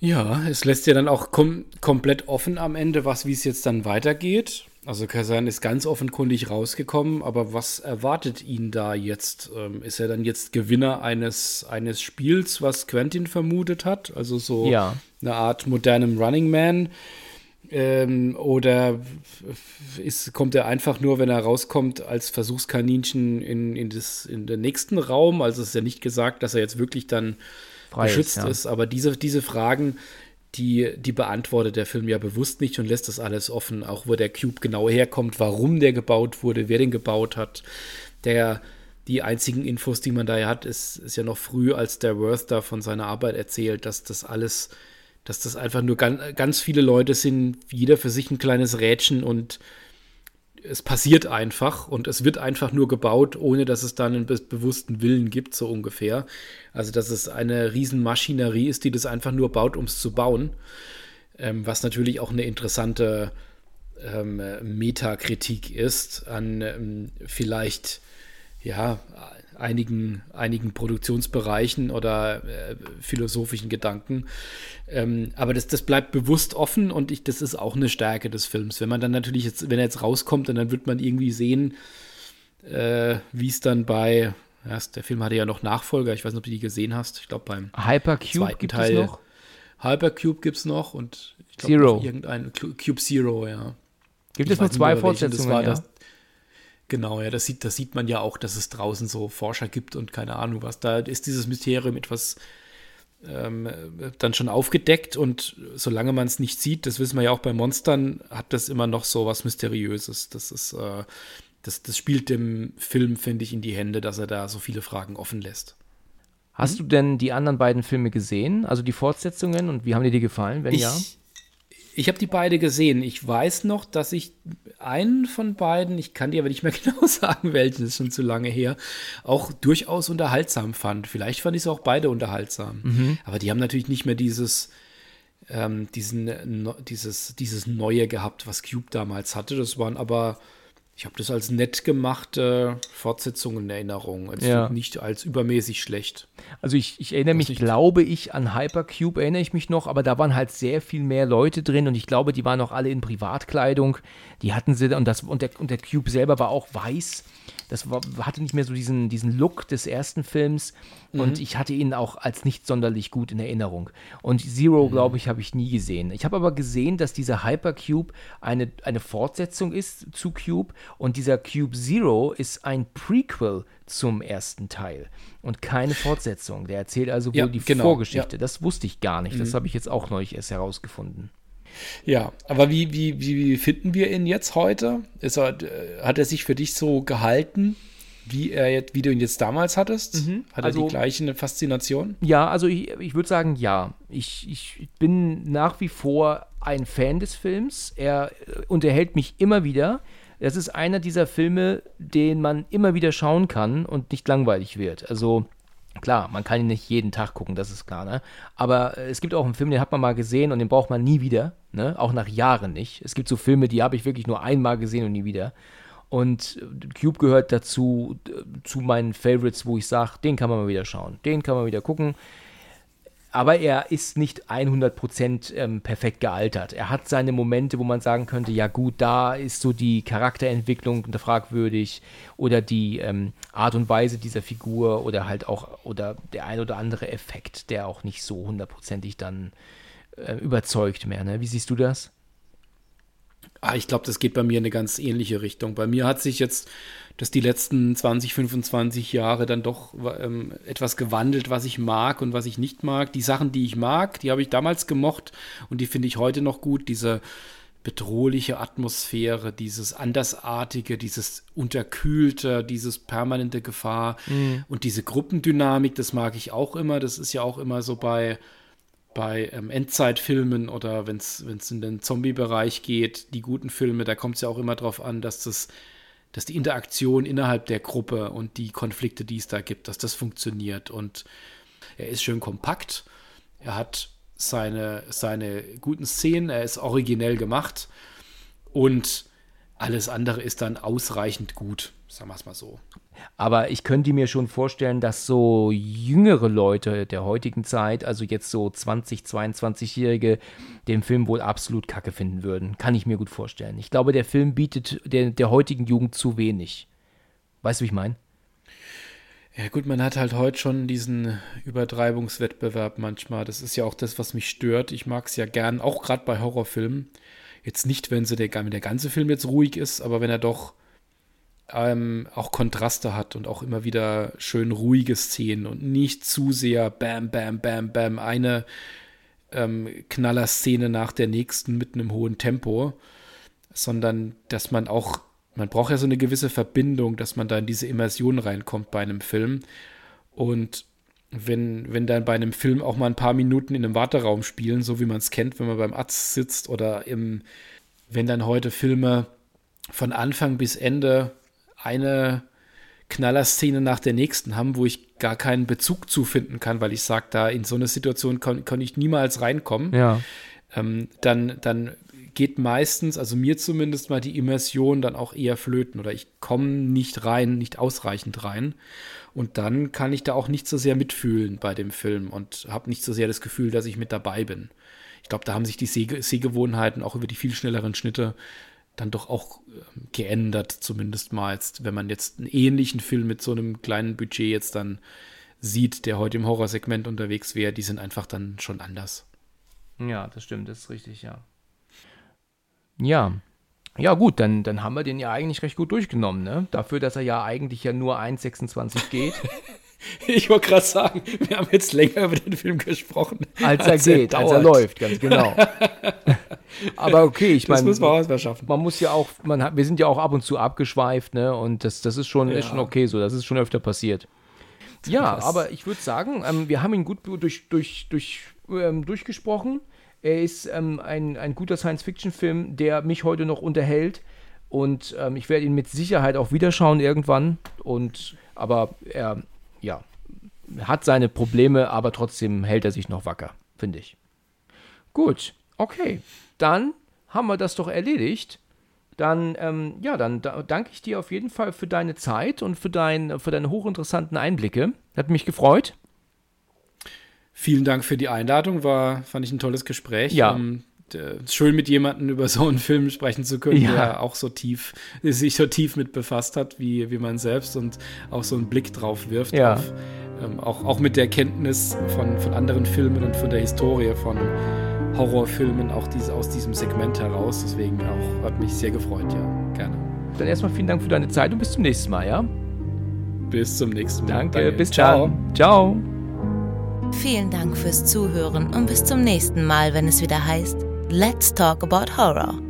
Ja, es lässt ja dann auch kom komplett offen am Ende, was wie es jetzt dann weitergeht. Also Kazan ist ganz offenkundig rausgekommen, aber was erwartet ihn da jetzt? Ähm, ist er dann jetzt Gewinner eines, eines Spiels, was Quentin vermutet hat? Also so ja. eine Art modernem Running Man? Ähm, oder ist, kommt er einfach nur, wenn er rauskommt, als Versuchskaninchen in, in, das, in den nächsten Raum? Also es ist ja nicht gesagt, dass er jetzt wirklich dann Frei geschützt ist, ja. ist. Aber diese, diese Fragen, die, die beantwortet der Film ja bewusst nicht und lässt das alles offen, auch wo der Cube genau herkommt, warum der gebaut wurde, wer den gebaut hat. Der, die einzigen Infos, die man da hat, ist, ist ja noch früh, als der Worth da von seiner Arbeit erzählt, dass das alles dass das einfach nur ganz, ganz viele Leute sind, jeder für sich ein kleines Rädchen und es passiert einfach und es wird einfach nur gebaut, ohne dass es dann einen be bewussten Willen gibt, so ungefähr. Also, dass es eine Riesenmaschinerie ist, die das einfach nur baut, um es zu bauen. Ähm, was natürlich auch eine interessante ähm, Metakritik ist an ähm, vielleicht ja, einigen, einigen Produktionsbereichen oder äh, philosophischen Gedanken. Ähm, aber das, das bleibt bewusst offen und ich, das ist auch eine Stärke des Films. Wenn man dann natürlich jetzt, wenn er jetzt rauskommt, dann wird man irgendwie sehen, äh, wie es dann bei, ja, der Film hatte ja noch Nachfolger, ich weiß nicht, ob du die gesehen hast. Ich glaube beim Hypercube gibt Teil, es noch. Hypercube gibt es noch und ich glaube irgendein Cube Zero, ja. Gibt es nur zwei Fortsetzungen? Ja? Das, genau, ja, das sieht, das sieht man ja auch, dass es draußen so Forscher gibt und keine Ahnung was. Da ist dieses Mysterium etwas ähm, dann schon aufgedeckt und solange man es nicht sieht, das wissen wir ja auch bei Monstern, hat das immer noch so was Mysteriöses. Das ist, äh, das, das spielt dem Film, finde ich, in die Hände, dass er da so viele Fragen offen lässt. Hast mhm. du denn die anderen beiden Filme gesehen, also die Fortsetzungen und wie haben die dir gefallen, wenn ich, ja? Ich habe die beide gesehen. Ich weiß noch, dass ich einen von beiden, ich kann dir aber nicht mehr genau sagen, welchen, ist schon zu lange her, auch durchaus unterhaltsam fand. Vielleicht fand ich es auch beide unterhaltsam. Mhm. Aber die haben natürlich nicht mehr dieses, ähm, diesen, no, dieses, dieses Neue gehabt, was Cube damals hatte. Das waren aber ich habe das als nett gemachte Fortsetzung in Erinnerung. Also ja. nicht als übermäßig schlecht. Also ich, ich erinnere mich, glaube ich, an Hypercube erinnere ich mich noch, aber da waren halt sehr viel mehr Leute drin und ich glaube, die waren auch alle in Privatkleidung. Die hatten sie und das und der, und der Cube selber war auch weiß. Das war, hatte nicht mehr so diesen, diesen Look des ersten Films mhm. und ich hatte ihn auch als nicht sonderlich gut in Erinnerung. Und Zero, mhm. glaube ich, habe ich nie gesehen. Ich habe aber gesehen, dass dieser Hypercube eine, eine Fortsetzung ist zu Cube und dieser Cube Zero ist ein Prequel zum ersten Teil und keine Fortsetzung. Der erzählt also wohl ja, die genau, Vorgeschichte. Ja. Das wusste ich gar nicht. Mhm. Das habe ich jetzt auch neulich erst herausgefunden. Ja, aber wie, wie, wie finden wir ihn jetzt heute? Ist er, äh, hat er sich für dich so gehalten, wie, er, wie du ihn jetzt damals hattest? Mhm. Hat also, er die gleiche Faszination? Ja, also ich, ich würde sagen, ja. Ich, ich bin nach wie vor ein Fan des Films. Er äh, unterhält mich immer wieder. Es ist einer dieser Filme, den man immer wieder schauen kann und nicht langweilig wird. Also Klar, man kann ihn nicht jeden Tag gucken, das ist klar, ne? Aber äh, es gibt auch einen Film, den hat man mal gesehen und den braucht man nie wieder, ne? Auch nach Jahren nicht. Es gibt so Filme, die habe ich wirklich nur einmal gesehen und nie wieder. Und äh, Cube gehört dazu, zu meinen Favorites, wo ich sage, den kann man mal wieder schauen, den kann man wieder gucken aber er ist nicht 100% ähm, perfekt gealtert. Er hat seine Momente, wo man sagen könnte, ja gut, da ist so die Charakterentwicklung fragwürdig oder die ähm, Art und Weise dieser Figur oder halt auch oder der ein oder andere Effekt, der auch nicht so hundertprozentig dann äh, überzeugt mehr. Ne? Wie siehst du das? Ah, ich glaube, das geht bei mir in eine ganz ähnliche Richtung. Bei mir hat sich jetzt dass die letzten 20, 25 Jahre dann doch ähm, etwas gewandelt, was ich mag und was ich nicht mag. Die Sachen, die ich mag, die habe ich damals gemocht und die finde ich heute noch gut. Diese bedrohliche Atmosphäre, dieses andersartige, dieses unterkühlte, dieses permanente Gefahr mhm. und diese Gruppendynamik, das mag ich auch immer. Das ist ja auch immer so bei bei ähm, Endzeitfilmen oder wenn es in den Zombie-Bereich geht, die guten Filme, da kommt es ja auch immer darauf an, dass das dass die Interaktion innerhalb der Gruppe und die Konflikte, die es da gibt, dass das funktioniert. Und er ist schön kompakt. Er hat seine, seine guten Szenen, er ist originell gemacht und alles andere ist dann ausreichend gut, sagen wir es mal so. Aber ich könnte mir schon vorstellen, dass so jüngere Leute der heutigen Zeit, also jetzt so 20, 22-Jährige, den Film wohl absolut kacke finden würden. Kann ich mir gut vorstellen. Ich glaube, der Film bietet der, der heutigen Jugend zu wenig. Weißt du, wie ich meine? Ja gut, man hat halt heute schon diesen Übertreibungswettbewerb manchmal. Das ist ja auch das, was mich stört. Ich mag es ja gern, auch gerade bei Horrorfilmen. Jetzt nicht, wenn, sie der, wenn der ganze Film jetzt ruhig ist, aber wenn er doch ähm, auch Kontraste hat und auch immer wieder schön ruhige Szenen und nicht zu sehr bam, bam, bam, bam, eine ähm, Knallerszene nach der nächsten mit einem hohen Tempo, sondern dass man auch, man braucht ja so eine gewisse Verbindung, dass man da in diese Immersion reinkommt bei einem Film. Und wenn, wenn dann bei einem Film auch mal ein paar Minuten in einem Warteraum spielen, so wie man es kennt, wenn man beim Arzt sitzt oder im, wenn dann heute Filme von Anfang bis Ende eine Knallerszene nach der nächsten haben, wo ich gar keinen Bezug zu finden kann, weil ich sage, da in so eine Situation kann, kann ich niemals reinkommen. Ja. Ähm, dann, dann geht meistens, also mir zumindest mal die Immersion dann auch eher flöten oder ich komme nicht rein, nicht ausreichend rein. Und dann kann ich da auch nicht so sehr mitfühlen bei dem Film und habe nicht so sehr das Gefühl, dass ich mit dabei bin. Ich glaube, da haben sich die Seh Sehgewohnheiten auch über die viel schnelleren Schnitte dann doch auch ähm, geändert, zumindest mal jetzt, wenn man jetzt einen ähnlichen Film mit so einem kleinen Budget jetzt dann sieht, der heute im Horrorsegment unterwegs wäre, die sind einfach dann schon anders. Ja, das stimmt, das ist richtig, ja. Ja. Ja, gut, dann, dann haben wir den ja eigentlich recht gut durchgenommen, ne? Dafür, dass er ja eigentlich ja nur 1,26 geht. ich wollte gerade sagen, wir haben jetzt länger über den Film gesprochen. Als er als geht, er als er läuft, ganz genau. Aber okay, ich meine, man muss ja auch, man hat, wir sind ja auch ab und zu abgeschweift, ne? Und das, das ist schon, ja. ist schon okay so, das ist schon öfter passiert. Ja, das. aber ich würde sagen, ähm, wir haben ihn gut durch, durch, durch, ähm, durchgesprochen. Er ist ähm, ein, ein guter Science-Fiction-Film, der mich heute noch unterhält. Und ähm, ich werde ihn mit Sicherheit auch wieder schauen irgendwann. Und, aber er, ja, hat seine Probleme, aber trotzdem hält er sich noch wacker, finde ich. Gut, okay. Dann haben wir das doch erledigt. Dann, ähm, ja, dann da, danke ich dir auf jeden Fall für deine Zeit und für, dein, für deine hochinteressanten Einblicke. Hat mich gefreut. Vielen Dank für die Einladung, war, fand ich ein tolles Gespräch. Ja. Um, ähm, schön mit jemandem über so einen Film sprechen zu können, ja. der auch so tief, sich so tief mit befasst hat, wie, wie man selbst und auch so einen Blick drauf wirft. Ja. Auf, ähm, auch, auch mit der Kenntnis von, von anderen Filmen und von der Historie von Horrorfilmen, auch diese, aus diesem Segment heraus. Deswegen auch hat mich sehr gefreut, ja, gerne. Dann erstmal vielen Dank für deine Zeit und bis zum nächsten Mal, ja? Bis zum nächsten Mal. Danke, Danke. bis Ciao. dann. Ciao. Vielen Dank fürs Zuhören und bis zum nächsten Mal, wenn es wieder heißt Let's Talk About Horror.